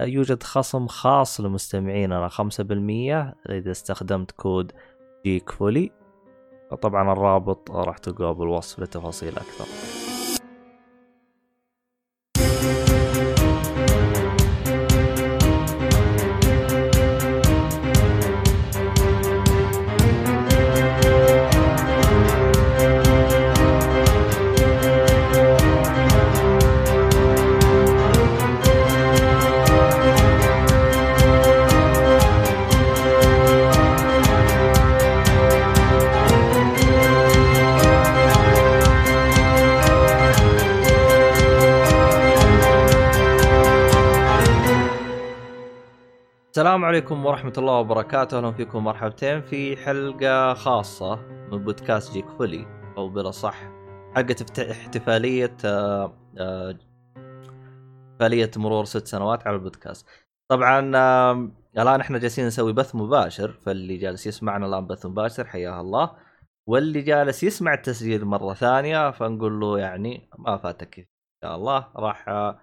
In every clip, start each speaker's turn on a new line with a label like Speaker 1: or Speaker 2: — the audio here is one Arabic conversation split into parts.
Speaker 1: يوجد خصم خاص لمستمعيننا 5% إذا استخدمت كود جيك فولي طبعا الرابط راح تلقاه بالوصف لتفاصيل أكثر. السلام عليكم ورحمة الله وبركاته، أهلا فيكم مرحبتين في حلقة خاصة من بودكاست جيك فولي أو بلا صح حلقة احتفالية آه، آه، احتفالية مرور ست سنوات على البودكاست. طبعا الآن إحنا جالسين نسوي بث مباشر فاللي جالس يسمعنا الآن بث مباشر حياه الله واللي جالس يسمع التسجيل مرة ثانية فنقول له يعني ما فاتك إن شاء الله راح آه،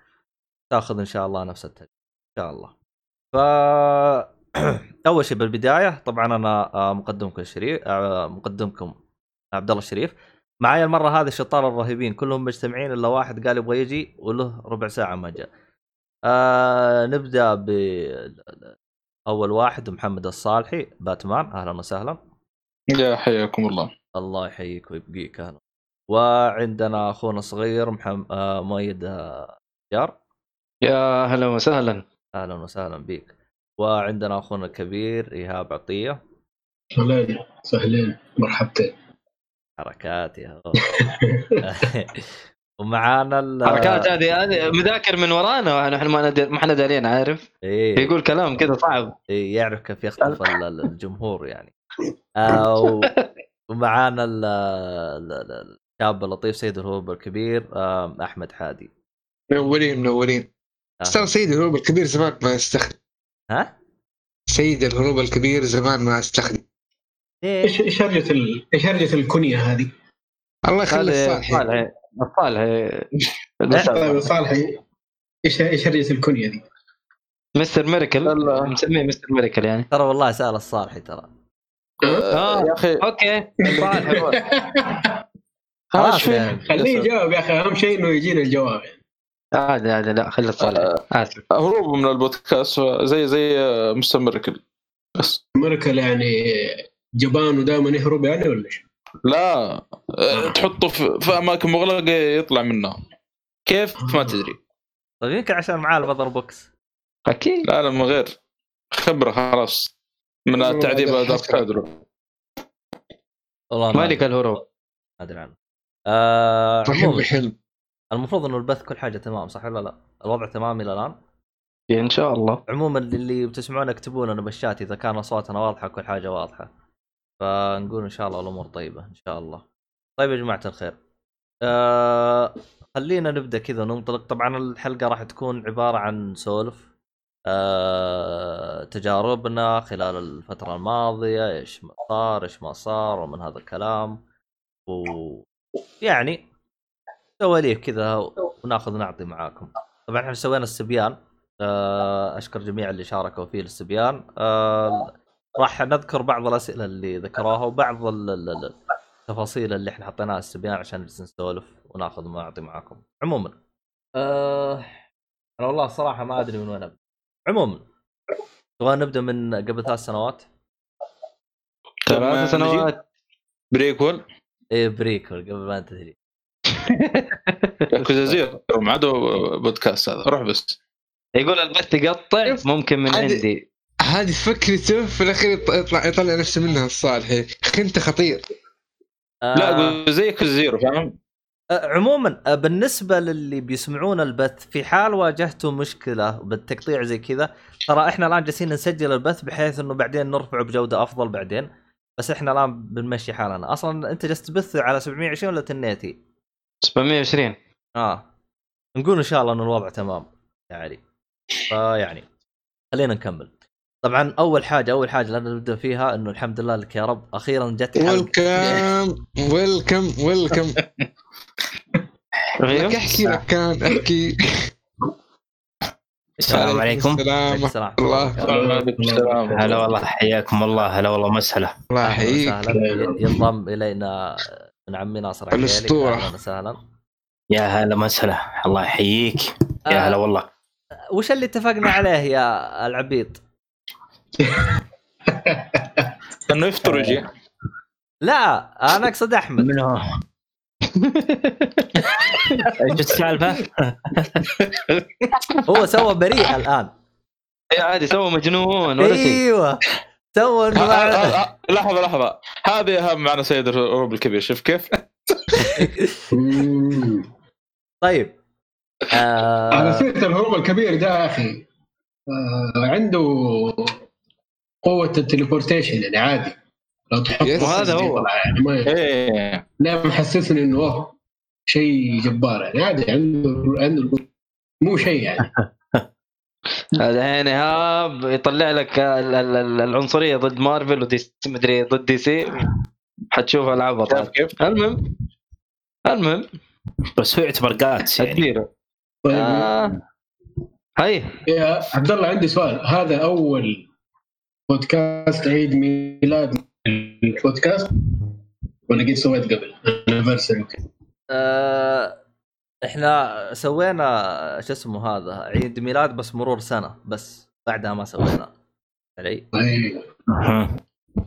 Speaker 1: تأخذ إن شاء الله نفس التسجيل إن شاء الله. ف أول شيء بالبداية طبعا أنا آه، مقدمكم الشريف آه، مقدمكم عبد الله الشريف معايا المرة هذه الشطار الرهيبين كلهم مجتمعين إلا واحد قال يبغى يجي وله ربع ساعة ما جاء. آه نبدأ ب أول واحد محمد الصالحي باتمان أهلا وسهلا.
Speaker 2: يا حياكم الله.
Speaker 1: الله يحييك ويبقيك أهلا. وعندنا أخونا الصغير محمد آه مؤيد جار.
Speaker 3: يا أهلا وسهلا.
Speaker 1: أهلا وسهلا بك وعندنا أخونا الكبير إيهاب عطية.
Speaker 4: اهلين سهلين. مرحبتين.
Speaker 1: حركات يا ومعانا
Speaker 3: الحركات هذه هذه مذاكر من ورانا نحن ما ما إحنا دارين عارف؟ إيه؟ يقول كلام كذا صعب.
Speaker 1: إيه يعرف كيف يخطف الجمهور يعني. آه ومعانا الشاب اللطيف سيد الهروب الكبير أحمد حادي.
Speaker 2: منورين منورين. ترى سيد الهروب الكبير زمان ما يستخدم.
Speaker 1: ها؟
Speaker 2: سيد الهروب الكبير زمان ما استخدم
Speaker 4: إيش إيش هرجة ال... إيش هرجة الكنية هذه؟
Speaker 2: الله يخلي الصالحي
Speaker 3: الصالحي
Speaker 4: طيب الصالحي إيش إيش هرجة الكنية دي؟
Speaker 3: Mister Miracle مسميه Mister Miracle يعني.
Speaker 1: ترى والله سأل الصالحي ترى.
Speaker 3: أه؟ يا أخي. okay.
Speaker 4: خلاص خليه يجاوب يا أخي أهم شيء إنه يجينا الجواب يعني.
Speaker 3: عادي عادي لا خلي صالح آه
Speaker 2: آسف. هروب من البودكاست. زي زي Mister Miracle
Speaker 4: بس. Miracle يعني جبان ودائما يهرب يعني ولا إيش؟
Speaker 2: لا آه. تحطه في أماكن مغلقة يطلع منها. كيف؟ ما تدري.
Speaker 1: طيب يمكن عشان معاه المذر بوكس.
Speaker 3: أكيد.
Speaker 2: لا لا من غير. خبرة خلاص. من التعذيب دارك كادرو.
Speaker 3: والله مالك الهروب؟
Speaker 1: ما أدري عنه. آه
Speaker 2: حلم
Speaker 1: المفروض إنه البث كل حاجة تمام صح ولا لا؟ الوضع تمام إلى الآن؟
Speaker 3: إن شاء الله.
Speaker 1: عموما اللي بتسمعون اكتبوا لنا بالشات إذا كان اصواتنا واضحة كل حاجة واضحة. فنقول إن شاء الله الأمور طيبة إن شاء الله. طيب يا جماعة الخير. آه خلينا نبدأ كذا ننطلق. طبعا الحلقة راح تكون عبارة عن سوالف. آه تجاربنا خلال الفترة الماضية إيش صار إيش ما صار ومن هذا الكلام. ويعني سواليف كذا وناخذ نعطي معاكم. طبعا إحنا سوينا الاستبيان آه، أشكر جميع اللي شاركوا فيه الاستبيان آه، راح نذكر بعض الأسئلة اللي ذكروها وبعض التفاصيل اللي إحنا حطيناها الاستبيان عشان نجلس نسولف وناخذ ونعطي معاكم. عموما. أه أنا والله الصراحه ما أدري من وين أبدأ. عموما تبغى نبدأ من قبل ثلاث سنوات؟
Speaker 3: ثلاث سنوات.
Speaker 2: prequel
Speaker 1: إيه prequel قبل ما تدري
Speaker 2: Yakuza Zero. ما عاد بودكاست هذا. روح بس.
Speaker 3: يقول البث يقطع ممكن من عندي.
Speaker 2: هذه فكرته في الأخير يطلع يطلع نفسه منها الصالح. أخي انت خطير.
Speaker 3: آه. لا زي ياكوزا زيرو فاهم؟
Speaker 1: أه، عموما أه، بالنسبة للي بيسمعون البث في حال واجهتوا مشكلة بالتقطيع زي كذا ترى إحنا الآن جالسين نسجل البث بحيث إنه بعدين نرفعه بجودة أفضل بعدين. بس إحنا الآن بنمشي حالنا. أصلا أنت جالس تبث على 720 ولا تنيتي؟
Speaker 3: 720
Speaker 1: آه. نقول إن شاء الله إن الوضع تمام يا علي. فيعني خلينا نكمل. طبعا أول حاجة أول حاجة لازم نبدأ فيها إنه الحمد لله لك يا رب أخيرا جت حلقة.
Speaker 5: ويلكم ويلكم ويلكم لك أحكي لك كان أحكي.
Speaker 6: السلام عليكم
Speaker 5: السلام. الله.
Speaker 2: السلام.
Speaker 6: هلا والله حياكم الله. هلا والله مسهلا
Speaker 5: الله يحييك.
Speaker 1: ينضم إلينا من عمي ناصر
Speaker 5: الأسطورة.
Speaker 1: أهلا وسهلا.
Speaker 6: يا هلا مسهلا. الله يحييك. يا هلا
Speaker 1: آه،
Speaker 6: والله.
Speaker 1: وش اللي اتفقنا عليه يا العبيط؟
Speaker 2: إنه يفطر ويجي
Speaker 1: لا أنا أقصد أحمد.
Speaker 6: من هو؟ إيش السالفة؟
Speaker 1: هو سوى بريء الآن.
Speaker 3: اي عادي سوى مجنون ولا
Speaker 1: أيوه. سوى إنه
Speaker 2: ه-
Speaker 1: ما-
Speaker 2: ه- ه- لحظة لحظة. هذه أهم معنا سيد الروب الكبير شوف كيف.
Speaker 1: طيب.
Speaker 4: على
Speaker 1: آه
Speaker 4: سيره الهروب الكبير ده يا أخي آه عنده قوة التليبورتيشن يعني عادي. لو تحط
Speaker 5: يس.
Speaker 3: وهذا هو.
Speaker 4: يعني ما
Speaker 2: إيه.
Speaker 4: لا محسسني إنه شيء جبار يعني عادي عنده عنده مو شيء يعني.
Speaker 3: هذا هنا هاب يطلع لك ال- ال- ال- العنصرية ضد مارفل ودي مدري ضد دي سي حتشوف ألعاب
Speaker 2: شايف كيف؟
Speaker 3: المهم المهم.
Speaker 6: بس هو يعتبر قاتس يعني
Speaker 4: طيب.
Speaker 3: آه. هاي.
Speaker 4: يا عبد الله عندي سؤال. هذا أول بودكاست عيد ميلاد البودكاست؟ ولا قد سويت قبل؟ وكذا؟
Speaker 1: آه. إحنا سوينا شو اسمه هذا عيد ميلاد بس مرور سنة بس بعدها ما سوينا. علي.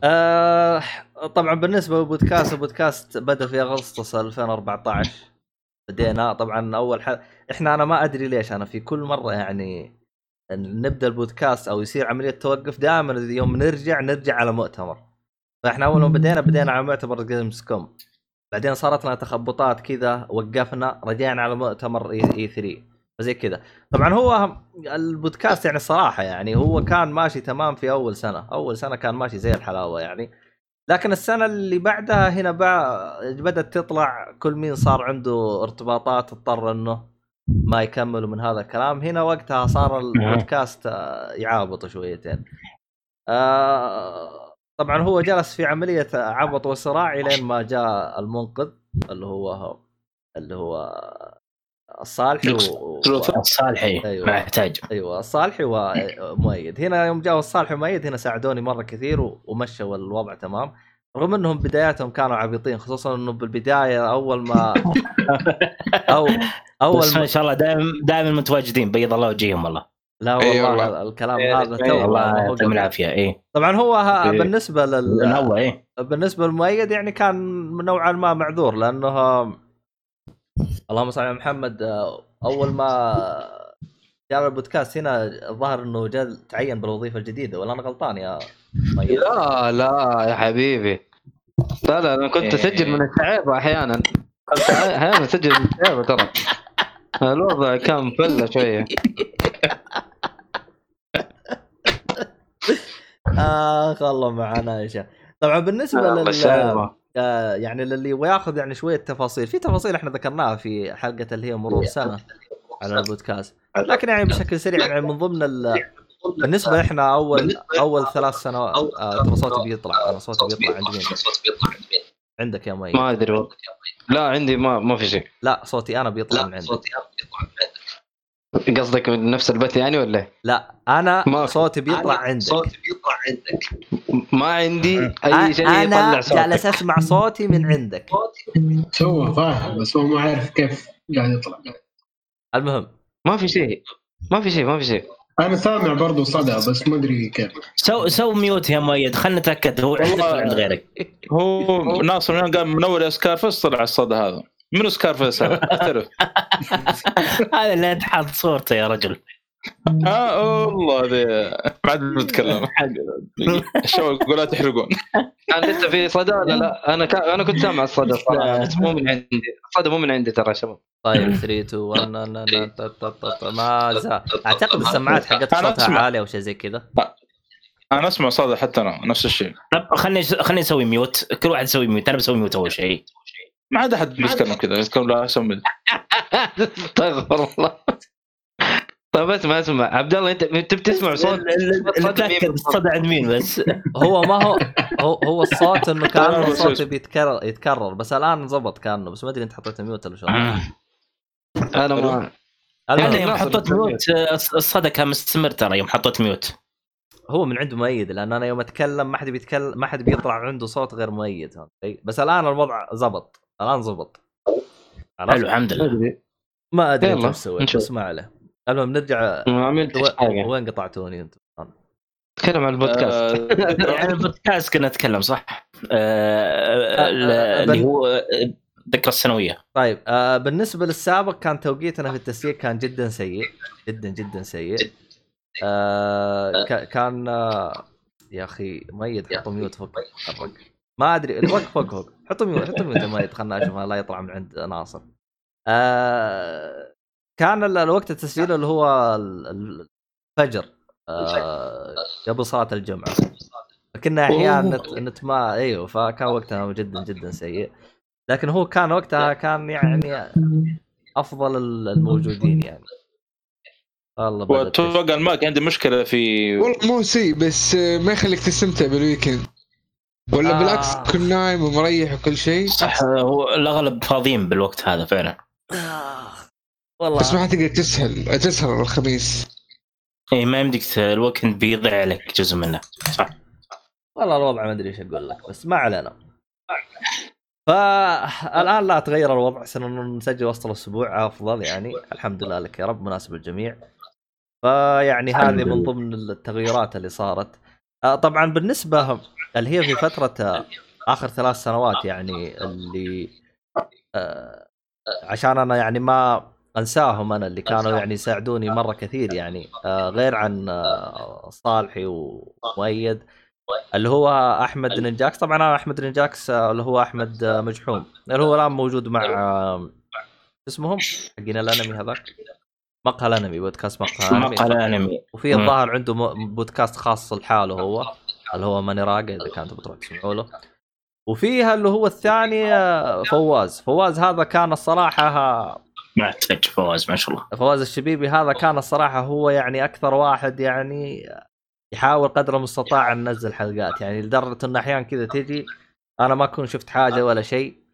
Speaker 1: آه طبعا بالنسبة للبودكاست البودكاست بدأ في أغسطس 2014 بدينا طبعا أول حد إحنا أنا ما أدري ليش أنا في كل مرة يعني نبدأ البودكاست أو يصير عملية توقف دائما يوم نرجع نرجع على مؤتمر. فإحنا أول ما بدينا بدينا على مؤتمر Gamescom. بعدين صارت لنا تخبطات كذا وقفنا رجعنا على مؤتمر اي 3 فزي كذا. طبعا هو البودكاست يعني الصراحه يعني هو كان ماشي تمام في أول سنة. أول سنة كان ماشي زي الحلاوة يعني. لكن السنة اللي بعدها هنا بقى بدأت تطلع كل مين صار عنده ارتباطات اضطر إنه ما يكمل من هذا الكلام. هنا وقتها صار البودكاست آه، يعابط شويتين. آه، طبعا هو جلس في عملية عبط وصراع الين ما جاء المنقذ اللي هو اللي هو الصالحي و...
Speaker 6: الصالحي
Speaker 1: أيوة.
Speaker 6: ما يحتاج.
Speaker 1: أيوه الصالحي ومؤيد. هنا يوم جاء الصالحي ومؤيد هنا ساعدوني مرة كثير و- ومشوا الوضع تمام. رغم إنهم بداياتهم كانوا عبيطين خصوصا إنه بالبداية أول ما أو
Speaker 6: أول ما
Speaker 1: ما
Speaker 6: شاء الله دائما دائما متواجدين بيض الله وجيههم والله.
Speaker 1: لا
Speaker 5: أي
Speaker 1: والله
Speaker 5: والله.
Speaker 1: الكلام
Speaker 3: إيه،
Speaker 1: هذا
Speaker 3: إيه،
Speaker 1: تو
Speaker 6: الله
Speaker 1: هو
Speaker 6: يعطيهم. العافية اي
Speaker 1: طبعا هو ه-
Speaker 3: إيه.
Speaker 6: بالنسبة
Speaker 1: لل
Speaker 6: اول اي
Speaker 1: بالنسبة للمؤيد يعني كان نوعا ما معذور لأنه اللهم صل على محمد أول ما جاء البودكاست هنا الظاهر إنه جاء تعين بالوظيفة الجديدة ولا أنا غلطان يا مؤيد؟
Speaker 3: لا لا يا حبيبي لا لا أنا كنت
Speaker 6: إيه.
Speaker 3: أسجل من الشعيبه أحيانا كنت أحيانا أسجل من الشعيبه ترى الوضع كان فلة شوية
Speaker 1: اخ الله معنا يا شيخ. طبعا بالنسبة
Speaker 3: الله
Speaker 1: لل آه، يعني للي يبغى ياخذ يعني شوية تفاصيل. في تفاصيل إحنا ذكرناها في حلقة اللي هي مرور سنه على البودكاست. لكن يعني بشكل سريع يعني من ضمن ال... بالنسبة إحنا اول أول ثلاث سنوات آه ترى صوتي بيطلع أنا صوتي بيطلع عند مين؟ عندك يا مي.
Speaker 3: ما أدري والله. لا عندي ما ما في شيء.
Speaker 1: لا صوتي أنا بيطلع من عندك.
Speaker 3: قصدك من نفس البث يعني ولا إيه؟
Speaker 1: لا أنا
Speaker 3: ما في.
Speaker 1: صوتي بيطلع عندك.
Speaker 3: ما عندي
Speaker 1: أي
Speaker 3: شيء يطلع
Speaker 1: أنا
Speaker 3: صوتك.
Speaker 1: جالس أسمع صوتي من عندك.
Speaker 4: هو فاهم بس هو ما عارف كيف قاعد يطلع.
Speaker 1: المهم.
Speaker 3: ما في شيء. ما في شيء ما في شيء.
Speaker 4: أنا سامع برضو صدى بس ما أدري كيف.
Speaker 6: سو سو mute يا مؤيد. خلينا نتأكد. هو عندك ولا عند غيرك.
Speaker 2: هو ناصر قال من اول يا Scarface طلع الصدى هذا. منو Scarface؟ هذا؟ اعترف
Speaker 6: هذا اللي انت حاط صورته يا رجل.
Speaker 2: آه والله ذي ما عاد بتكلم الشباب يقول لا تحرقون.
Speaker 3: كان لسه في صدى ولا لا؟ أنا كان أنا كنت سامع الصدى صراحة بس مو من عندي. الصدى مو من عندي ترى يا شباب.
Speaker 1: طيب 3 2 1 نا- نا- نا- تا- تا- تا- تا- ما زال. أعتقد السماعات حقت صوتها
Speaker 2: أسمع.
Speaker 1: عالي أو شيء زي كذا.
Speaker 2: أنا أسمع صدى حتى أنا نفس الشيء.
Speaker 6: طب خليني خليني أسوي mute كل واحد يسوي mute أنا بسوي mute أول شيء.
Speaker 2: ما عاد أحد بيتكلم كذا يتكلم لا اسمي
Speaker 3: استغفر الله. طيب اسمع اسمع. عبد الله أنت انت بتسمع صوت؟
Speaker 6: اللي تاكد الصدى عند مين؟ بس؟
Speaker 1: هو ما هو هو, هو الصوت إنه كان الصوت بيتكرر يتكرر بس الآن زبط كأنه بس ما أدري أنت حطيت mute ولا شو.
Speaker 6: آه.
Speaker 3: أنا ما
Speaker 1: أنا
Speaker 6: يوم حطيت mute الصدى كان مستمر ترى يوم حطيت mute.
Speaker 1: هو من عنده مؤيد لأن أنا يوم أتكلم ما حد بيتكلم ما حد بيطلع عنده صوت غير مؤيد؟ بس الآن الوضع زبط. الآن زبط؟
Speaker 6: حلو الحمد لله
Speaker 1: ما أدري انت إيش سويت
Speaker 3: نشوف.
Speaker 1: بس ما عليه المهم نرجع و- وين قطعتوني انت؟
Speaker 3: تكلم عن البودكاست
Speaker 6: يعني البودكاست كنا نتكلم صح؟ آه،
Speaker 1: آه،
Speaker 6: اللي هو آه، الذكرى السنوية
Speaker 1: طيب آه بالنسبة للسابق كان توقيتنا في التسجيل كان جدا سيء جدا جدا سيء آه كان آه يا أخي mute حطوا mute فوق. ما أدري فوق فوق حطوا mute حطوا mute mute خلنا أشوف لا يطلع من عند ناصر. آه كان ال- الوقت التسجيل اللي هو ال- ال- الفجر. آه قبل صلاة الجمعة. فكنا أحيانا نت, نت ما إيوه فكان وقتها جدا جدا سيء. لكن هو كان وقتها كان يعني أفضل ال- الموجودين يعني. والله
Speaker 2: واتوقع المايك عندي مشكلة في
Speaker 5: والله مو سيء بس ما يخليك تستمتع بال weekend ولا
Speaker 1: آه.
Speaker 5: بالعكس تكون نايم ومريح وكل شيء.
Speaker 6: صح هو الأغلب فاضيين بالوقت هذا فعلا.
Speaker 1: آه، والله.
Speaker 5: بس ما حتقدر تسهل تسهر الخميس.
Speaker 6: اي ما يمديك ت- ال weekend بيضيع لك جزء منه. صح.
Speaker 1: والله الوضع ما أدري إيش أقول لك بس ما علينا. فالآن لا تغير الوضع سنسجل وسط الأسبوع أفضل يعني. الحمد لله لك يا رب مناسب الجميع فيعني هذه من ضمن التغيرات اللي صارت. آه، طبعا بالنسبة اللي هي في فترة آه، آخر ثلاث سنوات يعني اللي آه، عشان أنا يعني ما أنساهم أنا اللي كانوا يعني يساعدوني مرة كثير يعني آه، غير عن آه، صالحي ومؤيد. اللي هو أحمد نينجاكس طبعا أنا أحمد نينجاكس آه، اللي هو أحمد آه، مجحوم. اللي هو الآن موجود مع آه، اسمهم؟ حقين الأنمي هذاك؟ مقهى الأنمي بودكاست مقهى الانمي
Speaker 6: مقال انمي
Speaker 1: وفي. الظاهر عنده بودكاست خاص لحاله هو. اللي هو ماني راقه إذا كنتوا بتروح تسمعوا له. وفيها اللي هو الثاني آه، فواز. فواز هذا كان الصراحة آه،
Speaker 6: مع تج فواز ما شاء الله.
Speaker 1: فواز الشبيبي هذا كان الصراحة هو يعني أكثر واحد يعني يحاول قدر المستطاع أن ننزل حلقات. يعني لدرجة انه أحيانا كذا تجي أنا ما أكون شفت حاجة ولا شيء.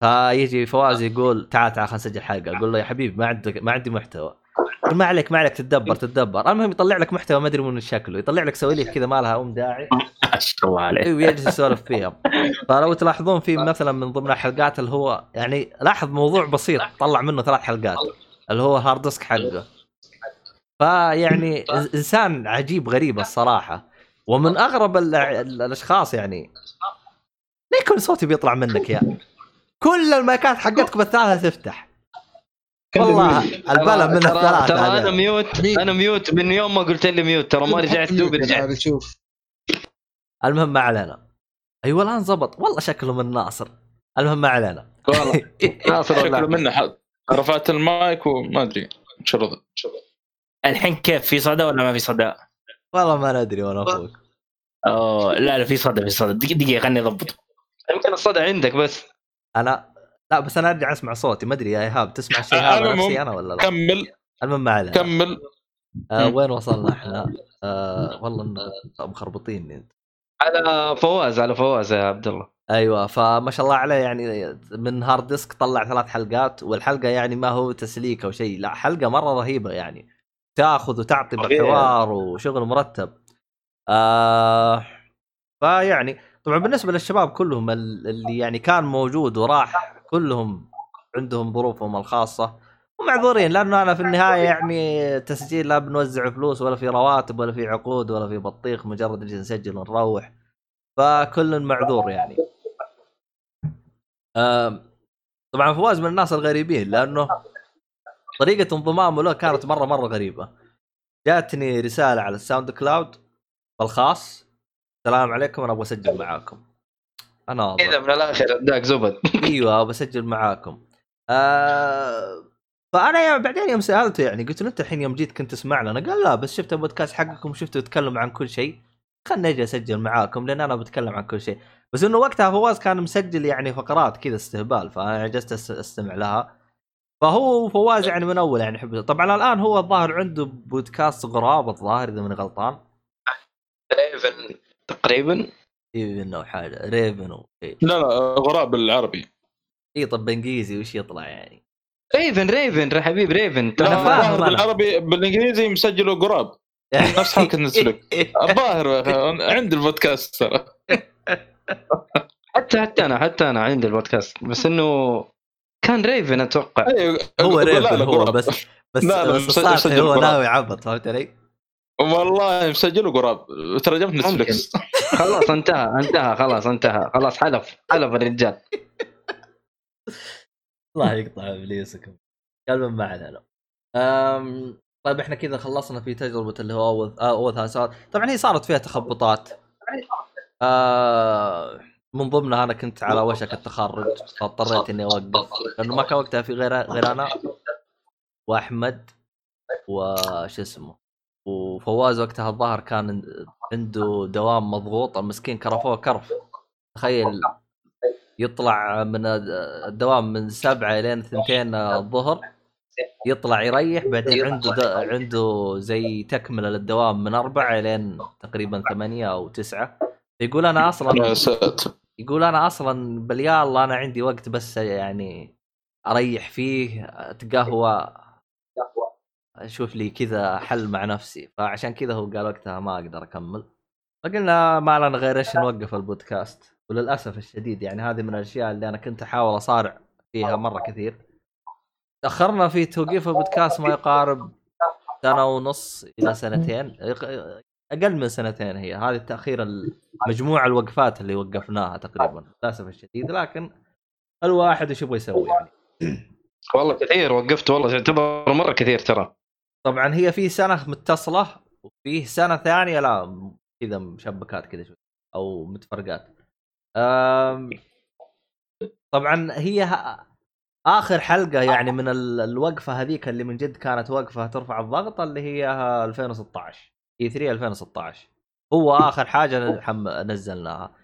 Speaker 1: فيجي فواز يقول تعال تعال خلينا نسجل حلقة. أقول له يا حبيبي ما عندك ما عندي محتوى. ما عليك ما عليك تتدبر تتدبر. المهم يطلع لك محتوى ما أدري من شكله. يطلع لك سواليف كذا ما لها ام داعي
Speaker 6: ما شاء الله عليه
Speaker 1: أيوه يجلس يسولف فيها فلو تلاحظون في مثلا من ضمن الحلقات اللي هو يعني لاحظ موضوع بسيط طلع منه ثلاث حلقات اللي هو hard disk حقه. فيعني إنسان عجيب غريب الصراحة. ومن أغرب ال- ال- الأشخاص يعني. ليه كل صوتي بيطلع منك يا؟ كل المايكات حقتكم الثلاثه تفتح. والله البلا من
Speaker 3: ترى
Speaker 1: الثلاثة
Speaker 3: ترى أنا.
Speaker 5: mute؟
Speaker 3: أنا mute. من يوم ما قلت لي mute ترى ما رجعت دوبي رجعت
Speaker 1: المهم ما علينا. أيوه الآن زبط. والله شكله من ناصر. المهم ما علينا.
Speaker 2: والله.
Speaker 3: ناصر
Speaker 2: شكله منه. حظ رفعت المايك وما أدري. شرط
Speaker 6: الحين كيف؟ في صدى ولا ما في صدى؟
Speaker 1: والله ما ندري وأنا أخوك.
Speaker 6: أوه لا لا في صدى في صدى. دقيقه دقيقه خليني أضبط.
Speaker 3: يمكن الصدى عندك بس.
Speaker 1: أنا لا بس أنا أرجع أسمع صوتي. ما أدري يا إيهاب تسمع الشيء
Speaker 2: أنا
Speaker 1: هذا نفسي أنا ولا لا؟
Speaker 2: كمل.
Speaker 1: المهم ما علينا.
Speaker 2: كمل.
Speaker 1: آه. وين وصلنا إحنا؟ آه والله مخربطين أنت.
Speaker 3: على فواز على فواز يا عبد الله.
Speaker 1: أيوه فما شاء الله عليه يعني من hard disk طلع ثلاث حلقات والحلقة يعني ما هو تسليك أو شيء لا حلقة مرة رهيبة يعني. تاخذ وتعطي. بالحوار وشغل مرتب. آه فيعني طبعا بالنسبة للشباب كلهم ال- اللي يعني كان موجود وراح كلهم عندهم ظروفهم الخاصة. ومعذورين لأنه أنا في النهاية يعني تسجيل لا بنوزع فلوس ولا في رواتب ولا في عقود ولا في بطيخ مجرد نجي نسجل ونروح. فكل معذور يعني. طبعا فواز من الناس الغريبين لأنه طريقة انضمامه له كانت مرة مرة غريبة. جاتني رسالة على ال SoundCloud بالخاص السلام عليكم أنا أبغى أسجل معاكم. أنا
Speaker 3: كذا من الآخر اداك زبد.
Speaker 1: أيوه بسجل معاكم. آه فأنا يا بعدين يوم سألته يعني قلت له أنت الحين يوم جيت كنت تسمعنا أنا قال لا بس شفت البودكاست حقكم شفته يتكلم عن كل شيء. خلني أجي أسجل معاكم لأن أنا بتكلم عن كل شيء. بس إنه وقتها فواز كان مسجل يعني فقرات كذا استهبال فأنا جلست أستمع لها. فهو فواز يعني من أول يعني يحب طبعا الآن هو الظاهر عنده بودكاست غراب الظاهر إذا ماني غلطان.
Speaker 3: raven تقريبا.
Speaker 1: raven أو حاجة raven أو شيء
Speaker 2: لا لا غراب بالعربي.
Speaker 1: اي طب بانجليزي وش يطلع يعني؟
Speaker 3: raven raven يا حبيب ريفن.
Speaker 1: فاهم أنا.
Speaker 2: بالعربي بالإنجليزي مسجله غراب. نفس حركه Netflix الظاهر عندي البودكاست ترى.
Speaker 3: حتى حتى أنا حتى أنا عندي البودكاست. بس إنه كان ريفن أتوقع.
Speaker 2: أيوة،
Speaker 1: هو ريفن هو. بس بس
Speaker 2: لا، لا،
Speaker 1: بس الصالحي
Speaker 2: مسجل
Speaker 1: هو. ناوي يعبط فهمت علي؟
Speaker 2: والله مسجله غراب ترجمت نتفلكس
Speaker 3: خلاص انتهى انتهى خلاص انتهى. خلاص حلف حلف الرجال.
Speaker 1: الله يقطع إبليسكم. كلمة ما علينا. أم... طيب إحنا كذا خلصنا في تجربة اللي هو أول آه، أول ثلاث ساعات. طبعا هي صارت فيها تخبطات. آه... من ضمنها أنا كنت على وشك التخرج. فاضطريت إني أوقف. لأنه ما كان وقتها في غير غير أنا. وأحمد وش اسمه؟ وفواز وقتها الظاهر كان عنده دوام مضغوط المسكين كرفوه كرف. تخيل يطلع من الدوام من سبعة لين ثنتين الظهر يطلع يريح بعدين عنده د... عنده زي تكملة للدوام من أربعة لين تقريبا ثمانية أو تسعة. يقول أنا أصلا
Speaker 2: يا ساتر.
Speaker 1: يقول أنا أصلا باليالله أنا عندي وقت بس يعني أريح فيه أتقهوى. أشوف لي كذا حل مع نفسي. فعشان كذا هو قال وقتها ما أقدر أكمل. فقلنا ما لنا غير إيش نوقف البودكاست. وللأسف الشديد يعني هذه من الأشياء اللي أنا كنت أحاول أصارع فيها مرة كثير. تأخرنا في توقيف البودكاست ما يقارب سنة ونص إلى سنتين. أقل من سنتين هي. هذه التأخير مجموع الوقفات اللي وقفناها تقريبا. للأسف الشديد. لكن الواحد وش يبغى يسوي يعني؟
Speaker 3: والله كثير وقفت والله. تعتبر مرة كثير ترى.
Speaker 1: طبعا هي في سنة متصلة وفيه سنة ثانية لا كذا مشبكات كذا شوي أو متفرقات. أم... طبعا هي. آخر حلقة يعني من ال- الوقفة هذيك اللي من جد كانت وقفة ترفع الضغط اللي هي 2016 إي 3 2016 هو آخر حاجة. نزلناها.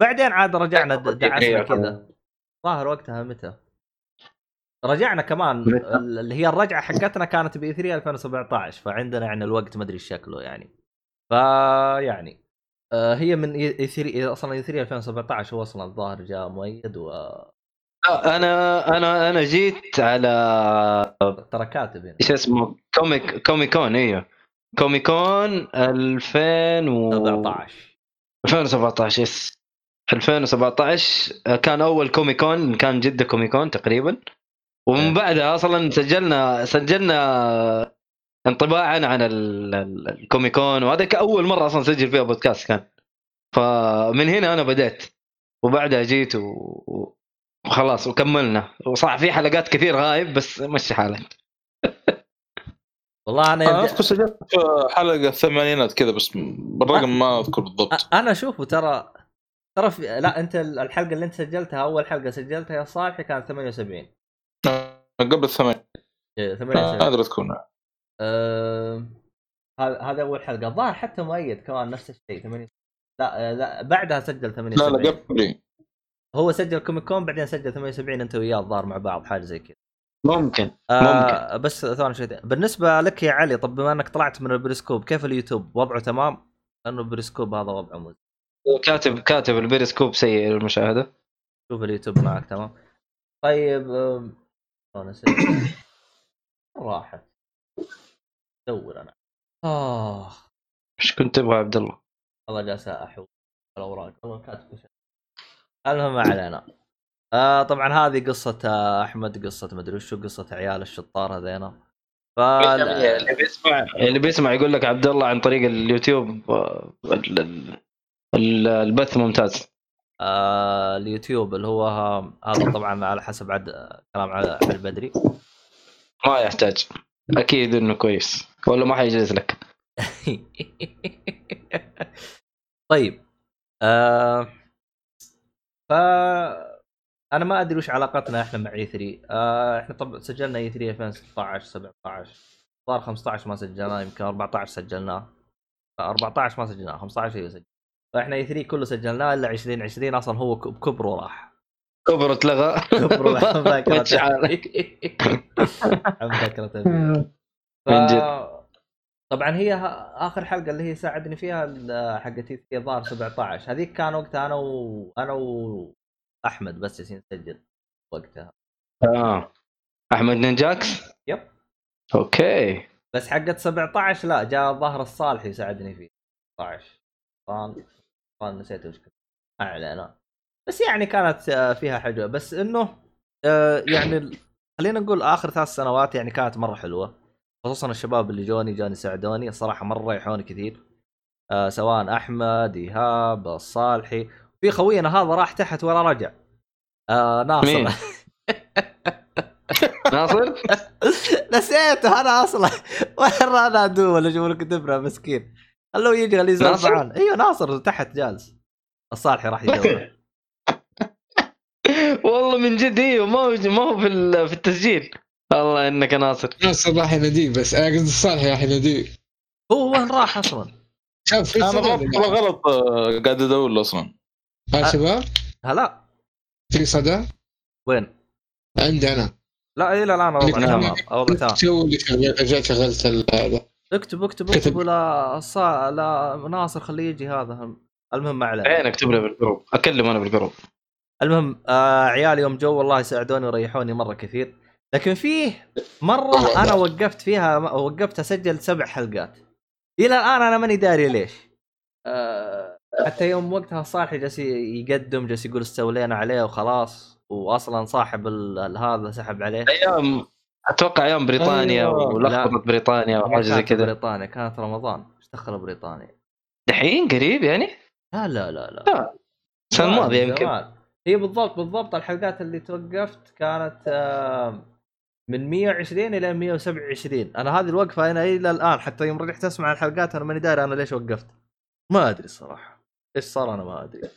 Speaker 1: بعدين عاد رجعنا دعسنا كذا. ظاهر وقتها متى؟ رجعنا كمان اللي هي الرجعة حقتنا كانت ب 3 2017 فعندنا يعني الوقت ما أدري إيش شكله يعني. فيعني آه، هي من اي 3 أصلا إي 3 2017 هو أصلا الظاهر جاء مؤيد
Speaker 3: لا، أنا أنا أنا جيت على
Speaker 1: كاتب هنا.
Speaker 3: إيش اسمه؟ Comic Comic Con إيوه. Comic Con 2000 و
Speaker 1: 17
Speaker 3: 2017 yes. 2017 كان أول Comic Con كان جده Comic Con تقريبا. ومن بعدها أصلا سجلنا سجلنا انطباعا عن ال- ال- ال Comic Con وهذا اول مرة أصلا اسجل فيها بودكاست كان. فمن هنا أنا بديت وبعدها جيت و- وخلاص وكملنا. وصح في حلقات كثير غايب بس مشي حالك.
Speaker 1: والله أنا
Speaker 2: أنا
Speaker 1: يبدأ...
Speaker 2: أذكر سجلت في حلقة الثمانينات كذا بس بالرقم ما أذكر بالضبط.
Speaker 1: أنا أشوفه ترى ترى في... لا أنت الحلقة اللي أنت سجلتها أول حلقة سجلتها يا صالحي كانت 78
Speaker 2: قبل الثمانين
Speaker 1: إيه،
Speaker 2: ما
Speaker 1: 78
Speaker 2: أدري تكون.
Speaker 1: هذا هذا أول حلقة. الظاهر حتى مؤيد كمان نفس الشيء 80 لا لا بعدها سجل
Speaker 2: لا
Speaker 1: 78
Speaker 2: لا قبلي.
Speaker 1: هو سجل Comic Con بعدين سجل 78 أنت وياه الظاهر مع بعض حاجة زي كذا.
Speaker 3: ممكن
Speaker 1: آه بس ثواني شوي. بالنسبة لك يا علي طب بما إنك طلعت من البريسكوب كيف اليوتيوب؟ وضعه تمام؟ لأنه البريسكوب هذا وضعه مزعج
Speaker 3: كاتب كاتب البيرسكوب سيء للمشاهدة.
Speaker 1: شوف اليوتيوب معك تمام. طيب أسوي راحت. دور أنا. آه
Speaker 3: إيش كنت تبغى يا عبد الله؟
Speaker 1: والله جالس احوم الاوراق والله كاتب كل شيء. المهم ما علينا. آه طبعا هذه قصة آه، أحمد قصة مدري وشو قصة عيال الشطار هذينا. ف
Speaker 3: اللي بيسمع اللي بيسمع يقول لك عبد الله عن طريق اليوتيوب آه، ال- ال- ال- البث ممتاز.
Speaker 1: آه اليوتيوب اللي هو هذا طبعا على حسب عد كلام على البدري.
Speaker 3: ما يحتاج. أكيد إنه كويس. ولا ما حيجلس لك.
Speaker 1: طيب آه ف أنا ما أدري وش علاقتنا إحنا مع اي 3 آه إحنا طبعا سجلنا اي 3 2016 17 صار 15 ما سجلناه يمكن 14 سجلناه. 14 ما سجلناه 15 أيوه سجلناه فاحنا اي 3 كله سجلناه الا 2020 أصلا هو ك- بكبره راح.
Speaker 3: كبر اتلغى
Speaker 1: كبره عن
Speaker 3: حالك.
Speaker 1: عن. ف...
Speaker 3: جد.
Speaker 1: طبعا هي آخر حلقة اللي هي ساعدني فيها ال- حقتي في ظهر 17 هذيك كان وقتها أنا و... أنا واحمد بس جالسين نسجل وقتها.
Speaker 3: آه. أحمد نينجاكس
Speaker 1: يب.
Speaker 3: أوكي.
Speaker 1: بس حقت 17 لا جاء ظهر الصالح يساعدني فيه. 16 طال طال نسيت وش كنت. ما علينا بس يعني كانت آه، فيها حلوة. بس إنه آه، يعني خلينا نقول آخر ثلاث سنوات يعني كانت مرة حلوة. خصوصا الشباب اللي جوني جاني ساعدوني الصراحه مرة ريحوني كثير. آه، سواء أحمد إيهاب الصالحي في خوينا هذا راح تحت ولا رجع. ناصر.
Speaker 3: مين؟ ناصر؟
Speaker 1: نسيته أنا أصلا. وين أنا ادوم ولا أشوف لك دبره مسكين. خلوه يجي خليه؟ معانا أيوه ناصر تحت جالس. الصالحي راح يدور
Speaker 3: والله من جد إيوه ما هو ما هو في ال- في التسجيل. الله إنك ناصر.
Speaker 5: ناصر راح يناديه بس أنا قصدي الصالح راح يناديه.
Speaker 1: هو وين راح أصلا؟
Speaker 5: شوف في أنا
Speaker 2: غلط آه، قاعد أدور له أصلا.
Speaker 5: ها شباب؟
Speaker 1: هلا.
Speaker 5: في صدى؟
Speaker 1: وين؟
Speaker 5: عندي أنا.
Speaker 1: لا إلى الآن
Speaker 5: نعم.
Speaker 1: تمام. الوضع تمام.
Speaker 5: شغل- رجعت شغلت ال- هذا
Speaker 1: اكتب اكتب
Speaker 5: كتب.
Speaker 1: اكتب لا الصا... لا ناصر خليه يجي هذا المهم ما علينا.
Speaker 3: عين اكتب له بال group. أكلم أنا بال group.
Speaker 1: المهم آه عيالي يوم جو والله ساعدوني وريحوني مرة كثير. لكن فيه
Speaker 2: مرة.
Speaker 1: أنا وقفت فيها وقفت أسجل سبع حلقات. إلى الآن أنا ماني داري ليش. آه حتى يوم وقتها صالح جالس يقدم جالس يقول استولينا عليه وخلاص. واصلا صاحب هذا سحب عليه.
Speaker 3: أيام أتوقع أيام بريطانيا
Speaker 2: أيوة.
Speaker 3: ولخبطة بريطانيا وحاجه زي
Speaker 1: كانت
Speaker 3: كذا.
Speaker 1: بريطانيا كانت رمضان. إيش دخل بريطانيا؟
Speaker 3: دحين قريب يعني؟
Speaker 1: لا لا لا لا.
Speaker 3: السنة
Speaker 1: زمان-
Speaker 3: الماضية يمكن.
Speaker 1: هي بالضبط بالضبط الحلقات اللي توقفت كانت آه، من 120 إلى 127 أنا هذه الوقفة أنا إلى الآن حتى يوم رجعت أسمع الحلقات أنا ماني داري أنا ليش وقفت. ما أدري الصراحه إيش صار أنا ما أدري.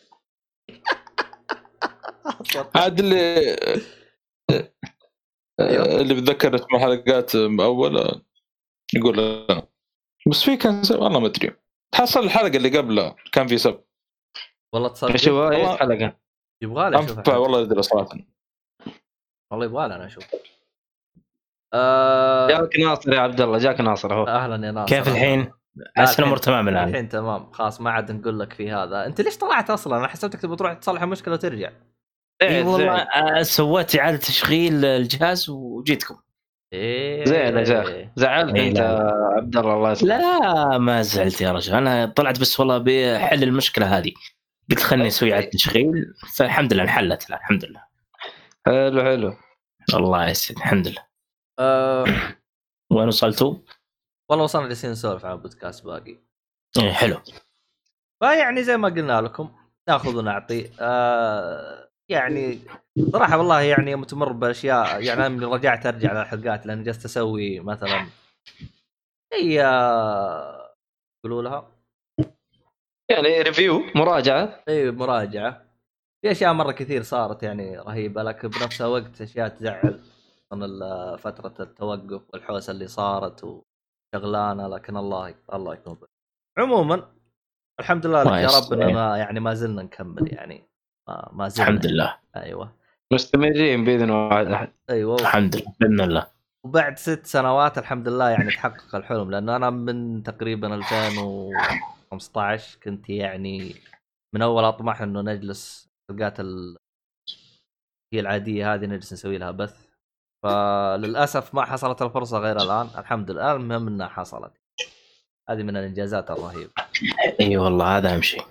Speaker 2: عاد اللي
Speaker 1: أيوه.
Speaker 2: اللي بتذكر اسم الحلقات أول آه، يقول أنا بس في كان سبب والله ما أدري. تحصل الحلقة اللي قبلها كان في سبب.
Speaker 1: والله تصدق؟
Speaker 3: إيش
Speaker 2: والله.
Speaker 3: الحلقة
Speaker 1: يبغى لي
Speaker 2: أشوف والله أدري صراحة.
Speaker 1: والله يبغى لي أنا أشوف. آه
Speaker 3: جاك ناصر يا عبد الله جاك ناصر اهو
Speaker 1: أهلا يا ناصر.
Speaker 6: كيف الحين؟
Speaker 1: لا،
Speaker 6: احس
Speaker 1: الحين-
Speaker 6: الأمور تمام الآن.
Speaker 1: الحين تمام. خلاص ما عاد نقول لك في هذا. أنت ليش طلعت أصلا؟ أنا حسبتك تبغى تروح تصلح المشكلة وترجع.
Speaker 6: اي
Speaker 3: زعل
Speaker 6: والله آه، سويت إعادة تشغيل الجهاز وجيتكم.
Speaker 1: إيه.
Speaker 3: زعل يا شيخ زعلت؟
Speaker 6: إيه، أنت.
Speaker 3: عبد الله الله يسلمك.
Speaker 6: لا ما زعلت يا رجل. أنا طلعت بس والله بحل المشكلة هذه. قلت خلني أسوي إعادة تشغيل. فالحمد لله انحلت الحمد لله.
Speaker 3: حلو حلو.
Speaker 6: الله يسعد الحمد لله.
Speaker 1: آه
Speaker 6: وين وصلتوا؟
Speaker 1: والله وصلنا جالسين نسولف عن بودكاست باقي.
Speaker 6: إيه حلو.
Speaker 1: فيعني زي ما قلنا لكم ناخذ ونعطي. آه يعني صراحة والله يعني يوم تمر بأشياء يعني أنا رجعت أرجع على الحلقات لأن جلست أسوي مثلا هي يقولوا لها
Speaker 3: يعني ريفيو مراجعة
Speaker 1: إي مراجعة في أشياء مرة كثير صارت يعني رهيبة لكن بنفس الوقت أشياء تزعل من فترة التوقف والحوسة اللي صارت وشغلانة لكن الله الله يكون. عموما الحمد لله يا رب. إننا يعني ما زلنا نكمل يعني ما, ما زلنا
Speaker 6: الحمد لله.
Speaker 1: أيوه.
Speaker 3: مستمرين بإذن احد
Speaker 1: أيوه.
Speaker 6: الحمد لله بإذن الله.
Speaker 1: وبعد ست سنوات الحمد لله يعني تحقق الحلم لأن أنا من تقريبا 2015 كنت يعني من أول أطمح إنه نجلس حلقات ال... هي العادية هذه نجلس نسوي لها بث. فللأسف ما حصلت الفرصة غير الآن. الحمد لله المهم انها حصلت. هذه من الإنجازات الرهيبة.
Speaker 6: إي والله هذا أهم شيء.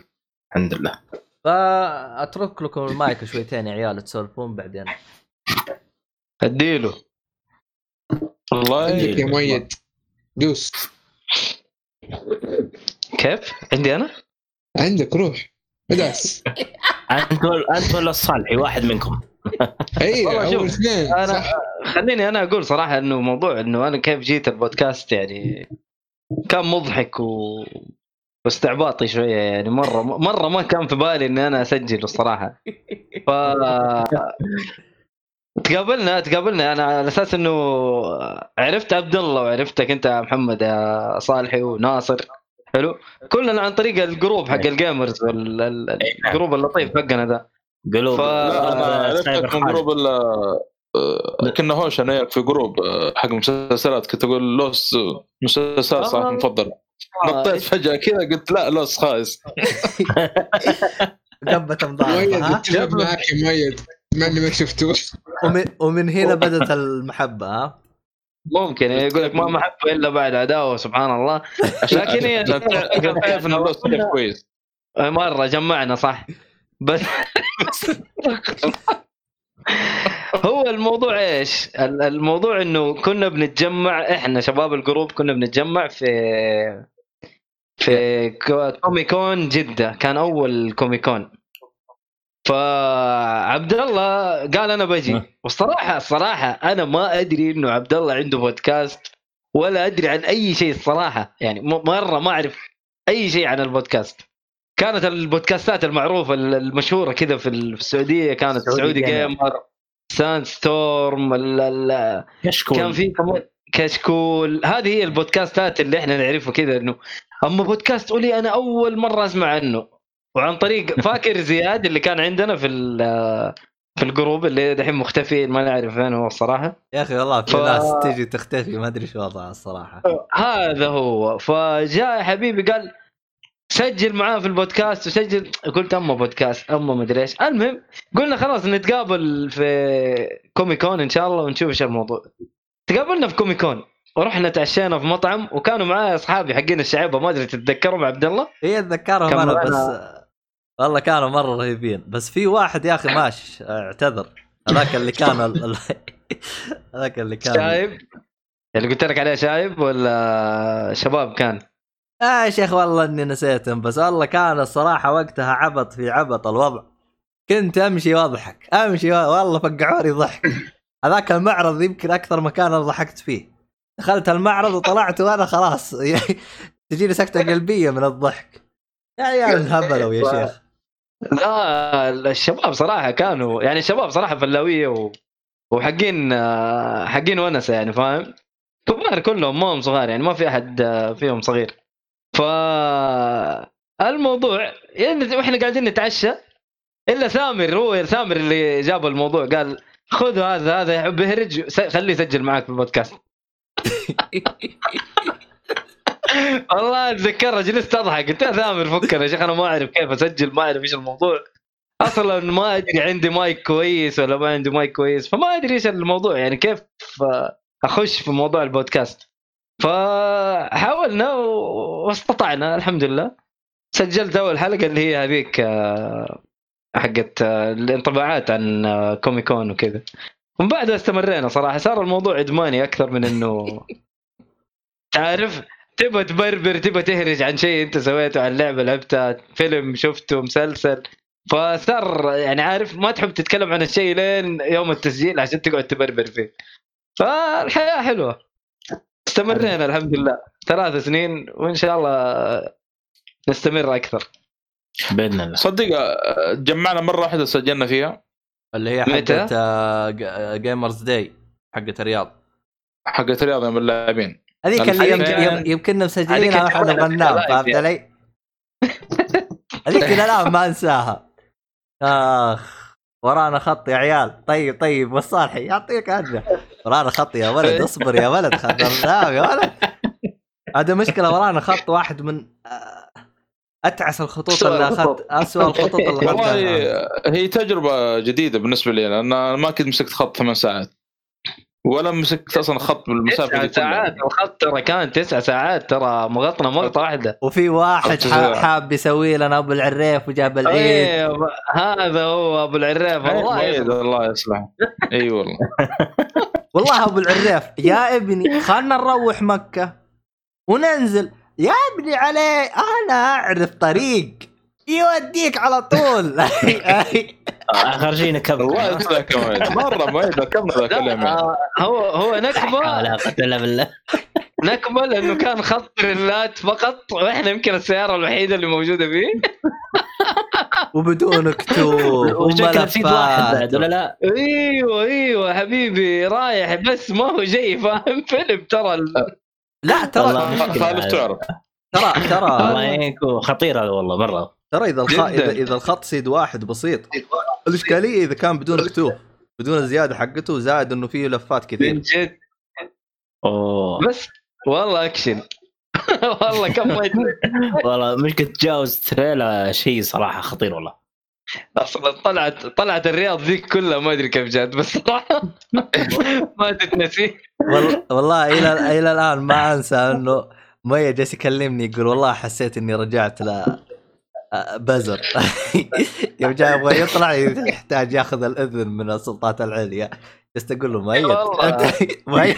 Speaker 6: الحمد لله.
Speaker 1: فأترك لكم المايك شويتين يا عيال تسولفون بعدين.
Speaker 3: اديله
Speaker 2: والله.
Speaker 5: عندك يا مؤيد دوس.
Speaker 3: كيف؟ عندي أنا؟
Speaker 5: عندك روح. ادعس.
Speaker 6: انت انت ولا الصالحي واحد منكم.
Speaker 5: اي
Speaker 3: والله شوف،
Speaker 5: اول اثنين أنا
Speaker 3: خليني أنا أقول صراحة إنه موضوع إنه أنا كيف جيت البودكاست يعني كان مضحك و واستعباطي شوية يعني. مره مرة ما كان في بالي إني أنا أسجل الصراحة. ف تقابلنا تقابلنا. أنا على أساس إنه عرفت عبد الله وعرفتك أنت يا محمد يا صالحي وناصر. حلو؟ كلنا عن طريق ال group حق ال gamers وال- ال- ال group اللطيف حقنا ذا
Speaker 6: قلوب
Speaker 3: ف-
Speaker 6: أنا
Speaker 2: عرفتك من. group ال آه، كنا هوش أنا وياك في group آه، حق مسلسلات. كنت أقول Lost مسلسلات صراحة
Speaker 3: آه.
Speaker 2: نطيت فجأة كذا قلت لا لوس خايس.
Speaker 1: ها؟
Speaker 5: اتفق معك مؤيد إني ما شفته
Speaker 1: ومن, ومن هنا بدت المحبة ها؟
Speaker 3: ممكن يعني يقول لك ما محبة إلا بعد عداوة سبحان الله. لكن هي
Speaker 2: عشان تعرف إن لوس كيف كويس.
Speaker 3: مرة جمعنا صح. بس هو الموضوع إيش؟ ال- الموضوع إنه كنا بنتجمع إحنا شباب ال group كنا بنتجمع في في Co- Comic Con جدة. كان أول Comic Con فعبد الله قال أنا بجي. والصراحه الصراحة أنا ما أدري إنه عبد الله عنده بودكاست ولا أدري عن أي شيء الصراحة. يعني مرة ما أعرف أي شيء عن البودكاست. كانت البودكاستات المعروفة ال- المشهورة كذا في ال- في السعودية. كانت
Speaker 6: سعودي
Speaker 3: سعودي Gamer. Sandstorm
Speaker 6: كشكول
Speaker 3: كان في كمان كشكول. هذه هي البودكاستات اللي إحنا نعرفها كذا إنه أما بودكاست أولي أنا أول مرة أسمع عنه. وعن طريق فاكر زياد اللي كان عندنا في في ال group اللي دحين مختفي ما نعرف وين هو الصراحة.
Speaker 1: يا أخي والله في
Speaker 3: ف-
Speaker 1: ناس تجي تختفي ما أدري شو وضعها الصراحة.
Speaker 3: هذا هو. فجاء يا حبيبي قال سجل معاه في البودكاست وسجل. قلت أما بودكاست أما مدري إيش. المهم قلنا خلاص نتقابل في Comic Con إن شاء الله ونشوف إيش الموضوع. تقابلنا في Comic Con ورحنا تعشينا في مطعم وكانوا معايا أصحابي حقين الشعيبه ما أدري تتذكرهم عبد الله؟
Speaker 1: هي
Speaker 3: أتذكرهم
Speaker 1: أنا
Speaker 3: أنا-
Speaker 1: بس والله كانوا مرة رهيبين. بس في واحد يا أخي ماش اعتذر. هذاك اللي كان هذاك اللي كان
Speaker 3: شايب؟ اللي قلت لك عليه شايب ولا شباب كان؟
Speaker 1: آه يا شيخ والله إني نسيتهم بس والله كان الصراحة وقتها عبط في عبط الوضع. كنت أمشي وأضحك. أمشي والله فقعوني ضحك. هذاك المعرض يمكن أكثر مكان أنا ضحكت فيه. دخلت المعرض وطلعت وأنا خلاص. تجيني سكتة قلبية من الضحك. يا عيال انهبلوا يا شيخ.
Speaker 3: لا الشباب صراحة كانوا يعني الشباب صراحة فلاوية و... وحقين حقين ونسة يعني فاهم؟ كبار كلهم ما هم صغار يعني ما في أحد فيهم صغير. ف الموضوع يعني وإحنا قاعدين نتعشى إلا ثامر هو ثامر اللي جاب الموضوع قال خذ هذا هذا س- خليه يسجل معك في البودكاست. والله اتذكرها جلست اضحك قلت يا ثامر فكنا يا شيخ أنا ما أعرف كيف أسجل ما أعرف إيش الموضوع. أصلا ما أدري عندي مايك كويس ولا ما عندي مايك كويس فما أدري إيش الموضوع. يعني كيف أخش في موضوع البودكاست. فحاولنا واستطعنا الحمد لله. سجلت أول حلقة اللي هي هذيك آه، حقت آه، الانطباعات عن آه، كوميكون وكذا. ومن بعدها استمرينا صراحة. صار الموضوع إدماني أكثر من إنه تعرف تبغى تبربر تبغى تهرج عن شيء أنت سويته عن لعبة لعبتها فيلم شفته مسلسل. فصار يعني عارف ما تحب تتكلم عن الشيء لين يوم التسجيل عشان تقعد تبربر فيه. فالحياة حلوة. استمرينا الحمد لله. ثلاث سنين وإن شاء الله نستمر أكثر.
Speaker 6: بإذن الله.
Speaker 2: صدق آه، جمعنا مرة واحدة سجلنا فيها.
Speaker 1: اللي هي؟ حقت آه، Gamers Day حقت الرياض.
Speaker 2: حقت رياض من اللاعبين.
Speaker 1: هذيك اللي يمكننا نبغى ننام
Speaker 3: live
Speaker 1: فهمت. علي؟ هذيك إلى الان ما أنساها. آخ ورانا خط يا عيال. طيب طيب والصالحي يعطيك عافيه ورانا خط يا ولد اصبر يا ولد خطرناه يا ولد. هذا مشكلة ورانا خط واحد من آه، أتعس الخطوط
Speaker 3: أسوأ
Speaker 1: اللي اخذت. اسوء الخطوط اللي
Speaker 2: والله
Speaker 1: أخذتها
Speaker 2: هي تجربة جديدة بالنسبة لي لأن أنا ما كنت مسكت خط ثمان ساعات ولا مسكت أصلا خط بالمسافة
Speaker 3: تسع. ساعات الخط ترى كان تسع ساعات ترى مغطنا مغطى واحدة
Speaker 1: وفي واحد. حاب يسوي لنا أبو العريف وجاب العيد
Speaker 3: أيوه هذا هو أبو العريف
Speaker 2: أي
Speaker 3: الله يسلمك.
Speaker 2: الله يصلحه إي والله
Speaker 1: والله أبو العريف يا ابني خلنا نروح مكة وننزل يا ابني علي أنا أعرف طريق. يوديك على طول.
Speaker 2: يا مؤيد مرة مؤيد كم ذاك
Speaker 3: لا
Speaker 2: اليوم يعني.
Speaker 3: آه، هو هو
Speaker 6: لا
Speaker 3: نكبه
Speaker 6: علاقه إلا بالله.
Speaker 3: نكمل انه كان خط ريلات فقط. وإحنا يمكن السيارة الوحيدة اللي موجودة فيه.
Speaker 1: وبدون كتوب
Speaker 6: وشكله في واحد بعد ولا
Speaker 1: وملفات
Speaker 6: لا؟
Speaker 3: أيوه أيوه حبيبي رايح. بس ما هو جاي فاهم؟ فيلم ترى
Speaker 1: لا ترى
Speaker 2: خالف. تعرف
Speaker 1: ترى؟ ترى
Speaker 6: الله يعينكم خطيرة والله مره
Speaker 1: ترى إذا الخ... اذا إذا الخط سيد واحد بسيط. الإشكالية إذا كان بدون كتوب بدون الزياده حقته زائد إنه فيه لفات
Speaker 3: من
Speaker 1: كثير
Speaker 3: جد.
Speaker 6: أوه.
Speaker 3: بس والله أكشن. والله كم.
Speaker 6: والله مشكله تجاوز تريلا شيء صراحة خطير والله.
Speaker 3: أصلا طلعت طلعت الرياض ذيك كلها ما أدري كيف جات بس ما تتنسي.
Speaker 1: وال... والله إلى إلى الآن ما أنسى إنه مية جالس يكلمني يقول والله حسيت إني رجعت ل بزر. يوم جاي يبغى يطلع يحتاج ياخذ الإذن من السلطات العليا. جلست أقول له ميت
Speaker 3: والله.
Speaker 1: ميت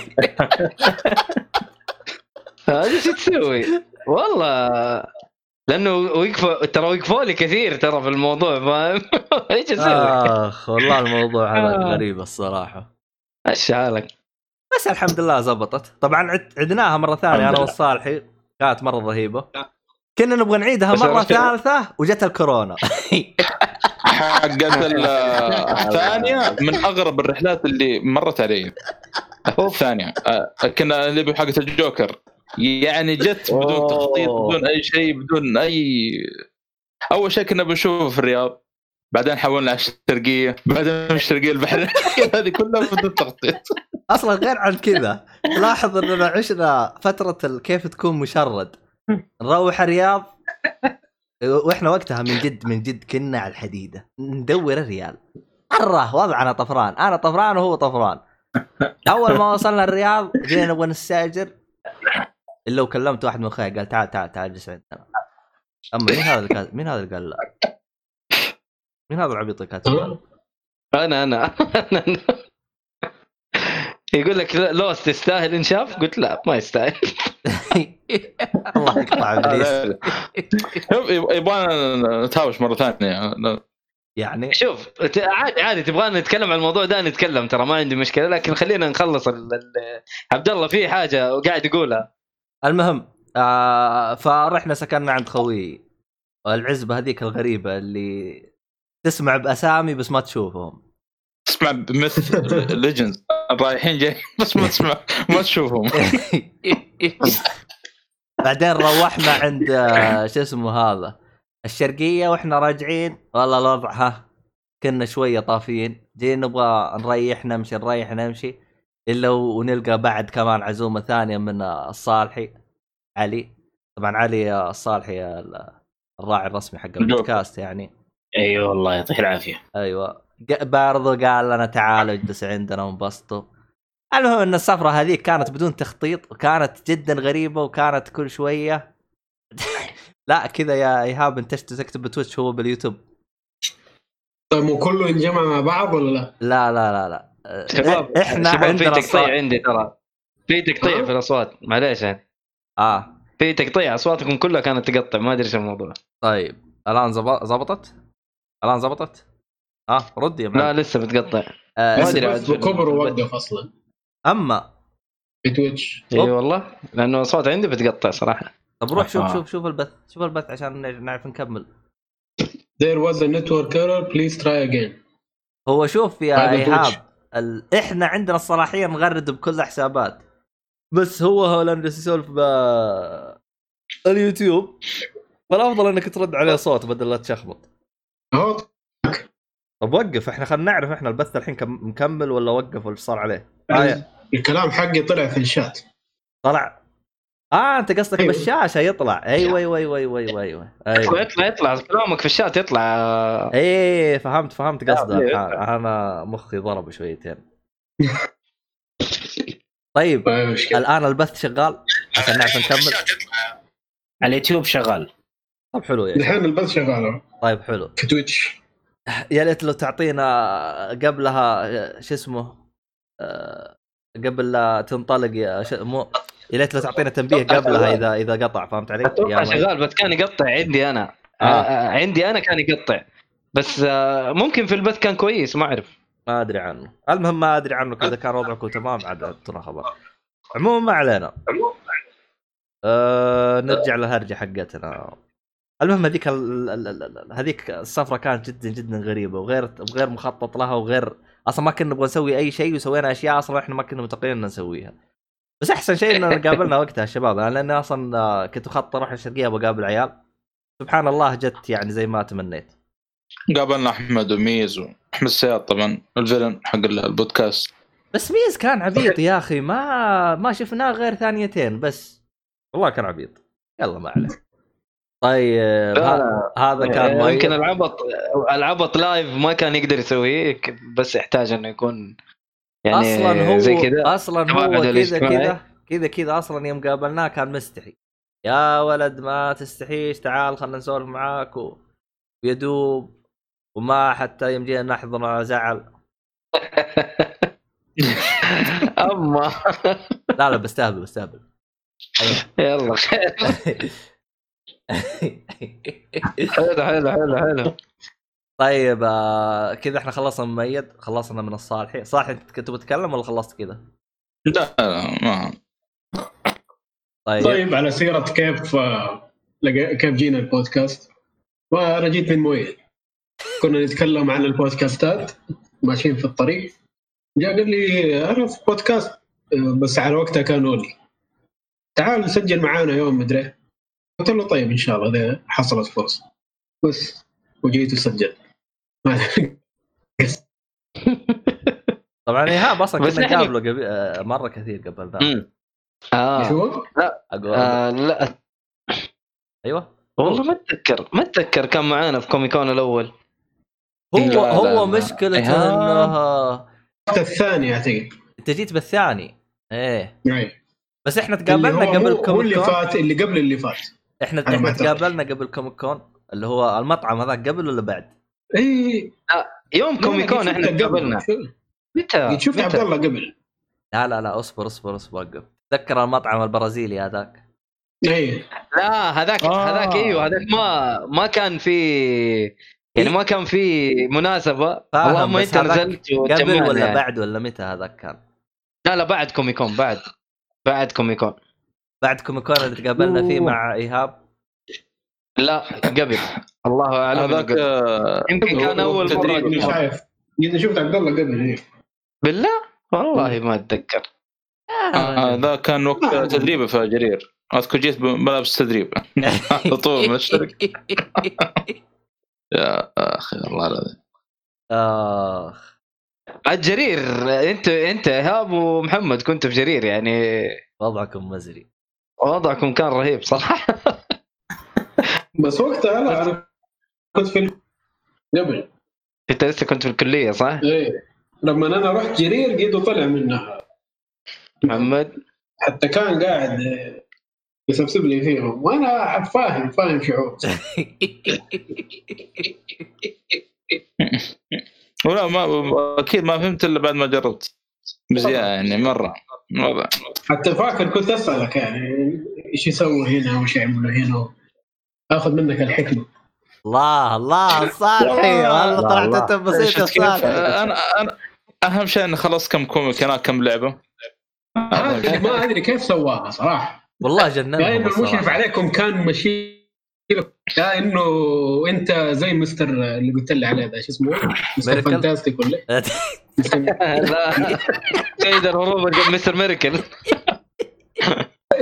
Speaker 3: هذا شو تسوي؟ والله. لأنه وقفوا ترى وقفوا لي كثير ترى في الموضوع فاهم؟ إيش أسوي؟
Speaker 1: آخ والله الموضوع هذا
Speaker 3: آه.
Speaker 1: غريب الصراحة
Speaker 3: إيش حالك؟
Speaker 1: بس الحمد لله زبطت طبعا عد- عدناها
Speaker 3: مرة
Speaker 1: ثانية
Speaker 3: أنا.
Speaker 1: والصالحي كانت مرة رهيبة كنا نبغى نعيدها
Speaker 3: مرة
Speaker 1: ثالثة وجت الكورونا
Speaker 2: حقت ال- الثانية من أغرب الرحلات اللي مرت علي الثانية آه، كنا اللي حقت الجوكر يعني جت بدون. تخطيط بدون أي شيء بدون أي أول شيء كنا بنشوفه في الرياض بعدين حولنا على الشرقية بعدين من الشرقية البحريه هذه كلها بدون تخطيط.
Speaker 1: أصلا غير عن كذا لاحظ إننا عشنا فترة كيف تكون مشرد. نروح الرياض وإحنا وقتها من جد من جد كنا على الحديدة ندور الريال مرة وضعنا طفران أنا طفران وهو طفران. أول ما وصلنا الرياض جينا نبغى نستأجر. إلا وكلمت واحد من أخويا قال تعال تعال تعال اجلس عندنا. أما مين هذا اللي قال مين هذا اللي قال لا مين هذا العبيط اللي كاتب؟
Speaker 3: أنا أنا أنا. يقول لك لوس تستاهل إنشاف؟ قلت لا ما يستاهل.
Speaker 1: الله يقطع إبليس.
Speaker 2: يبغانا نتهاوش مرة ثانية.
Speaker 1: يعني
Speaker 3: شوف عادي عادي تبغانا نتكلم عن الموضوع ده نتكلم ترى ما عندي مشكلة لكن خلينا نخلص ال- عبد الله في حاجة وقاعد يقولها.
Speaker 1: المهم آه فرحنا سكننا عند خوي. العزبه هذيك الغريبة اللي تسمع بأسامي بس ما تشوفهم.
Speaker 2: تسمع بمثل ليجندز رايحين جاي بس ما تسمع ما تشوفهم.
Speaker 1: بعدين روحنا عند آه، شو اسمه هذا الشرقية وإحنا راجعين. والله الوضع ها كنا شوية طافيين. جينا نبغى نريح نمشي نريح نمشي. إلا ونلقى بعد كمان عزومة ثانية من الصالحي علي. طبعا علي الصالحي الراعي الرسمي حق البودكاست يعني.
Speaker 6: أيوه والله يعطيك
Speaker 1: العافية. أيوه. برضو قال لنا تعالوا اجلسوا عندنا وانبسطوا. المهم إن السفرة هذيك كانت بدون تخطيط وكانت جدا غريبة وكانت كل شوية. لا كذا يا إيهاب أنت تكتب بتويتش هو باليوتيوب؟
Speaker 4: طيب مو كله ينجمع مع بعض ولا لا؟
Speaker 1: لا لا لا لا.
Speaker 3: شباب
Speaker 1: إحنا
Speaker 3: شباب في تقطيع عندي ترى. في تقطيع في الأصوات معليش. يعني
Speaker 1: آه.
Speaker 3: في تقطيع أصواتكم كلها كانت تقطع ما أدري إيش الموضوع.
Speaker 1: طيب الآن زب- زبطت؟ الآن زبطت؟ آه ردي يا
Speaker 3: لا لسه بتقطع.
Speaker 1: آه
Speaker 3: ما
Speaker 4: بس
Speaker 3: في-
Speaker 4: بكبر ووقف أصلا.
Speaker 1: أما
Speaker 4: في تويتش.
Speaker 3: إي والله لأنه الاصوات عندي بتقطع صراحة.
Speaker 1: طب روح شوف
Speaker 6: آه.
Speaker 1: شوف شوف البث شوف البث عشان نعرف نكمل.
Speaker 4: There was a network error. Please try again.
Speaker 1: هو شوف يا
Speaker 4: هذا إيهاب.
Speaker 1: ال... إحنا عندنا الصلاحيه نغرد بكل الحسابات. بس هو هو لأنه جالس يسولف ب اليوتيوب. فالأفضل إنك ترد عليه صوت بدل لا تشخبط. طب وقف إحنا خلينا نعرف إحنا البث الحين كم مكمل ولا وقف ولا صار عليه؟ آه
Speaker 4: الكلام حقي طلع في الشات.
Speaker 1: طلع. آه أنت قصدك
Speaker 4: أيوة.
Speaker 1: بالشاشة يطلع. أيوه أيوه أيوه أيوه أيوه أيوه
Speaker 3: يطلع
Speaker 1: أيوه.
Speaker 3: يطلع يطلع. كلامك في الشات يطلع.
Speaker 1: إيه فهمت فهمت قصدك.
Speaker 3: أيوة.
Speaker 1: آه، أنا مخي ضرب شويتين. طيب الآن البث شغال؟ عشان نعرف نكمل.
Speaker 6: على اليوتيوب شغال.
Speaker 1: طب حلو شباب.
Speaker 4: الحين البث شغال
Speaker 1: طيب حلو.
Speaker 4: في Twitch
Speaker 1: يا ليت لو تعطينا قبلها شو اسمه؟ آه، قبل لا تنطلق يا ش... مو يا ليت لو تعطينا تنبيه قبلها اذا إذا قطع فهمت علي؟ أتوقع.
Speaker 3: شغال بس كان يقطع عندي أنا
Speaker 1: آه.
Speaker 3: آه. عندي أنا كان يقطع بس آه ممكن في البث كان كويس ما أعرف
Speaker 1: ما أدري عنه المهم ما أدري عنه كذا كان وضعكم تمام عاد اعطونا خبر عموما ما علينا آه نرجع للهرجة حقتنا المهم هذيك هذيك السفرة كانت جدا جدا غريبة وغير وغير مخطط لها وغير أصلا ما كنا نبغى نسوي أي شيء وسوينا أشياء أصلا إحنا ما كنا متوقعين إن نسويها بس أحسن شيء إننا قابلنا وقتها الشباب يعني لأني أصلا آه، كنت مخطط أروح الشرقية بقابل عيال. سبحان الله جت يعني زي ما تمنيت.
Speaker 2: قابلنا أحمد وميز وأحمد السياد طبعا الفيلن حق البودكاست.
Speaker 1: بس ميز كان عبيط يا أخي ما ما شفناه غير ثانيتين بس. والله كان عبيط. يلا ما عليه. طيب هذا كان مؤيد.
Speaker 3: يمكن العبط العبط لايف ما كان يقدر يسويه بس يحتاج إنه يكون يعني
Speaker 1: أصلا هو
Speaker 3: زي كذا
Speaker 1: أصلا هو كذا. كذا كذا كذا أصلا يوم قابلناه كان مستحي. يا ولد ما تستحيش تعال خلينا نسولف معاك و... ويدوب. وما حتى يوم جينا نحضر زعل.
Speaker 3: أما.
Speaker 1: لا لا بستهبل بستهبل.
Speaker 3: يلا. خير حلو حلو حلو حلو.
Speaker 1: طيب آه كذا إحنا خلصنا من ميد خلصنا من الصالحي صالح انت كنت بتتكلم ولا خلصت كذا؟
Speaker 2: لا لا ما.
Speaker 1: طيب,
Speaker 4: طيب على سيرة كيف آه، لقى- كيف جينا البودكاست؟ وأنا جيت من مويه كنا نتكلم عن البودكاستات ماشيين في الطريق. جاء قال لي أنا في بودكاست آه، بس على وقتها كان اولي تعال سجل معانا يوم مدري. قلت له طيب إن شاء الله إذا حصلت فرصة. بس وجيت وسجلت.
Speaker 1: طبعا ايهاب أصلا
Speaker 3: بس
Speaker 1: كنا
Speaker 3: نحن-
Speaker 1: نقابله قبل آه مرة كثير قبلنا
Speaker 3: مم. آه
Speaker 4: شو؟
Speaker 1: أقول
Speaker 3: آه، لا
Speaker 1: أيوه
Speaker 3: والله ما أتذكر ما أتذكر كان معانا في Comic Con الأول
Speaker 1: هو
Speaker 2: لا، لا،
Speaker 1: هو
Speaker 2: لا.
Speaker 1: مشكلته
Speaker 2: إيهاب.
Speaker 1: انه
Speaker 4: الوقت الثاني اعتقد
Speaker 1: أنت جيت بالثاني إيه
Speaker 4: أي.
Speaker 1: بس
Speaker 4: إحنا
Speaker 1: تقابلنا
Speaker 4: هو-
Speaker 1: قبل
Speaker 4: هو- هو اللي فات اللي قبل اللي فات
Speaker 1: إحنا
Speaker 4: إحنا.
Speaker 1: تقابلنا قبل Comic Con اللي هو المطعم هذاك قبل ولا بعد؟
Speaker 4: اي
Speaker 3: يوم Comic Con إحنا تقابلنا متى؟
Speaker 4: شفت؟ عبد الله قبل
Speaker 1: لا لا لا اصبر اصبر اصبر وقف تذكر المطعم البرازيلي هذاك
Speaker 4: اي
Speaker 3: لا هذاك
Speaker 2: آه.
Speaker 3: هذاك إيوه هذاك ما ما كان في يعني ما كان في مناسبة
Speaker 1: فاهم،
Speaker 3: اللهم إنت
Speaker 1: هذاك
Speaker 3: نزلت
Speaker 1: قبل ولا
Speaker 3: يعني.
Speaker 1: بعد ولا متى هذاك كان؟
Speaker 3: لا لا بعد Comic Con بعد بعد Comic Con
Speaker 1: بعد Comic Con اللي تقابلنا فيه. مع إيهاب
Speaker 3: لا قبل. الله أعلم
Speaker 2: هذاك. آه،
Speaker 3: يمكن كان أول
Speaker 4: مرة. إذا شفت عبد الله قبل إيه.
Speaker 3: بالله؟ والله ما أتذكر.
Speaker 2: آه، ذا كان وقت تدريبه في جرير. أذكر جيت بملابس تدريب. على طول مشترك يا أخي والله العظيم.
Speaker 1: آخ.
Speaker 3: الجرير أنت أنت إيهاب ومحمد كنتوا في جرير يعني.
Speaker 1: وضعكم مزري.
Speaker 3: وضعكم كان رهيب صراحة.
Speaker 4: بس وقتها لا أنا كنت في قبل.
Speaker 3: أنت لسه كنت في الكلية صح؟
Speaker 4: إيه. لما أنا رحت جرير قيدو طلع منها.
Speaker 3: محمد؟
Speaker 4: حتى كان قاعد يسبسب لي فيهم. وأنا فاهم فاهم شعور.
Speaker 2: ولا ما أكيد ما فهمت إلا بعد ما جربت. بزيادة يعني مرة. مرة.
Speaker 4: حتى فاكر كنت أسألك يعني إيش يسوي هنا وايش يعملوا هنا؟ آخذ منك الحكمه
Speaker 1: الله الله صالحي. والله طلعت أنت بسيط يا
Speaker 2: شفت كيف؟
Speaker 1: صالح
Speaker 2: أنا أنا أهم شيء اني خلصت كم كوميك هناك كم لعبة.
Speaker 4: هذه ما أدري كيف سواها صراحة.
Speaker 1: والله
Speaker 4: يا
Speaker 1: جننهم
Speaker 4: انه المشرف. عليكم كان مشي يا إنه أنت زي مستر اللي قلت لي عليه ذا شو اسمه؟ مستر؟ فانتاستيك ولا؟
Speaker 3: لا. سيد الهروب مستر ميركل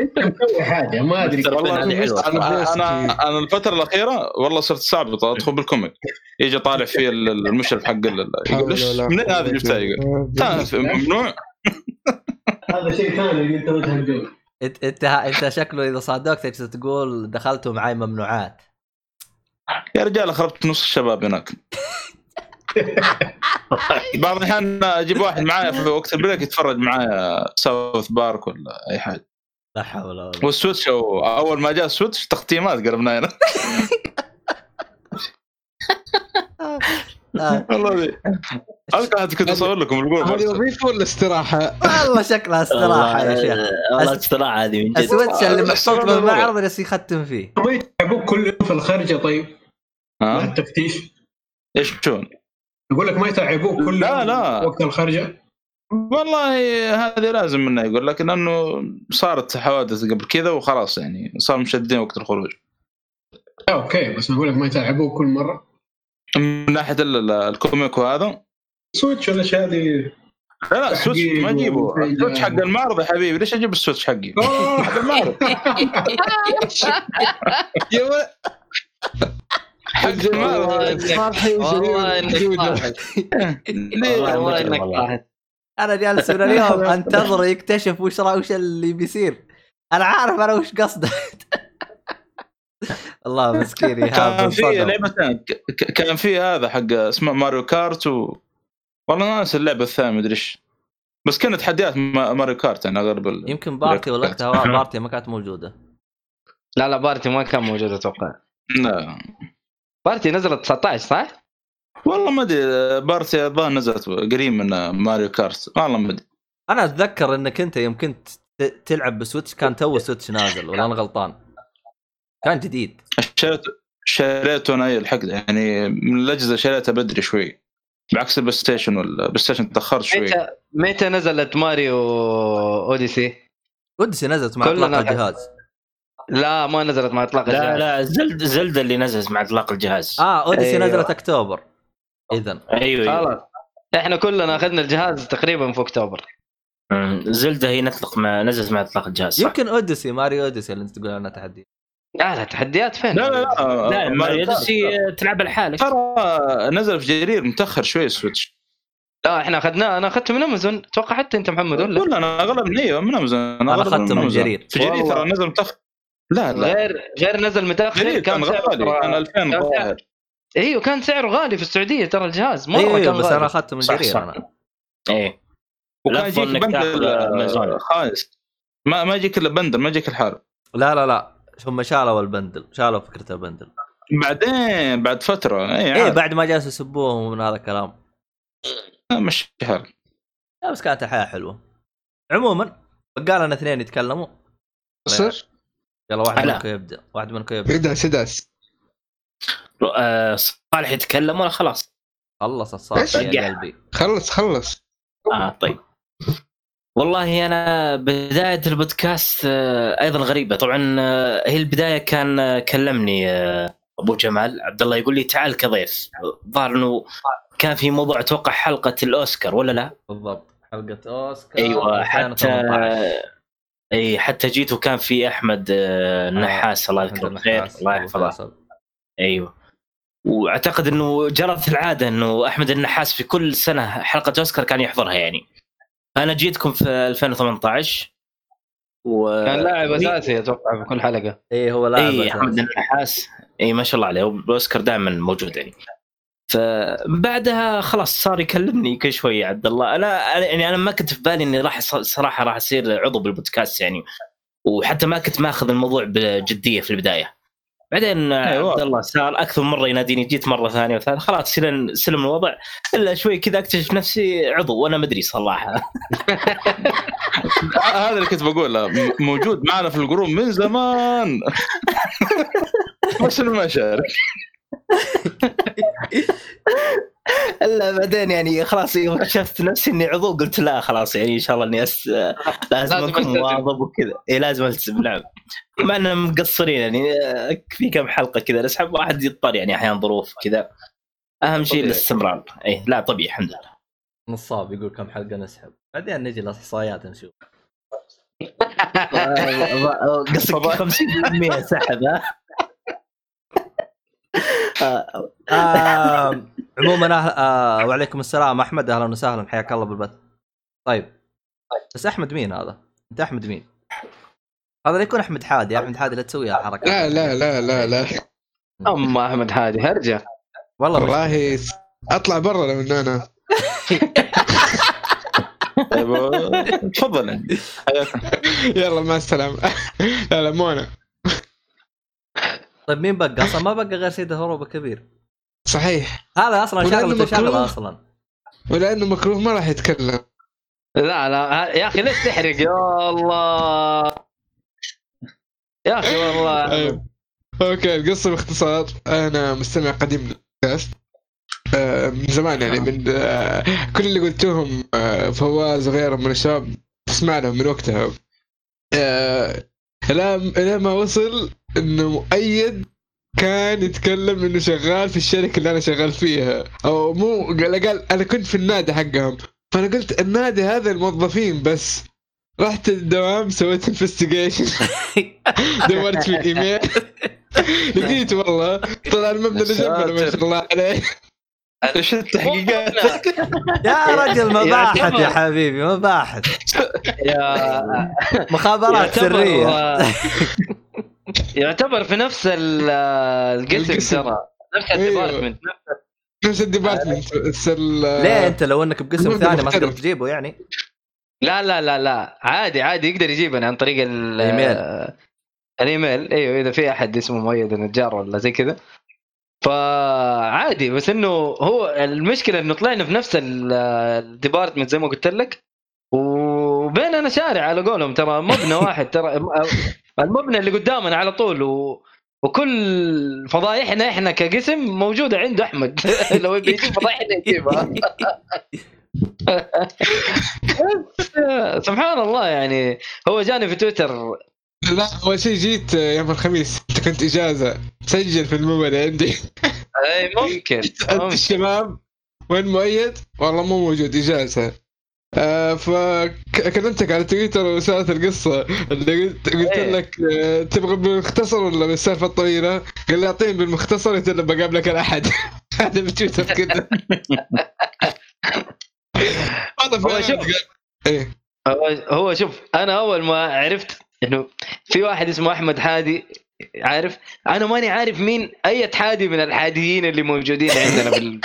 Speaker 4: انت مسوي حاجة ما أدري.
Speaker 2: والله. أنا أنا أنا الفترة الأخيرة والله صرت صعب أدخل بالكوميك. يجي طالع فيه ال- المشرف حق يقول ليش منين هذا جبتها يقول ممنوع.
Speaker 4: هذا شيء ثاني اللي أنت وجهك
Speaker 1: انت انت أنت شكله إذا تجلس تقول دخلتوا معي ممنوعات.
Speaker 2: يا رجال خربت نص الشباب هناك. بعض الأحيان أجيب واحد معايا في وقت ال break يتفرج معايا South Park ولا أي حاجة.
Speaker 1: لا حول ولا قوة.
Speaker 2: وال Switch أول ما جاء ال Switch تختيمات قربنا هنا.
Speaker 1: آه،
Speaker 2: والله هذه كنت أصور لكم
Speaker 5: هذه
Speaker 2: الجول
Speaker 5: وظيفة ولا استراحة؟
Speaker 1: والله شكلها استراحة يا شيخ.
Speaker 6: والله
Speaker 1: أس-
Speaker 6: استراحة هذه من جد.
Speaker 1: ال Switch اللي محطوط
Speaker 2: الشغل
Speaker 1: بالمعرض جالس يختم فيه.
Speaker 4: ما يتعبوك كل يوم في الخرجة طيب؟
Speaker 2: ها؟
Speaker 4: التفتيش
Speaker 2: إيش شون؟
Speaker 4: يقول لك ما يتعبوك كل
Speaker 2: لا، لا.
Speaker 4: وقت الخرجة؟
Speaker 2: والله هذه لازم منه يقول لك لأنه صارت حوادث قبل كذا وخلاص يعني صار مشدين وقت الخروج.
Speaker 4: okay بس بقول لك ما يتعبوه كل مرة؟
Speaker 2: من ناحية ال- ال- ال comic وهذا
Speaker 4: Switch والاشياء هذه
Speaker 2: لا لا ال Switch ما أجيبه.
Speaker 4: ال
Speaker 2: Switch حق المعرض يا حبيبي. ليش أجيب ال Switch حقي؟ حق المعرض. حق المعرض.
Speaker 5: صالحي
Speaker 3: والله
Speaker 2: إنك؟
Speaker 3: والله إنك
Speaker 6: والله.
Speaker 1: أنا جالس من اليوم أنتظر يكتشف وش وش اللي بيصير. أنا عارف أنا وش قصده الله مسكين
Speaker 2: كان في. لعبتين كان في هذا حق اسمه Mario Kart و والله ناس اللعبة الثانية مدري إيش. بس كانت تحديات ما- Mario Kart يعني أغلب ال...
Speaker 1: يمكن Party وقتها Party ما كانت موجودة.
Speaker 3: لا لا Party ما كان موجود أتوقع.
Speaker 2: لا.
Speaker 3: Party نزلت 19 صح؟
Speaker 2: والله ما أدري Party الظاهر نزلت قريب من Mario Kart والله ما أدري.
Speaker 1: أنا أتذكر إنك أنت يوم كنت ت- تلعب ب Switch كان تو Switch نازل ولا أنا غلطان. كان جديد.
Speaker 2: شريت شريته أنا الحق يعني من الأجهزة شريتها بدري شوي بعكس البلاي ستيشن والبلاي ستيشن تأخرت شوي.
Speaker 3: متى متى نزلت ماريو Odyssey؟
Speaker 1: Odyssey نزلت مع
Speaker 3: إطلاق
Speaker 1: الجهاز.
Speaker 3: لا ما نزلت مع إطلاق
Speaker 6: لا
Speaker 3: الجهاز.
Speaker 6: لا Zelda Zelda اللي نزلت مع إطلاق الجهاز.
Speaker 1: آه Odyssey
Speaker 3: أيوه.
Speaker 1: نزلت أكتوبر. اذا
Speaker 6: أيوه أيوه.
Speaker 3: خلاص. إحنا كلنا أخذنا الجهاز تقريبا في أكتوبر.
Speaker 6: أمم، Zelda هي نطلق مع نزلت مع إطلاق الجهاز صح؟
Speaker 1: يمكن Odyssey Mario Odyssey اللي أنت تقول عنها تحدي.
Speaker 3: لا لا تحديات فين؟
Speaker 2: لا لا لا.
Speaker 6: لا
Speaker 2: Mario Kart.
Speaker 6: Odyssey تلعبها لحالك.
Speaker 2: ترى نزل في جرير متأخر شوي ال Switch.
Speaker 3: لا إحنا أخذناه أنا أخذته من أمازون. أتوقع حتى أنت محمد ولا؟
Speaker 2: كلنا أنا أغلب من أيوه من أمازون.
Speaker 1: أنا
Speaker 2: أغلب
Speaker 1: أخذته من. جرير.
Speaker 2: في جرير. ترى نزل متأخر. لا لا.
Speaker 3: غير غير نزل
Speaker 2: متأخر كان غالي. كان 2000
Speaker 3: كان سعر-
Speaker 2: ظاهر.
Speaker 3: إيوه كان سعره غالي في السعودية ترى الجهاز مرة
Speaker 1: إيوه
Speaker 3: كان
Speaker 1: أيوه بس
Speaker 3: غالي.
Speaker 1: أنا أخذته من جرير. أنا.
Speaker 6: إيه.
Speaker 2: وكان يجيك بندل. آه، خايس ما ما يجيك إلا بندل ما يجيك الحال
Speaker 1: لا لا لا. هم شالوا البندل شالوا فكرة البندل.
Speaker 2: بعدين بعد فترة اي
Speaker 1: إيه
Speaker 2: عاد.
Speaker 1: بعد ما جالسوا يسبوهم من هذا الكلام.
Speaker 2: مشي حالك
Speaker 1: لا بس كانت الحياة حلوة. عموما بقى لنا اثنين يتكلموا.
Speaker 5: صر
Speaker 1: يلا واحد. منكم يبدأ واحد منكم يبدأ.
Speaker 5: يدعس يدعس
Speaker 6: آه، صالح يتكلم ولا خلاص؟
Speaker 1: خلص
Speaker 5: إيش؟
Speaker 1: يا قلبي
Speaker 5: خلص خلص
Speaker 6: آه طيب والله أنا بداية البودكاست آه، أيضا غريبة طبعا آه، هي البداية كان آه، كلمني آه، أبو جمال عبد الله يقول لي تعال كضيف الظاهر إنه كان في موضوع أتوقع حلقة الأوسكار ولا لا؟
Speaker 1: بالضبط حلقة أوسكار
Speaker 6: أيوه حتى
Speaker 1: 2018.
Speaker 6: أي حتى جيت وكان في أحمد آه، النحاس الله يذكره بالخير الله يحفظه. أيوه واعتقد انه جرت العادة انه احمد النحاس في كل سنة حلقة اوسكار كان يحضرها يعني. أنا جيتكم في 2018 و
Speaker 3: كان لاعب أساسي أتوقع في كل حلقة.
Speaker 1: إيه هو لاعب
Speaker 6: اي. أحمد النحاس. اي ما شاء الله عليه. الاوسكار دائما موجود يعني. فبعدها خلاص صار يكلمني كل شوي عبد الله. أنا يعني أنا ما كنت في بالي إني راح ص- صراحة راح أصير عضو بالبودكاست يعني. وحتى ما كنت ماخذ الموضوع بجدية في البداية. بعدين
Speaker 2: أيوة.
Speaker 6: عبد الله صار أكثر من مرة يناديني جيت مرة ثانية وثالثه خلاص سلم سلم الوضع؟ إلا شوي كذا أكتشف نفسي عضو وأنا مدري صراحة.
Speaker 2: هذا اللي كنت بقوله موجود معنا في الجروب من زمان. بس ما شارك
Speaker 6: الا بعدين يعني خلاص يوم اكتشفت نفسي إني عضو قلت لا خلاص يعني إن شاء الله إني أس... لازم
Speaker 3: أكون.
Speaker 6: مواظب وكذا. إي لازم ألتزم نعم. مع اننا مقصرين يعني في كم حلقة كذا نسحب واحد يضطر يعني أحيانا ظروف كذا. أهم شيء. الاستمرار. إي لا طبيعي الحمد لله.
Speaker 1: نصاب يقول كم حلقة نسحب. بعدين نجي الاحصائيات نشوف.
Speaker 6: قصدك 50% سحب ها؟
Speaker 1: آه عموما. آه وعليكم السلام. أحمد أهلا وسهلا. حياك الله بالبث طيب. بس أحمد مين هذا؟ أنت أحمد مين؟ هذا لا يكون أحمد حادي. أحمد حادي لا تسوي هالحركه
Speaker 5: لا لا لا لا لا.
Speaker 3: أما أحمد هادي هرجة.
Speaker 1: والله.
Speaker 5: والله أطلع برا لو إنه أنا.
Speaker 2: طيب تفضل.
Speaker 5: يلا مع السلامة. لا لا مو أنا.
Speaker 1: طيب مين بقى؟ أصلا ما بقى غير سيد الهروب الكبير.
Speaker 5: صحيح.
Speaker 1: هذا أصلا شغلة
Speaker 5: مكروه.
Speaker 1: أصلا.
Speaker 5: ولأنه مكروه ما راح يتكلم.
Speaker 3: لا لا يا أخي ليش تحرق؟ يا الله. يا أخي والله.
Speaker 5: أيوة. okay القصة باختصار. أنا مستمع قديم للبودكاست. آه، من زمان يعني من آه، كل اللي قلتوهم آه، فواز وغيرهم من الشباب تسمع لهم من وقتها آه، لا ما وصل إنه مؤيد كان يتكلم إنه شغال في الشركة اللي أنا شغال فيها. أو مو قال قال أنا كنت في النادي حقهم. فأنا قلت النادي هذا الموظفين بس. رحت الدوام سويت investigation دورت في الإيميل. لقيت والله. طلع المبنى اللي جنبنا ما شاء الله عليه.
Speaker 2: إيش التحقيقات؟
Speaker 1: يا رجل مباحث يا حبيبي مباحث
Speaker 3: يا
Speaker 1: مخابرات سرية.
Speaker 3: يعتبر في نفس ال- القسم. ترى نفس
Speaker 5: أيوه. ال department نفس ال department
Speaker 1: ليه انت لو انك بقسم ثاني ما تقدر. تجيبه يعني
Speaker 3: لا لا لا لا عادي عادي يقدر يجيبني عن طريق ال-
Speaker 1: الإيميل.
Speaker 3: الإيميل إيوه إذا في أحد اسمه مؤيد النجار ولا زي كذا فعادي بس إنه هو المشكلة إنه طلعنا في نفس ال- الديبارتمنت زي ما قلت لك وبيننا شارع على قولهم ترى مبنى واحد ترى المبنى اللي قدامنا على طول و وكل فضايحنا إحنا كقسم موجودة عند أحمد. لو يبي يجيب فضايحنا يجيبها. سبحان الله يعني. هو جاني في تويتر.
Speaker 5: لا أول شيء جيت يوم الخميس أنت كنت إجازة. سجل في ال
Speaker 3: memory عندي.
Speaker 5: إي
Speaker 3: ممكن.
Speaker 5: الشباب وين مؤيد؟ والله مو موجود إجازة. آه فكلمتك على تويتر وسألت القصة اللي قلت, قلت
Speaker 3: إيه.
Speaker 5: لك آه تبغى بالمختصر ولا بالسالفة الطويلة؟ قال لي أعطيني بالمختصر قلت له بقابلك الأحد هذا بتويتر كذا
Speaker 3: هو شوف.
Speaker 5: إيه
Speaker 3: هو شوف أنا أول ما عرفت إنه في واحد اسمه أحمد حادي عارف أنا ماني عارف مين أي حادي من الحاديين اللي موجودين عندنا في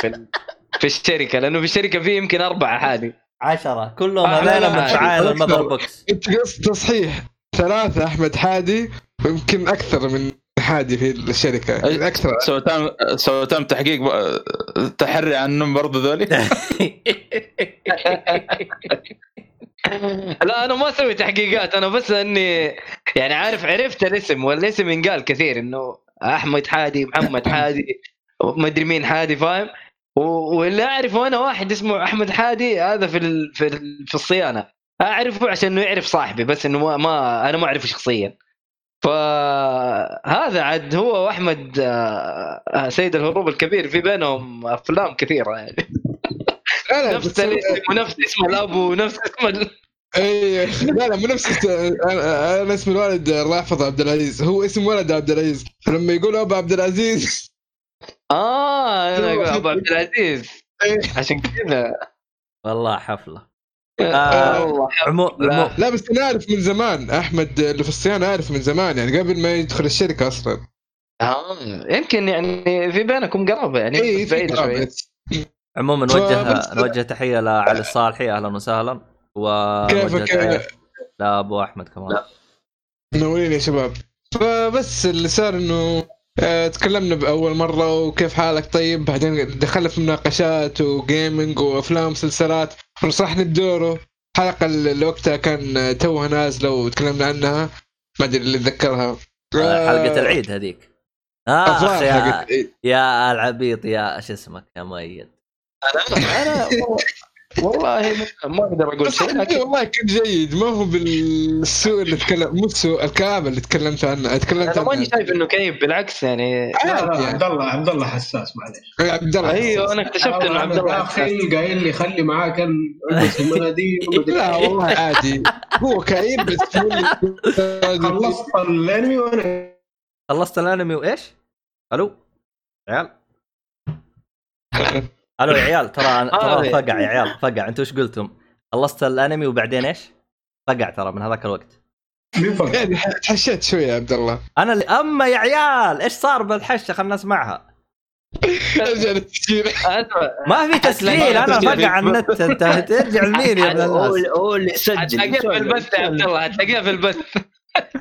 Speaker 3: في الشركة لأنه في الشركة في يمكن أربعة حادي
Speaker 1: عشرة. كلهم هذول
Speaker 3: لا،
Speaker 1: من
Speaker 5: أكثر.
Speaker 1: ال mother
Speaker 5: box. أنت قصد تصحيح ثلاثة أحمد حادي ويمكن أكثر من حادي في الشركة.
Speaker 2: أي-
Speaker 5: أكثر.
Speaker 2: سويتان سويتان تحقيق تحري عنهم برضه ذولي؟
Speaker 3: لا أنا ما أسوي تحقيقات. أنا بس اني يعني عارف عرفت الاسم والاسم ينقال كثير إنه أحمد حادي محمد حادي ما أدري مين حادي فاهم؟ واللي أعرفه أنا واحد اسمه أحمد حادي هذا في ال... في ال... في الصيانة. أعرفه عشان إنه يعرف صاحبي بس إنه ما, ما أنا ما أعرفه شخصيا. فهذا عاد هو وأحمد آه، آه، سيد الهروب الكبير في بينهم أفلام كثيرة يعني. نفس الاسم ونفس اسم الأب ونفس اسم ال...
Speaker 5: اي لا لا مو نفس أنا اسم الوالد الله يحفظه عبد العزيز. هو اسم ولد عبد العزيز. لما يقولوا ابو عبد العزيز
Speaker 3: آه أنا أقول ابو عبد العزيز.
Speaker 5: إيه.
Speaker 3: عشان كذا.
Speaker 1: والله حفلة.
Speaker 3: آه
Speaker 1: آه،
Speaker 3: والله
Speaker 1: عمو
Speaker 3: لا.
Speaker 1: عمو
Speaker 5: لا بس أنا أعرف من زمان. أحمد اللي في الصيانة اعرف من زمان يعني قبل ما يدخل الشركة أصلا.
Speaker 3: آه يمكن يعني في بينكم قرابة يعني بس بعيد شوي
Speaker 1: عموما نوجه نوجه تحية لعلي الصالحي أهلا وسهلا. ونوجه
Speaker 5: كيفك؟
Speaker 1: تحيه لأبو أحمد كمان.
Speaker 5: منورين يا شباب. فبس اللي صار إنه تكلمنا بأول مرة وكيف حالك؟ طيب بعدين دخلنا في مناقشات وجيمنج وأفلام ومسلسلات ونصحنا بدوره. الحلقة اللي وقتها كان توها نازلة وتكلمنا عنها ما أدري اللي اتذكرها
Speaker 1: آه، حلقة العيد هذيك.
Speaker 5: آه
Speaker 1: يا. يا العبيط يا شو اسمك يا مؤيد.
Speaker 3: أنا والله ما- أقدر
Speaker 5: أقول
Speaker 3: شيء
Speaker 5: والله كان جيد ما هو بالسوء اللي تكلم مو السوء الكآبة اللي تكلمت عنها تكلمت
Speaker 3: أنا ماني شايف إنه كيف بالعكس يعني
Speaker 4: لا لا
Speaker 5: عادي يعني.
Speaker 4: عبد الله عبد الله حساس معلش
Speaker 5: يا عبد الله
Speaker 3: أيوه أنا اكتشفت
Speaker 4: إنه
Speaker 3: عبد الله حساس.
Speaker 4: داخل قايل لي خلي معاك المناديل
Speaker 5: لا
Speaker 4: إيه.
Speaker 5: والله عادي هو كئيب بس
Speaker 4: خلصت الأنمي وأنا
Speaker 1: خلصت الأنمي وإيش؟ ألو عيال ألو يا عيال ترى ترى
Speaker 3: آه.
Speaker 1: فقع يا عيال فقع أنتوا إيش قلتم؟ خلصت الانمي وبعدين إيش؟ فقع ترى من هذاك الوقت
Speaker 4: مين فوق؟
Speaker 5: يعني تحشيت شوية يا عبد الله
Speaker 1: أنا اللي اما يا عيال إيش صار بالحشه خلنا نسمعها
Speaker 5: ارجع للتسجيل
Speaker 3: أسمع،
Speaker 1: ما في تسجيل
Speaker 2: أنا.
Speaker 1: فقع النت انت ترجع لمين يا ابن
Speaker 6: هو
Speaker 1: الناس؟
Speaker 6: هو اللي سجل
Speaker 3: هتلاقيها في البث يا عبد الله هتلاقيها في البث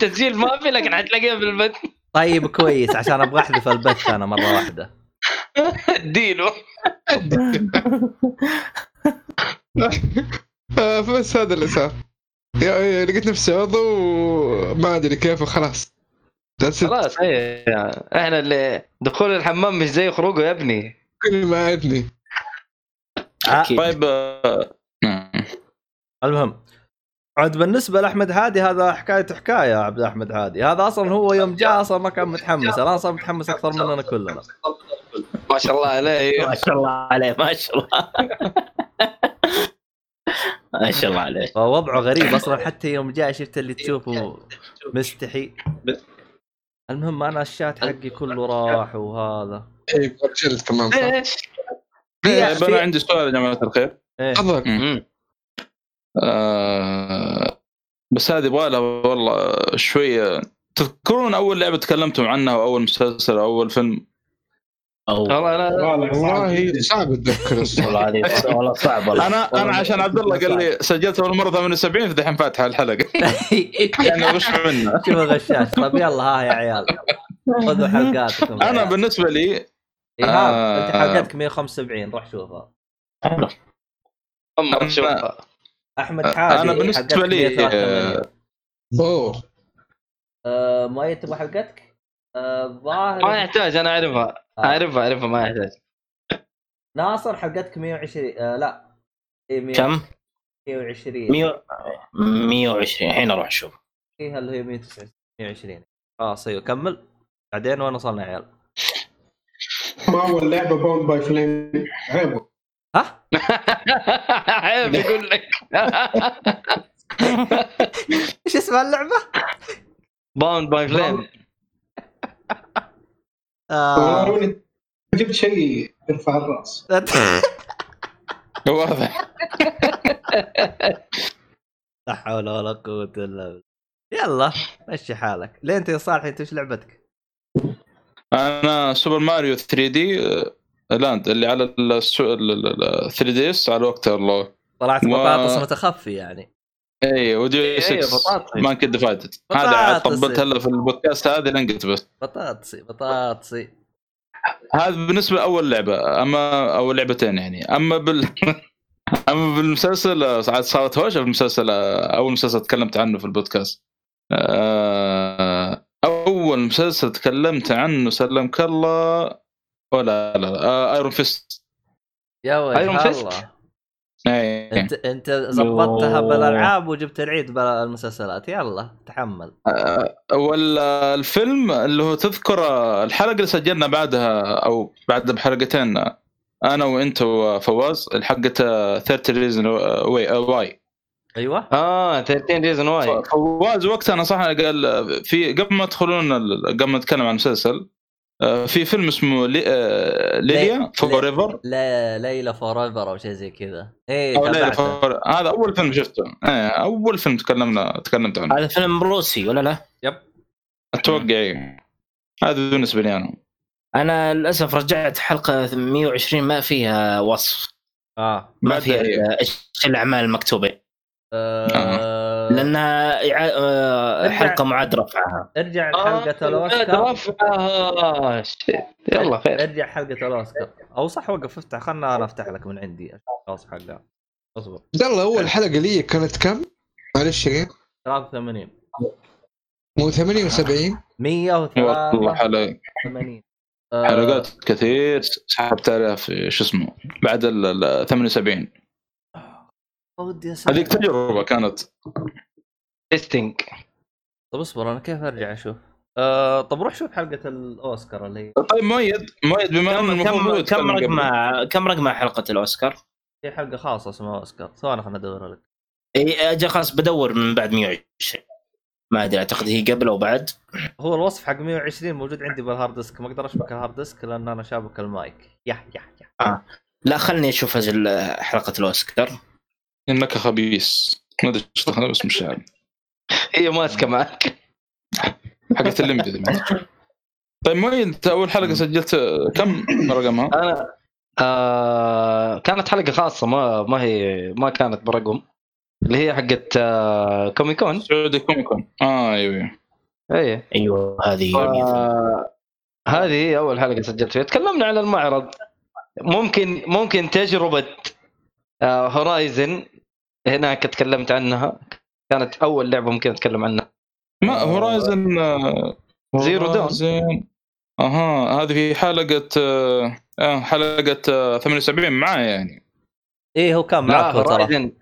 Speaker 3: تسجيل ما في لكن هتلاقيها في البث
Speaker 1: طيب كويس عشان أبغى احذف البث أنا مره واحدة
Speaker 3: اديله
Speaker 5: آه، فبس هذا اللي صار. يا- يا- لقيت نفسي عضو وما أدري كيف وخلاص.
Speaker 3: خلاص إيه إحنا اللي دخول الحمام مش زي خروجه يا ابني.
Speaker 5: كل ما عدني
Speaker 6: أكيد.
Speaker 2: طيب آه،.
Speaker 1: المهم عاد بالنسبة لأحمد هادي هذا حكاية حكاية يا عبد أحمد هادي. هذا أصلا هو يوم جاء أصلا ما كان متحمس. أنا أصلا متحمس أكثر مننا كلنا.
Speaker 3: ما شاء الله عليه.
Speaker 6: ما شاء الله عليه ما شاء الله. ما شاء الله عليه.
Speaker 1: فوضعه غريب أصلا حتى يوم جاء شفت اللي تشوفه مستحي. المهم أنا الشات حقي كله راح وهذا.
Speaker 5: اي إيه،؟
Speaker 3: ليش؟
Speaker 1: في-
Speaker 2: طيب أنا عندي سؤال يا جماعة الخير.
Speaker 1: إيه.
Speaker 5: تفضل.
Speaker 2: آه بس هذه يبغى لها والله شوية. تذكرون أول لعبة تكلمتم عنها أو أول مسلسل أو أول فيلم؟
Speaker 6: أو
Speaker 3: والله لا
Speaker 5: والله صعب اتذكر
Speaker 6: والله والله صعب والله.
Speaker 2: أنا أنا عشان عبد الله قال لي سجلت أول مرة 78 فدحين فاتحة الحلقة. يعني وش منه؟
Speaker 1: شوف الغشاش طيب يلا ها يا عيال. خذوا حلقاتكم.
Speaker 2: أنا بالنسبة لي
Speaker 1: ايهاب
Speaker 2: آه.
Speaker 1: أنت حلقتك 175 روح شوفها. أحمد حاجي
Speaker 2: أنا
Speaker 1: بالنسبة
Speaker 2: لي
Speaker 1: 183.
Speaker 5: أوه.
Speaker 1: آه، مؤيد تبغى حلقتك؟ آه،
Speaker 3: ما يحتاج أنا
Speaker 1: أعرفها.
Speaker 3: اعرفها اعرفها ما يحتاج.
Speaker 1: ناصر حلقتك 120 آه لا. إيه، 100
Speaker 6: كم؟
Speaker 1: 120
Speaker 6: 100 120 الحين أروح أشوف.
Speaker 1: فيها اللي هي 129 120 خلاص أيوه كمل. بعدين وين وصلنا يا عيال؟
Speaker 4: ما اول لعبه Bound by Flame عيب.
Speaker 1: ها؟
Speaker 3: عيب يقول لك.
Speaker 1: إيش اسم اللعبة؟
Speaker 3: Bound by Flame
Speaker 1: آه.
Speaker 4: والله جبت شيء يرفع الراس.
Speaker 2: واضح.
Speaker 1: لا حول ولا قوة إلا بالله. يلا مشي حالك. ليه أنت يا صالح أنت إيش لعبتك؟
Speaker 2: أنا Super Mario 3D Land اللي على ال 3DS على وقتها الله.
Speaker 1: طلعت بطاطس متخفي يعني.
Speaker 2: اي ودي
Speaker 3: إيه،
Speaker 2: 6
Speaker 3: بطاطس.
Speaker 2: ما كنت ديفايدد هذا. طبلت هلا في البودكاست هذه لنقت بس
Speaker 1: بطاطسي بطاطسي
Speaker 2: هذا بالنسبة لأول لعبة أما أو لعبتين يعني أما بال أما بالمسلسل آه، صارت هوشة في المسلسل آه، أول مسلسل تكلمت عنه في البودكاست آه، أول مسلسل تكلمت عنه سلمك الله ولا لا, لا. آه، Iron Fist
Speaker 1: يا ويل
Speaker 3: Iron Fist؟
Speaker 1: الله
Speaker 2: اي
Speaker 1: انت انت زبطتها بالألعاب وجبت العيد بالمسلسلات يلا تحمل.
Speaker 2: ولا الفيلم اللي هو تذكر الحلقة اللي سجلنا بعدها أو بعد بحلقتين أنا وإنت وفواز الحلقة 13 Reasons Why
Speaker 1: أيوه.
Speaker 3: آه 13 Reasons Why
Speaker 2: فواز وقتها نصحنا قال في قبل ما تدخلون ال- قبل ما نتكلم عن المسلسل في فيلم اسمه لي- آه، Lilya 4-ever
Speaker 1: لا ليلى forever أو شيء زي كذا. إيه
Speaker 2: for هذا أول فيلم شفته. إيه أول فيلم تكلمنا تكلمت عنه.
Speaker 6: هذا فيلم روسي ولا لا؟
Speaker 1: yep.
Speaker 2: أتوقع إيه. هذا بالنسبة لي أنا.
Speaker 6: أنا للأسف رجعت حلقة 120 ما فيها وصف.
Speaker 1: آه.
Speaker 6: ما فيها
Speaker 2: أدري.
Speaker 6: إيش الأعمال المكتوبة.
Speaker 1: آه،
Speaker 6: لأنها آه،
Speaker 1: ارجع.
Speaker 6: حلقة معاد رفعها.
Speaker 1: ارجع
Speaker 3: آه،
Speaker 1: لحلقة الأوسكار.
Speaker 3: رفعها. شيت. يلا خير.
Speaker 1: ارجع حلقة الأوسكار. أو صح وقف افتح. خلنا أنا أفتح لك من عندي. خلاص حلقة. أصبر.
Speaker 5: يلا أول حلقة لي كانت كم؟ معلش يا
Speaker 1: 83
Speaker 5: مو 78
Speaker 2: والله
Speaker 1: 183
Speaker 2: حلقة.
Speaker 1: آه،
Speaker 2: حلقات كثير. سحبت عليها في شو اسمه بعد ال ال 78
Speaker 1: ودي اسال
Speaker 2: هذيك تجربة كانت.
Speaker 3: testing
Speaker 1: طب اصبر أنا كيف أرجع أشوف؟ آه طب روح شوف حلقة الأوسكار اللي هي
Speaker 2: طيب مؤيد مؤيد بما إنه
Speaker 6: كم كم. رقم كم رقم حلقة الأوسكار؟
Speaker 1: في حلقة خاصة اسمها أوسكار ثواني خلنا أدور لك.
Speaker 6: إي أجل خلاص بدور من بعد 120 ما أدري أعتقد هي قبل أو بعد.
Speaker 1: هو الوصف حق 120 موجود عندي بال hard disk ما أقدر أشبك ال hard disk لأن أنا شابك المايك. يا يا يا.
Speaker 6: لا خلني أشوف أجل حلقة الأوسكار.
Speaker 2: انك خبيث. ما أدري إيش دخلنا بس مش عارف.
Speaker 3: هي ماسكة معك.
Speaker 2: حقت الليمبي. طيب مؤيد انت أول حلقة سجلت كم رقمها؟
Speaker 3: أنا آه كانت حلقة خاصة ما ما هي ما كانت برقم. اللي هي حقت آه Comic
Speaker 2: Con Saudi Comic Con آه أيوه أيوة.
Speaker 3: اي
Speaker 6: أيوه هذه
Speaker 3: ف- هذه هي أول حلقة سجلت فيها تكلمنا عن المعرض. ممكن ممكن تجربة آه Horizon هناك تكلمت عنها. كانت أول لعبة ممكن أتكلم عنها.
Speaker 2: ما Horizon آه،
Speaker 3: Zero
Speaker 2: Dawn. أها هذه في حلقة آه آه، حلقة آه 78 معايا يعني.
Speaker 1: إيه هو كان
Speaker 3: لا
Speaker 1: معك ترى.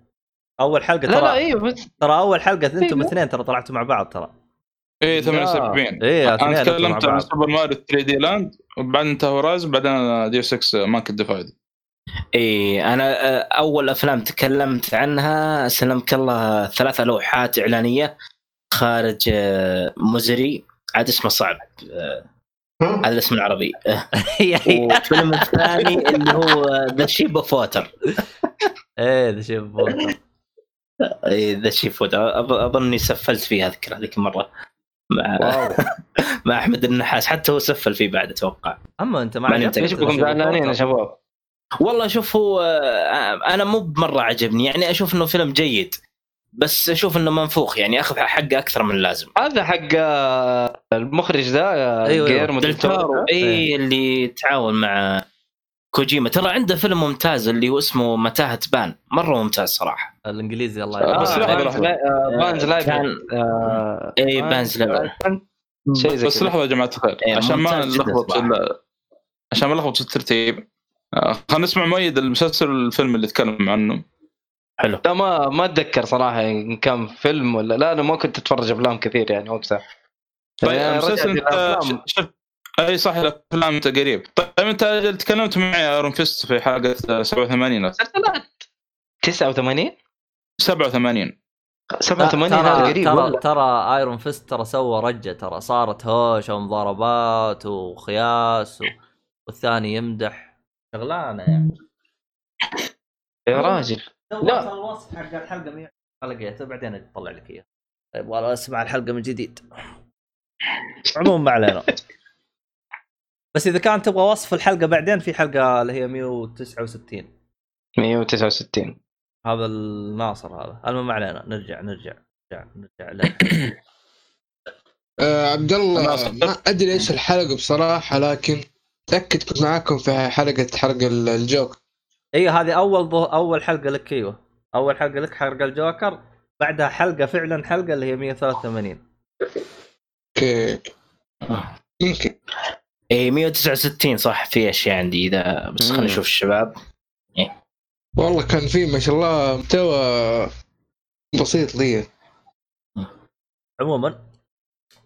Speaker 1: أول حلقة
Speaker 3: لا لا
Speaker 1: ترى.
Speaker 3: أيوه بس
Speaker 1: ترى أول حلقة أنتم
Speaker 3: أيوه.
Speaker 1: اثنين ترى طلعتوا مع بعض ترى.
Speaker 2: إيه 78
Speaker 1: إيه أنا
Speaker 2: تكلمت عن Super Mario 3D Land وبعدين انت Horizon بعدين Deus Ex Mankind
Speaker 6: Divided إي أنا أول أفلام تكلمت عنها سلمك الله ثلاثة لوحات إعلانية خارج ميزوري عاد اسمه صعب؟ هذا الاسم العربي
Speaker 1: يعني
Speaker 6: والفيلم الثاني اللي هو The Shape of Water
Speaker 1: إيه The Shape of
Speaker 6: Water. The Shape of Water أظني سفلت فيه اذكر هذيك المرة مع مع أحمد النحاس حتى هو سفل فيه بعد أتوقع
Speaker 1: أما أنت ما عجبك ذا
Speaker 3: بكم زعلانين يا؟ شباب؟
Speaker 6: والله شوف هو آه، أنا مو بمرة عجبني. يعني أشوف إنه فيلم جيد بس أشوف إنه منفوخ. يعني أخذ حقه أكثر من اللازم.
Speaker 3: هذا حق آه، المخرج
Speaker 1: أيوة،
Speaker 3: آه،
Speaker 1: أيوة.
Speaker 3: جيرمو
Speaker 6: دلتورو إي اللي تعاون مع كوجيما. ترى عنده فيلم ممتاز اللي هو اسمه متاهة بان. مرة ممتاز صراحة.
Speaker 1: الإنجليزي الله
Speaker 2: آه،
Speaker 1: يرحمه.
Speaker 2: بس لحظة،
Speaker 3: Pan's
Speaker 2: لحظة.
Speaker 3: لا- آه، Pan's Labyrinth
Speaker 6: كان-
Speaker 3: آه،
Speaker 6: إي
Speaker 3: Pan's زي
Speaker 2: بس لحظة يا جماعة الخير
Speaker 6: إيه،
Speaker 2: عشان ما نلخبط
Speaker 6: صراحة.
Speaker 2: عشان ما نلخبط في الترتيب. خلينا نسمع مؤيد المسلسل الفيلم اللي تكلم عنه.
Speaker 6: حلو.
Speaker 3: لا ما ما أتذكر صراحة إن كان فيلم ولا لا أنا ما كنت أتفرج أفلام كثير يعني وقتها.
Speaker 2: طيب
Speaker 3: يعني
Speaker 2: المسلسل
Speaker 3: رجعت
Speaker 2: أنت
Speaker 3: الأفلام.
Speaker 2: ش- شفت أي صح الأفلام أنت قريب. طيب أنت تكلمت معي Iron Fist في حلقة 87
Speaker 3: مسلسلات. 89
Speaker 2: 87
Speaker 3: 87
Speaker 1: ترى
Speaker 3: هذا قريب
Speaker 1: ترى
Speaker 3: والله.
Speaker 1: ترى ايرون فيست ترى سوى رجة ترى صارت هوشه ومضاربات وخياس و... والثاني يمدح. شغلانة يعني.
Speaker 3: يا راجل.
Speaker 1: لا. الوصف حق الحلقة 100 لقيته بعدين أطلع لك إياه. يبغى أسمع الحلقة من جديد. عموما ما علينا. بس إذا كان تبغى وصف الحلقة بعدين في حلقة اللي هي 169
Speaker 3: 169
Speaker 1: هذا الناصر هذا. المهم ما علينا. نرجع نرجع نرجع نرجع لا.
Speaker 5: آه عبد الله. ما أدري إيش الحلقة بصراحة لكن تأكد كنت معاكم في حلقه حرق ال- الجوك
Speaker 1: أيوه هذه أول ضو... أول حلقة لك إيوه. أول حلقة لك حلقه الجوكر بعدها حلقة فعلا حلقة اللي هي 183
Speaker 5: أوكي. يمكن
Speaker 6: اي 169 صح؟ في أشياء عندي إذا بس خلينا. نشوف الشباب.
Speaker 5: والله كان في ما شاء الله محتوى بسيط لي.
Speaker 1: عموما.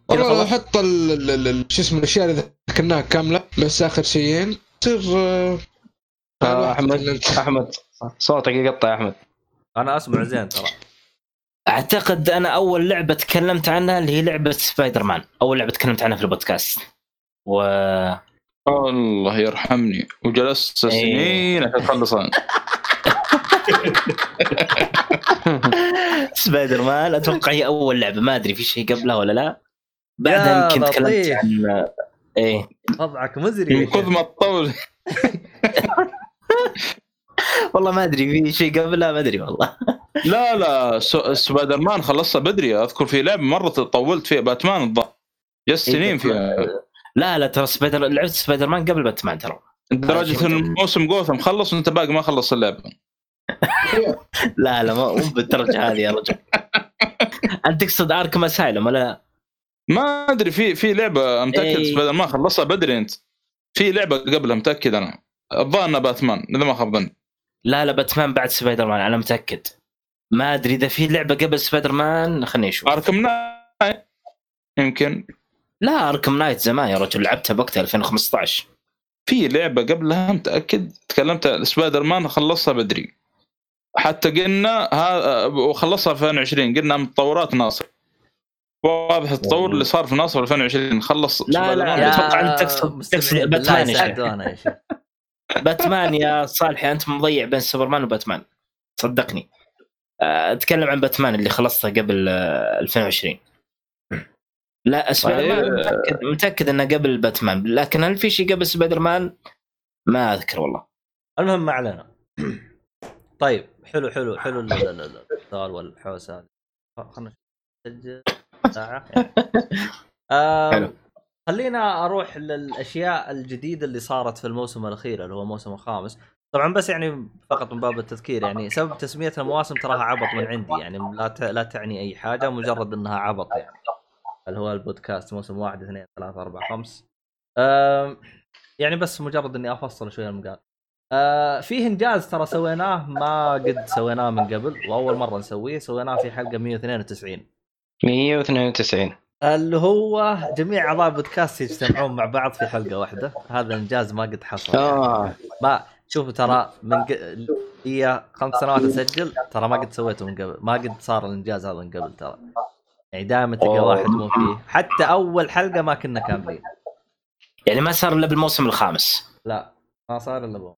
Speaker 5: والله لو حط ال- ال- ال- ال- شو اسمه الأشياء اللي ذكرناها كاملة. بس آخر شيئين. تصير آه،
Speaker 3: آه،
Speaker 5: أحمد.
Speaker 3: أحمد صوتك يقطع يا أحمد.
Speaker 1: أنا اسمع زين ترى.
Speaker 6: أعتقد أنا أول لعبة تكلمت عنها اللي هي لعبة سبايدر مان أول لعبة تكلمت عنها في البودكاست. و
Speaker 2: الله يرحمني. وجلست
Speaker 6: إيه.
Speaker 2: سنين عشان اخلصها
Speaker 6: سبايدر مان أتوقع هي أول لعبة. ما أدري في شيء قبلها ولا لا. بعدها يمكن تكلمت. عن إيه.
Speaker 1: وضعك مزري
Speaker 2: من
Speaker 1: يا
Speaker 2: كثر. ما تطول.
Speaker 6: والله ما أدري في شيء قبلها ما أدري والله.
Speaker 2: لا لا سو- سبايدر مان خلصتها بدري. أذكر في لعبه مرة طولت فيها باتمان الظاهر. جلست سنين فيها.
Speaker 6: لا لا ترى Spider لعبت سبايدر مان قبل باتمان ترى.
Speaker 2: لدرجة إن موسم جوثم خلص وأنت باقي ما خلص اللعبه
Speaker 6: لا لا مو بالدرجة هذه يا رجل. انت تقصد Arkham Asylum ولا لا؟
Speaker 2: ما أدري في في لعبة متأكد
Speaker 6: إيه.
Speaker 2: Man خلصها بدري أنت. في لعبة قبلها متأكد أنا. الظاهر باتمان إذا ما خاب ظني.
Speaker 6: لا لا باتمان بعد سبايدر مان أنا متأكد. ما أدري إذا في لعبة قبل سبايدر مان خليني أشوف.
Speaker 2: Arkham Knight يمكن.
Speaker 6: لا Arkham Knight زمان يا رجل لعبتها بوقتها 2015
Speaker 2: في لعبة قبلها متأكد تكلمت Spider Man خلصها بدري. حتى قلنا ها وخلصها 2020 قلنا من تطورات ناصر. واضح التطور اللي صار في ناصر 2020 خلص.
Speaker 6: لا، لا، Man
Speaker 2: بدري.
Speaker 6: أتوقع أنت تقصد- تقصد باتمان يا شيخ. باتمان يا صالحي أنت مضيع بين سوبرمان وباتمان. صدقني. آه، أتكلم عن باتمان اللي خلصته قبل آه، 2020 لا سبايدر مان
Speaker 2: طيب.
Speaker 6: متاكد متأكد إنه قبل باتمان. لكن هل في شيء قبل سبايدر مان؟ ما أذكر والله.
Speaker 1: المهم ما علينا. طيب حلو حلو حلو ال- ال- ال- السؤال والحوسة. هذه خلنا نسجل. ساعه يعني. خلينا أروح للأشياء الجديدة اللي صارت في الموسم الأخير اللي هو الموسم الخامس. طبعا بس يعني فقط من باب التذكير يعني سبب تسمية المواسم تراها عبط من عندي يعني لا لا تعني أي حاجة مجرد إنها عبط يعني. اللي هو البودكاست موسم واحد اثنين ثلاثة أربعة خمس. يعني بس مجرد إني أفصل شوية المقال فيه إنجاز ترى سويناه ما قد سويناه من قبل وأول مرة نسويه سويناه في حلقة 192
Speaker 3: 192
Speaker 1: اللي هو جميع أعضاء بودكاست يجتمعون مع بعض في حلقة واحدة. هذا إنجاز ما قد حصل.
Speaker 3: آه.
Speaker 1: ما شوفوا ترى من ق... هي خمس سنوات اسجل ترى ما قد سويته من قبل. ما قد صار الإنجاز هذا من قبل ترى. يعني دائما تلقى. واحد مو فيه. حتى أول حلقة ما كنا كاملين.
Speaker 6: يعني ما صار إلا بالموسم الخامس.
Speaker 1: لا ما صار إلا بو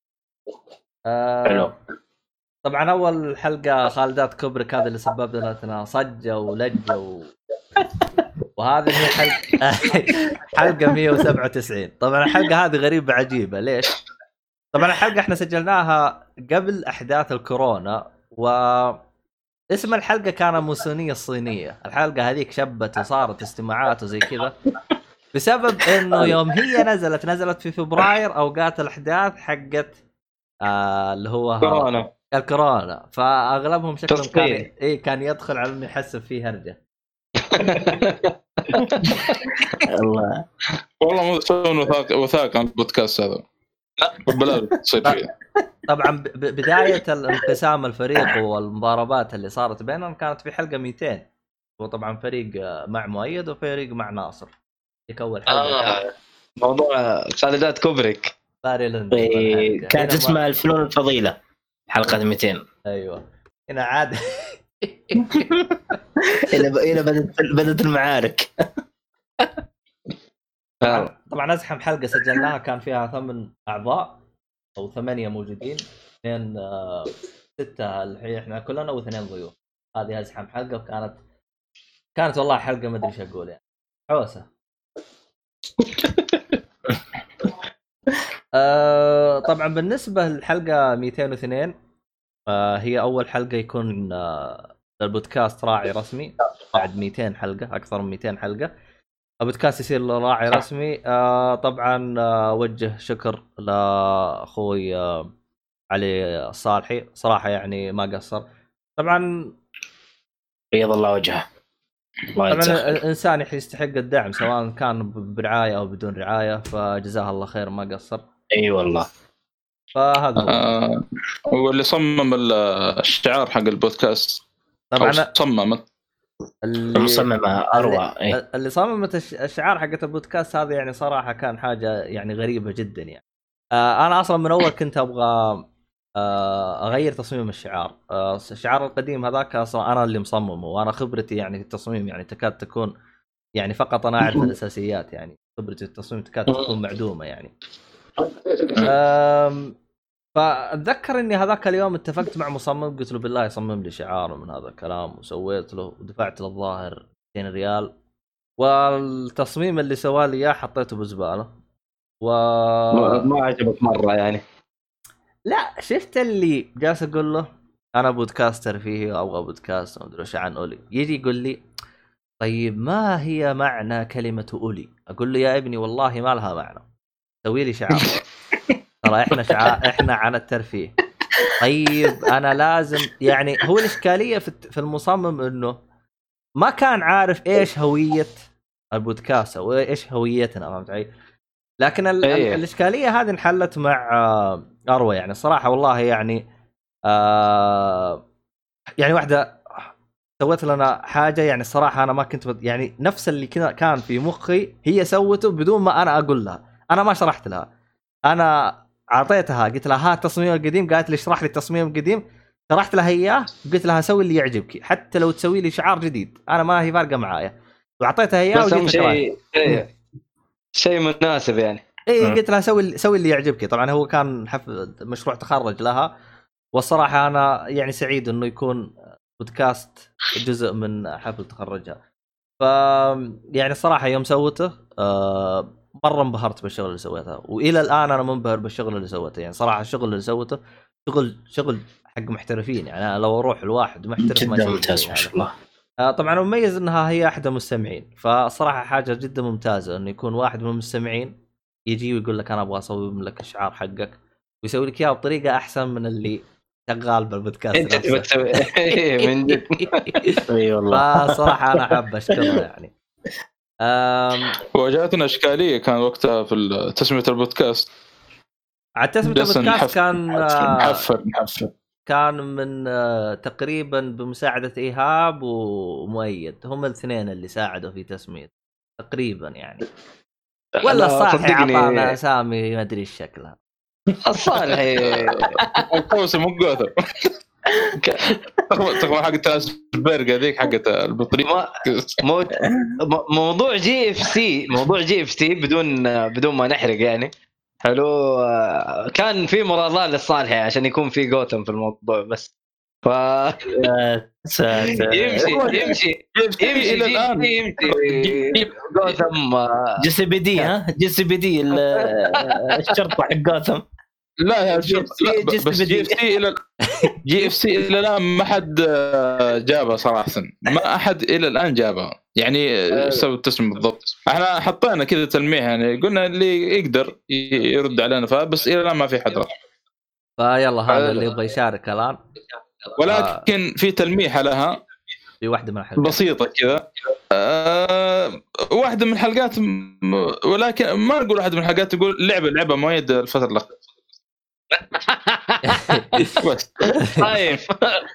Speaker 1: آه
Speaker 6: حلو.
Speaker 1: طبعا أول حلقة خالدات كوبريك هذا اللي سبب لنا صجة ولجة و... وهذه هي حلقة حلقة 197 طبعا الحلقة هذه غريبة عجيبة. ليش؟ طبعا الحلقة إحنا سجلناها قبل أحداث الكورونا و اسم الحلقة كان ماسونيه الصينية. الحلقة هذيك شبت وصارت استماعات وزي كذا. بسبب إنه يوم هي نزلت نزلت في فبراير أوقات الأحداث حقت آه اللي هو
Speaker 3: كورونا.
Speaker 1: الكورونا فأغلبهم شكلهم كان. اي كان يدخل على إنه يحسب فيه هرجة.
Speaker 6: الله.
Speaker 2: والله مو يسوون وثائق وثائق عن البودكاست هذا. بلاش تصير فيه
Speaker 1: طبعا بداية الانقسام الفريق والمضاربات اللي صارت بينهم كانت في حلقة 200 وطبعا فريق مع مؤيد وفريق مع ناصر. ذيك اول حلقة
Speaker 3: آه. موضوع خالدات كوبريك.
Speaker 6: إيه، كانت اسمها الفنون الفضيلة. حلقة 200
Speaker 1: أيوه. هنا عاد.
Speaker 6: إلى إلى بدت بدت المعارك.
Speaker 3: آه.
Speaker 1: طبعا أزحم حلقة سجلناها كان فيها ثمان أعضاء أو ثمانية موجودين. اثنين آه، ستة الحين إحنا كلنا واثنين ضيوف. هذه أزحم حلقة وكانت كانت والله حلقة ما أدري إيش أقول يعني. حوسه آه طبعا بالنسبة للحلقة 202 آه هي أول حلقة يكون آه البودكاست راعي رسمي. بعد 200 حلقة أكثر من 200 حلقة. البودكاست يصير راعي رسمي. آه طبعا آه وجه شكر لأخوي آه علي الصالحي صراحة يعني ما قصر. طبعا
Speaker 6: بيض الله وجهه.
Speaker 1: طبعا الإنسان يستحق الدعم سواء كان برعاية أو بدون رعاية فجزاه الله خير ما قصر.
Speaker 6: إي والله.
Speaker 1: فهذا هو.
Speaker 2: آه، واللي صمم ال- الشعار حق البودكاست.
Speaker 1: طبعا
Speaker 2: طبعا صمم
Speaker 1: اللي
Speaker 6: المصممة اروى إيه.
Speaker 1: اللي صممت الش- الشعار حقت البودكاست هذا يعني صراحة كان حاجة يعني غريبة جدا يعني. آه أنا أصلا من أول كنت أبغى آه أغير تصميم الشعار. آه الشعار القديم هذاك أصلا أنا اللي مصممه وأنا خبرتي يعني في التصميم يعني تكاد تكون يعني فقط أنا أعرف الأساسيات يعني خبرتي في التصميم تكاد تكون معدومة يعني. فأتذكر إني هذاك اليوم اتفقت مع مصمم قلت له بالله يصمم لي شعار من هذا الكلام وسويت له ودفعت له الظاهر 200 ريال. والتصميم اللي سواه لي إياه حطيته بزبالة. و
Speaker 3: ما ما عجبك مرة يعني؟
Speaker 1: لا شفت اللي جالس أقول له؟ أنا بودكاستر فيه أبغى بودكاست ما أدري إيش عن أولي. يجي يقول لي طيب ما هي معنى كلمة أولي؟ أقول له يا ابني والله ما لها معنى. سوي لي شعار ترى إحنا شعار إحنا عن الترفيه طيب أنا لازم يعني هو الإشكالية في المصمم إنه ما كان عارف إيش هوية البودكاست أو إيش هويتنا فهمت علي؟ لكن ال-
Speaker 3: إيه.
Speaker 1: الإشكالية هذه انحلت مع آه، أروى يعني الصراحه والله يعني آه يعني واحدة سوت لنا حاجة يعني الصراحه أنا ما كنت. يعني نفس اللي كان في مخي هي سوته بدون ما أنا أقول لها أنا ما شرحت لها. أنا أعطيتها قلت لها ها التصميم القديم. قالت لي اشرح لي التصميم القديم. شرحت لها إياه قلت لها سوي اللي يعجبك حتى لو تسوي لي شعار جديد. أنا ما هي فارقة معايا. وأعطيتها إياه
Speaker 3: بس. شيء إيه. شيء مناسب يعني.
Speaker 1: اي. قلت لها سوي سوي اللي يعجبك. طبعا هو كان حفل مشروع تخرج لها. والصراحة أنا يعني سعيد إنه يكون بودكاست جزء من حفل تخرجها. ف يعني الصراحه يوم سوته آه مرة انبهرت بالشغل اللي سويته وإلى الآن أنا منبهر بالشغل اللي سويته. يعني صراحة الشغل اللي سويته شغل شغل حق محترفين. يعني أنا لو أروح لواحد محترف
Speaker 6: جدا ممتاز ما. شاء الله.
Speaker 1: آه، طبعا مميز إنها هي احد المستمعين فصراحة حاجة جدا ممتازة انه يكون واحد من المستمعين يجي ويقول لك أنا أبغى أسوي لك الشعار حقك ويسوي لك اياه بطريقة أحسن من اللي شغال بالبودكاست أنت.
Speaker 3: تسوي إيه، من جد.
Speaker 6: أي والله.
Speaker 1: فصراحة أنا حاب اشكره يعني. آم،
Speaker 2: واجهتنا اشكالية كان وقتها في تسمية البودكاست.
Speaker 1: عاد تسمية
Speaker 2: بس
Speaker 1: البودكاست كان
Speaker 2: محفل محفل
Speaker 1: كان من آه، تقريبا بمساعدة إيهاب ومؤيد. هم الاثنين اللي ساعدوا في تسمية تقريبا يعني. ولا
Speaker 3: لا،
Speaker 1: الصالح
Speaker 3: صدقني،
Speaker 1: اعطانا اسامي ما أدري إيش شكلها.
Speaker 3: الصالحي
Speaker 2: الكوسه مو جوثم تخبط حقت البرجر ذيك حقت البطريق.
Speaker 3: موضوع جي إف سي موضوع جي إف سي بدون بدون ما نحرق يعني. حلو. آه، كان في مراضاة للصالحي عشان يكون في جوثم في الموضوع بس. ف يمشي يمشي. يمشي.
Speaker 2: إلى الآن.
Speaker 3: يمشي. جوثم آه،
Speaker 6: جي سي بي دي ها؟ جي سي بي دي ال- الشرطة حق جوثم
Speaker 2: لا يا
Speaker 6: جي
Speaker 2: شوف
Speaker 6: إف سي-
Speaker 2: لا،
Speaker 6: GF
Speaker 2: بس C GFC إلى GFC إلى الآن ما حد آه، جابها صراحة. ما أحد إلى الآن جابها. يعني آه، إيش سوى التسميه بالضبط؟ إحنا حطينا كذا تلميح يعني قلنا اللي يقدر يرد علينا بس إلى الآن ما في حد رد
Speaker 1: فيلا هذا. اللي يبغى يشارك الآن.
Speaker 2: ولكن في تلميحه لها.
Speaker 1: في واحدة من الحلقات.
Speaker 2: بسيطة كذا. آه واحدة من الحلقات ولكن ما نقول واحدة من الحلقات تقول لعبة لعبة مؤيد الفترة الأخيرة.
Speaker 3: طيب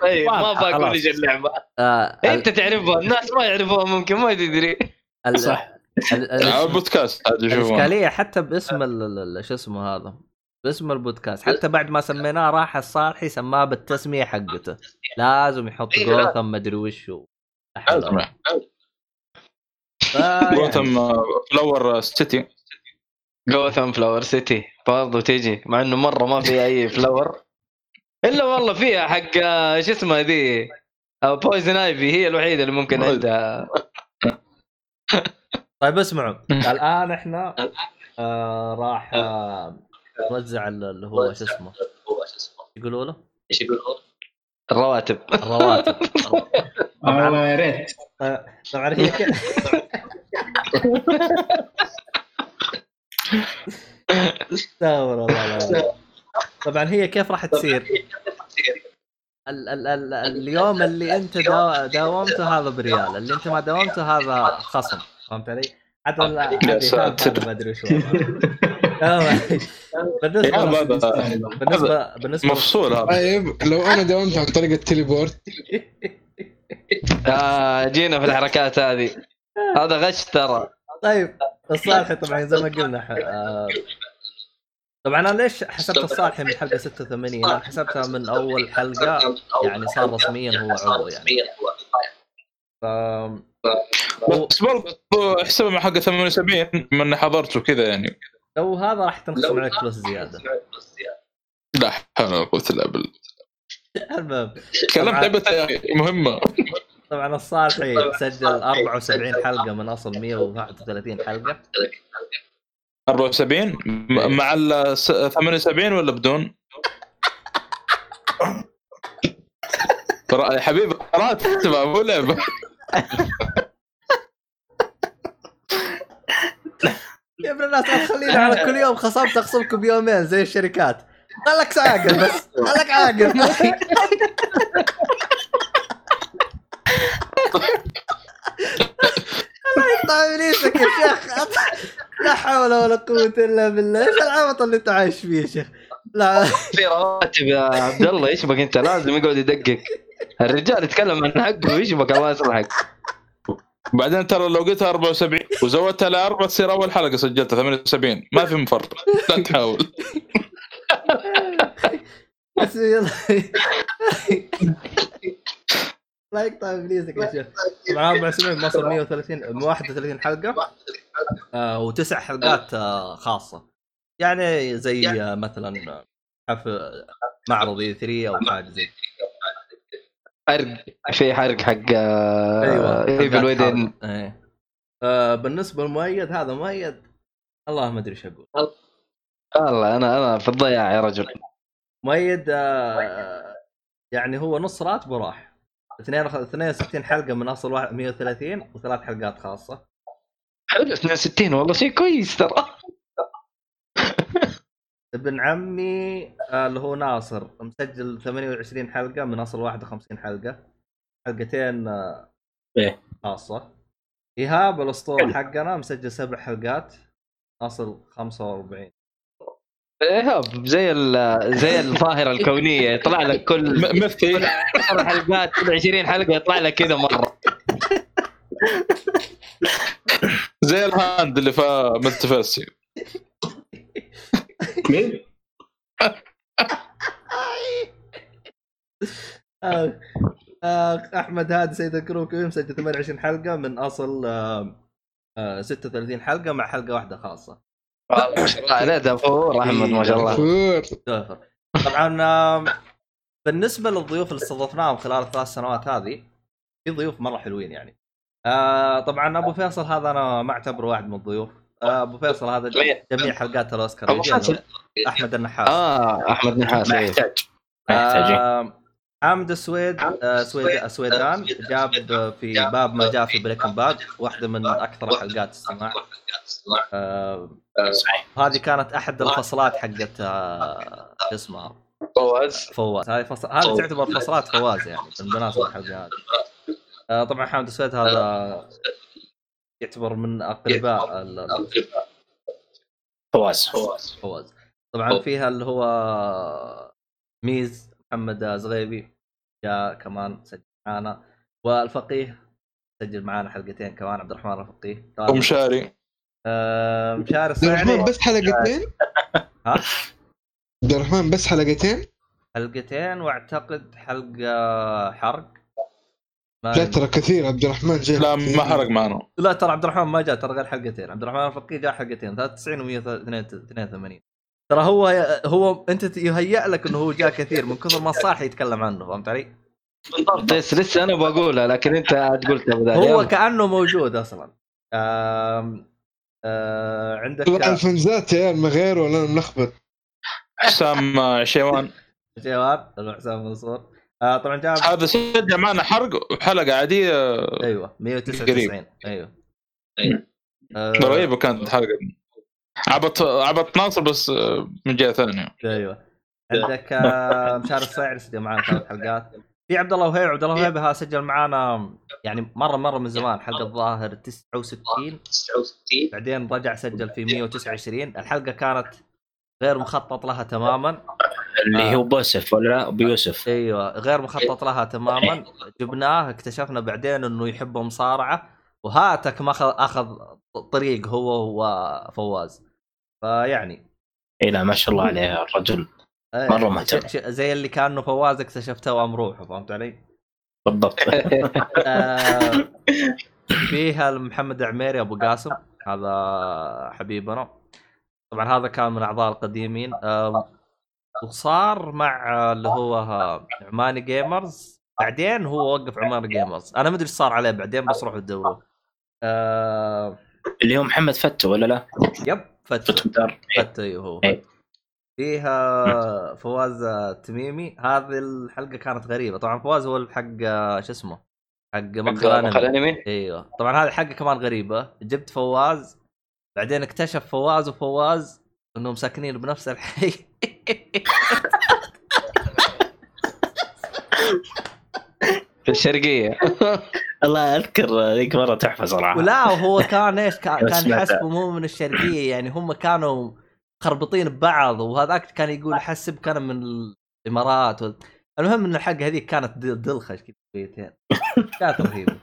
Speaker 3: طيب ما بقول. إيش اللعبة.
Speaker 1: آه، ال-
Speaker 3: أنت تعرفها؟ الناس ما يعرفوها ممكن ما تدري.
Speaker 6: صح.
Speaker 2: آه، البودكاست
Speaker 1: الإشكالية حتى باسم ال- ال- ال- شو اسمه هذا؟ باسم البودكاست. حتى بعد ما سميناه راح الصالحي سماه بالتسمية حقته. لازم يحط
Speaker 3: إيه،.
Speaker 1: جوثم مدري وش هو. لا حول ولا
Speaker 2: اسمع
Speaker 1: قوة. فيعني-
Speaker 2: Gotham Flower City
Speaker 3: Gotham Flower City برضو تيجي مع إنه مرة ما في أي flower إلا والله فيها حق شو اسمها ذي؟ Poison Ivy هي الوحيدة اللي ممكن
Speaker 2: Poison.
Speaker 3: عندها.
Speaker 1: طيب اسمعوا. الآن إحنا آه راح آه نوزع ال- اللي هو شو اسمه؟ يقولوا له؟
Speaker 3: الرواتب.
Speaker 1: الرواتب.
Speaker 4: آه، يا ريت.
Speaker 1: آه، طبعا. هي. استغفر الله العظيم. طبعا هي كيف راح تصير؟ ال ال ال اليوم اللي انت دا داومته هذا بريال اللي انت ما داومته هذا خصم فهمت علي؟ حتى
Speaker 2: يا ساتر.
Speaker 1: ما أدري. تمام.
Speaker 2: بالنسبة
Speaker 1: بالنسبة بالنسبة
Speaker 2: مفصول هذا
Speaker 5: طيب لو أنا داومت عن طريق التليبورت
Speaker 3: آه جينا في الحركات هذه هذا غش ترى
Speaker 1: طيب الصالحي طبعا زي ما قلنا ح... آه، طبعا أنا ليش حسبت الصالحي من حلقة 86 أنا حسبتها من أول حلقة يعني صار رسميا هو عضو يعني. ف...
Speaker 2: بس برضو احسبها مع حق 78 بما أني حضرت وكذا يعني.
Speaker 1: لو هذا راح تنقسم عليك فلوس زيادة.
Speaker 2: لا حول ولا قوة إلا بالله.
Speaker 1: المهم.
Speaker 2: كلام. لعبة أخي مهمة.
Speaker 1: طبعا الصالحي سجل 74 حلقة من أصل 131 حلقة.
Speaker 2: 74 م- مع ال س- 78 ولا بدون؟ ترى يا حبيبي راتب مو لعبة.
Speaker 1: يا ابن الناس لا تخليني على كل يوم خصمت أخصمكم بيومين زي الشركات. خلك عاقل بس خلك عاقل الله يقطع إبليسك يا شيخ. لا حول ولا قوة إلا بالله. إيش العبط اللي أنت عايش فيه يا شيخ؟ لا.
Speaker 3: في رواتب يا عبد الله. إيش بك أنت؟ لازم يقعد يدقق. الرجال يتكلم عن حقه. إيش بك؟ الله يصلحك
Speaker 2: بعدين ترى لو قلتها 74 وزودتها ل 4 تصير أول حلقة سجلتها 78 ما في مفر لا تحاول.
Speaker 1: بس يلا. لا يقطع إبليسك يا شيخ. طبعا 74 وصل 130 31 حلقة. آه وتسع حلقات آه خاصة. يعني زي آه مثلا حفل معرض اي 3 أو حاجة زي.
Speaker 3: حرق في حرق حق أيوه
Speaker 1: إيفل
Speaker 3: ويدن.
Speaker 1: إيه. آه بالنسبة للمؤيد هذا مؤيد الله ما أدري إيش أقول.
Speaker 3: والله أنا أنا في الضياع يا رجل.
Speaker 1: مؤيد آه يعني هو نص راتبه راح. 62 حلقة من أصل واحد- 130 وثلاث حلقات خاصة.
Speaker 3: حلو 62 والله شيء كويس ترى.
Speaker 1: ابن عمي آه، اللي هو ناصر مسجل 28 حلقة من أصل 51 حلقة. حلقتين آه،
Speaker 6: إيه.
Speaker 1: خاصة. إيهاب الاسطوره حقنا مسجل سبع حلقات أصل 45
Speaker 3: ايهاب زي ال- زي الظاهرة الكونية. يطلع لك كل
Speaker 2: م- مثي
Speaker 3: 10 حلقات كل 20 حلقة يطلع لك كذا مرة.
Speaker 2: زي الهاند اللي في ملتفيرسي
Speaker 4: مين؟
Speaker 1: آه، آه، أحمد هادي سيد الكروكي مسجل 28 حلقة من أصل آه، آه، 36 حلقة مع حلقة واحدة خاصة.
Speaker 3: والله ما شاء الله. عليه دافور احمد ما شاء الله.
Speaker 1: طبعا بالنسبة للضيوف اللي استضفناهم خلال الثلاث سنوات هذه في ضيوف مرة حلوين يعني. آه طبعا أبو فيصل هذا أنا ما أعتبره واحد من الضيوف. آه أبو فيصل هذا
Speaker 3: مين؟
Speaker 1: جميع حلقات
Speaker 3: الأوسكار؟
Speaker 1: أحمد النحاس.
Speaker 3: آه أحمد نحاس
Speaker 6: ما
Speaker 3: إيه.
Speaker 6: يحتاج ما يحتاج
Speaker 1: حامد السويد آه سويد سويدان جاب في باب ما جاء في Breaking Bad واحدة من أكثر حلقات السماع. آه هذه كانت أحد الفصلات حقت آه شو اسمها؟
Speaker 3: فواز.
Speaker 1: فواز. هذه فصل هذه تعتبر فصلات فواز يعني بالمناسبة الحلقة هذه. آه طبعا حامد السويد هذا يعتبر من أقرباء ال-
Speaker 6: فواز.
Speaker 1: فواز. طبعا فيها اللي هو ميز محمد زغيبي. جاء كمان سجل معانا. والفقيه سجل معانا حلقتين كمان عبد الرحمن الفقيه.
Speaker 2: ومشاري
Speaker 1: آه مشاري
Speaker 5: عبد الرحمن بس حلقتين؟
Speaker 1: ها؟
Speaker 5: عبد الرحمن بس حلقتين؟
Speaker 1: حلقتين واعتقد حلقة حرق.
Speaker 5: لا ترى كثير عبد الرحمن جاي
Speaker 2: لا. ما حرق معنا.
Speaker 1: لا ترى عبد الرحمن ما جاء ترى غير حلقتين. عبد الرحمن الفقيه جاء حلقتين 93 و 182 ترى هو هو انت يهيأ لك إنه هو جاء كثير من كثر ما صاح يتكلم عنه فهمت علي؟
Speaker 3: بالضبط. بس لسه أنا بقولها لكن أنت قلتها بدال
Speaker 1: هو. كأنه موجود أصلا. آم آه عندك
Speaker 5: طبعا الفنزات يا عيال ما غير ولا ملخبط
Speaker 2: حسام آه، شيوان.
Speaker 1: جواب حسام منصور آه طبعا جاب
Speaker 2: هذا سجل معنا حرق وحلقة عادية.
Speaker 1: أيوه 199 أيوه. آه
Speaker 2: رهيبه كانت حلقه عبط عبط ناصر بس آه، من جهة ثانية.
Speaker 1: أيوه. عندك آه، مشاري الصايعري سجل معنا ثلاث حلقات. في عبد الله وهيب. عبد الله وهيب سجل معانا يعني مره مرة من زمان. حلقة الظاهر 69 بعدين رجع سجل في 129 الحلقة كانت غير مخطط لها تماما.
Speaker 6: اللي هو بوسف ولا لا؟ بيوسف
Speaker 1: أيوه. غير مخطط لها تماما. جبناه اكتشفنا بعدين إنه يحب مصارعة. وهاتك ما اخذ أخذ طريق هو وفواز. فيعني.
Speaker 6: إي لا ما شاء الله عليه الرجل
Speaker 1: إيه،
Speaker 6: مرة مهتم.
Speaker 1: ش- ش- زي اللي كأنه فواز اكتشفته وأم روحه فهمت علي؟
Speaker 6: بالضبط.
Speaker 1: آه، فيها محمد عميري أبو قاسم. هذا حبيبنا. طبعا هذا كان من أعضاء القديمين. آه، وصار مع اللي هو Omani Gamers. بعدين هو وقف Omani Gamers. أنا ما أدري إيش صار عليه بعدين بس روحوا تدوروا. آه
Speaker 6: اللي هو محمد فتو ولا لا؟
Speaker 1: yep. فتو
Speaker 6: فتو دار
Speaker 1: فتو أيوه هو
Speaker 6: إيه.
Speaker 1: فيها فواز التميمي هذه الحلقة كانت غريبة. طبعا فواز هو حق شو اسمه؟ حق مقهى
Speaker 3: الأنمي.
Speaker 1: أيوه. طبعا هذه حاجة كمان غريبة. جبت فواز بعدين اكتشف فواز وفواز إنهم ساكنين بنفس الحي.
Speaker 3: الشرقيه
Speaker 6: الله أذكر ذيك مرة تحفة صراحة.
Speaker 1: ولا وهو كان إيش كان, كان. حسبه مو من الشرقية يعني هم كانوا خربطين ببعض وهذاك كان يقول حسب كان من الإمارات وال... المهم إن الحلقة هذيك كانت دل- دلخش كذا شويتين كانت رهيبه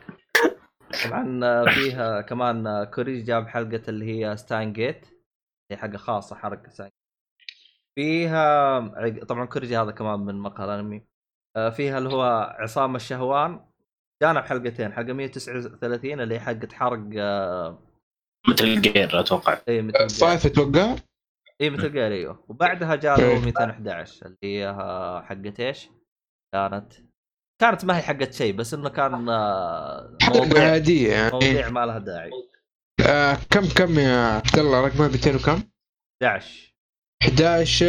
Speaker 1: طبعا فيها كمان كوريج جاب حلقة اللي هي ستاين جيت هي حلقة خاصة حركة ستاين فيها طبعا كوريجي هذا كمان من مقهى الأنمي. فيها اللي هو عصام الشهوان. جانا بحلقتين حلقه 139 اللي هي حقه حرق آه،
Speaker 6: مثل الجير أتوقع.
Speaker 1: اي مثل
Speaker 5: صايف أتوقع
Speaker 1: اي مثل قال إيوه. وبعدها جاء له
Speaker 5: إيه.
Speaker 1: 211 اللي هي آه، حقت إيش؟ كانت. كانت ما هي حقت شيء بس إنه كان آه،
Speaker 5: حلقه
Speaker 1: مواضيع
Speaker 5: عادية يعني.
Speaker 1: مواضيع ما لها داعي.
Speaker 5: آه كم كم يا عبد الله؟ رقمها 200 وكم؟
Speaker 1: 11
Speaker 5: 11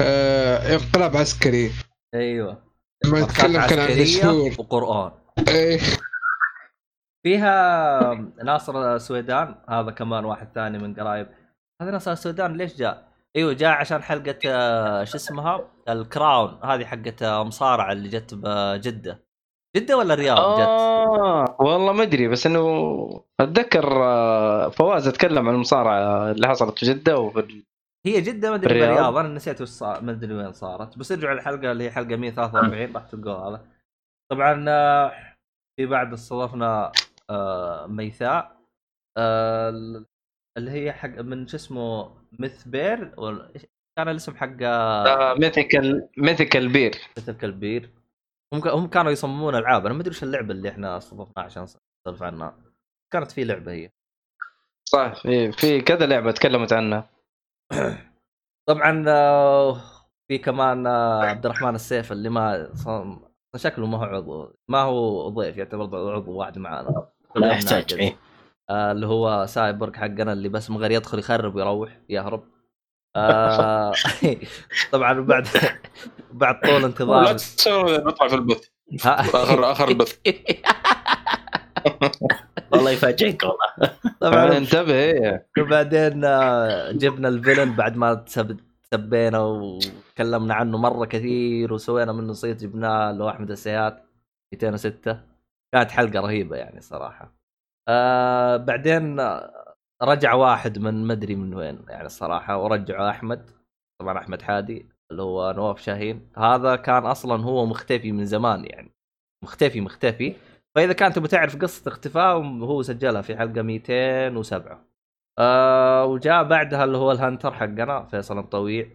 Speaker 5: آه انقلاب عسكري.
Speaker 1: أيوه.
Speaker 5: ما نتكلم كان عن دستور
Speaker 1: وقرآن.
Speaker 5: إيه.
Speaker 1: فيها ناصر السويدان هذا كمان واحد ثاني من قرايب. هذا ناصر السويدان ليش جاء؟ أيوه جاء عشان حلقة آه، شو اسمها؟ الكراون. هذه حقت آه، مصارعة اللي جت بجده جدة. ولا الرياض جت؟
Speaker 3: آه والله ما أدري بس إنه أتذكر آه، فواز أتكلم عن المصارعة اللي حصلت في جدة وفي
Speaker 1: هي جده ما أدري
Speaker 3: بالرياض؟
Speaker 1: أنا نسيت وش صار ما أدري وين صارت. بس ارجعوا الحلقة اللي هي حلقة 143 راح تلقوها هذا. طبعا آه، في بعد استضفنا آه، ميثاء آه، اللي هي حق من شو اسمه Myth Bear كان الاسم حق
Speaker 3: Mythical Mythical Bear
Speaker 1: Mythical Bear هم هم كانوا يصممون ألعاب. أنا ما أدري وش اللعبة اللي إحنا استضفناها عشان نسولف عنها كانت في لعبة هي.
Speaker 3: صح في كذا لعبة تكلمت عنها.
Speaker 1: طبعا آه، في كمان آه، عبد الرحمن السيف اللي ما. شكله ما هو عضو ما هو ضيف يعتبر عضو واحد معانا
Speaker 6: لا يحتاج إيه.
Speaker 1: آه اللي هو سايبورغ حقنا اللي بس من غير يدخل يخرب ويروح يهرب. آه طبعا بعد بعد طول
Speaker 2: لا
Speaker 1: انتظار.
Speaker 2: تسوي بطلع في البث. آخر آخر البث.
Speaker 6: والله يفاجئك والله.
Speaker 1: طبعا.
Speaker 3: انتبه إيه.
Speaker 1: وبعدين آه، جبنا الفيلن بعد ما تسب- سبينا وتكلمنا عنه مرة كثير وسوينا منه صيت جبناه اللي هو احمد السيات 206 كانت حلقة رهيبة يعني صراحة. آه بعدين آه، رجع واحد من مدري من وين يعني الصراحه ورجعوا أحمد. طبعا أحمد حادي اللي هو نواف شاهين. هذا كان أصلا هو مختفي من زمان يعني. مختفي مختفي. فإذا كان تبغى تعرف قصة اختفاء هو سجلها في حلقة 207 آه وجاء بعدها اللي هو الهنتر حقنا فيصل الطويع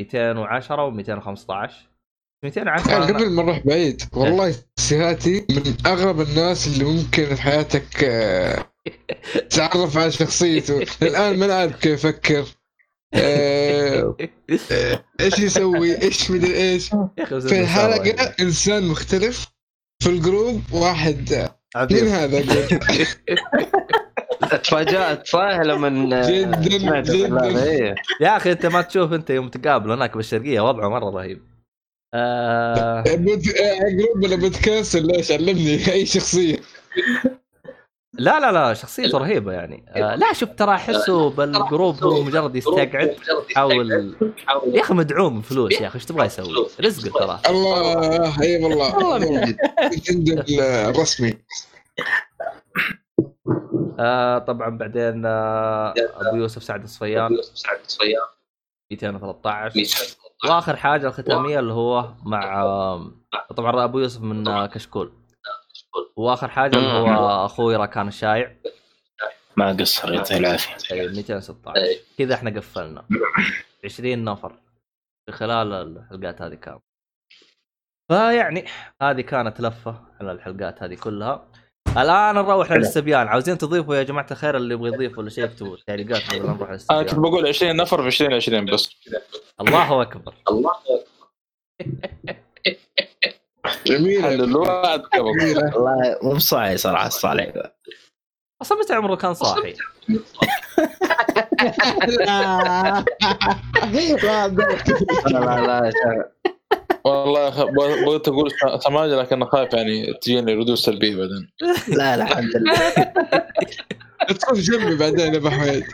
Speaker 1: 210 و215 210
Speaker 5: يعني
Speaker 1: أنا-
Speaker 5: قبل ما نروح بعيد والله سيهاتي من أغرب الناس اللي ممكن في حياتك آه، تعرف على شخصيته. الآن ما نعرف كيف يفكر. آه، إيش يسوي إيش مدري
Speaker 1: إيش.
Speaker 5: في. الحلقة إنسان مختلف. في الجروب واحد. مين هذا أقول؟
Speaker 3: تفاجأت صح لما
Speaker 5: جداً، جداً.
Speaker 3: إيه.
Speaker 1: يا أخي أنت ما تشوف أنت يوم تقابل هناك بالشرقية وضعه مرة رهيب آه
Speaker 5: آه، group ولا بودكاست ولا إيش علمني أي شخصية
Speaker 1: لا لا لا شخصيته رهيبة يعني. آه لا شوف ترى أحسه بال group هو مجرد يستقعد يحاول يا أخي مدعوم فلوس يا أخي إيش تبغى يسوي؟ رزقه ترى.
Speaker 5: الله أي والله legend رسمي.
Speaker 1: آه طبعا بعدين آه أبو يوسف سعد الصفيان. 213 وآخر حاجة الختامية اللي هو مع آه، طبعا أبو يوسف من كشكول. وآخر حاجة اللي هو أخوي راكان الشايع.
Speaker 6: ما قصر يعطيه العافية.
Speaker 1: أي 216 كذا إحنا قفلنا. 20 نفر. في خلال الحلقات هذه كامله فيعني هذه كانت لفة على الحلقات هذه كلها. الآن نروح للاستبيان عاوزين تضيفوا يا جماعة الخير اللي يبغى يضيف ولا شيء يكتبوا تعليقات قبل لا نروح
Speaker 2: أنا كنت
Speaker 1: للاستبيان
Speaker 2: بقول 20 نفر في 2020 بس.
Speaker 1: الله أكبر.
Speaker 5: جميله
Speaker 2: حل الوعد قبل.
Speaker 5: جميله
Speaker 6: والله مو صاعي صراحة الصالح
Speaker 1: أصلا متى عمره كان صاحي؟
Speaker 3: لا لا
Speaker 2: والله بغيت أقول سماجة لكن خايف يعني تجيني ردود سلبية بعدين.
Speaker 6: لا لا الحمد لله.
Speaker 5: تقف جنبي بعدين يا أبو حميد.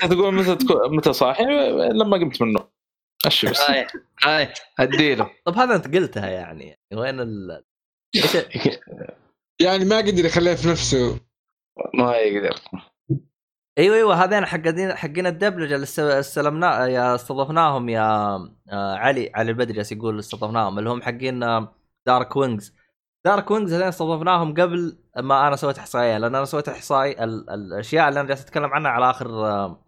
Speaker 2: تقول متى تكون- متى صاحي؟ لما قمت منه اشي بس.
Speaker 3: هاي هاي. اديله
Speaker 1: طب هذا انت قلتها يعني وين ال
Speaker 5: يعني ما قدر يخليها في نفسه.
Speaker 3: ما يقدر.
Speaker 1: أيوه أيوه هذين حقين حقين الدبلجة اللي است- استلمنا يا استضفناهم يا آه، علي علي البدري جالس يقول استضفناهم اللي هم حقين Dark Wings Dark Wings هذين استضفناهم قبل ما أنا سويت إحصائية لأن أنا سويت إحصائي ال- الأشياء اللي أنا جالس أتكلم عنها على آخر آه،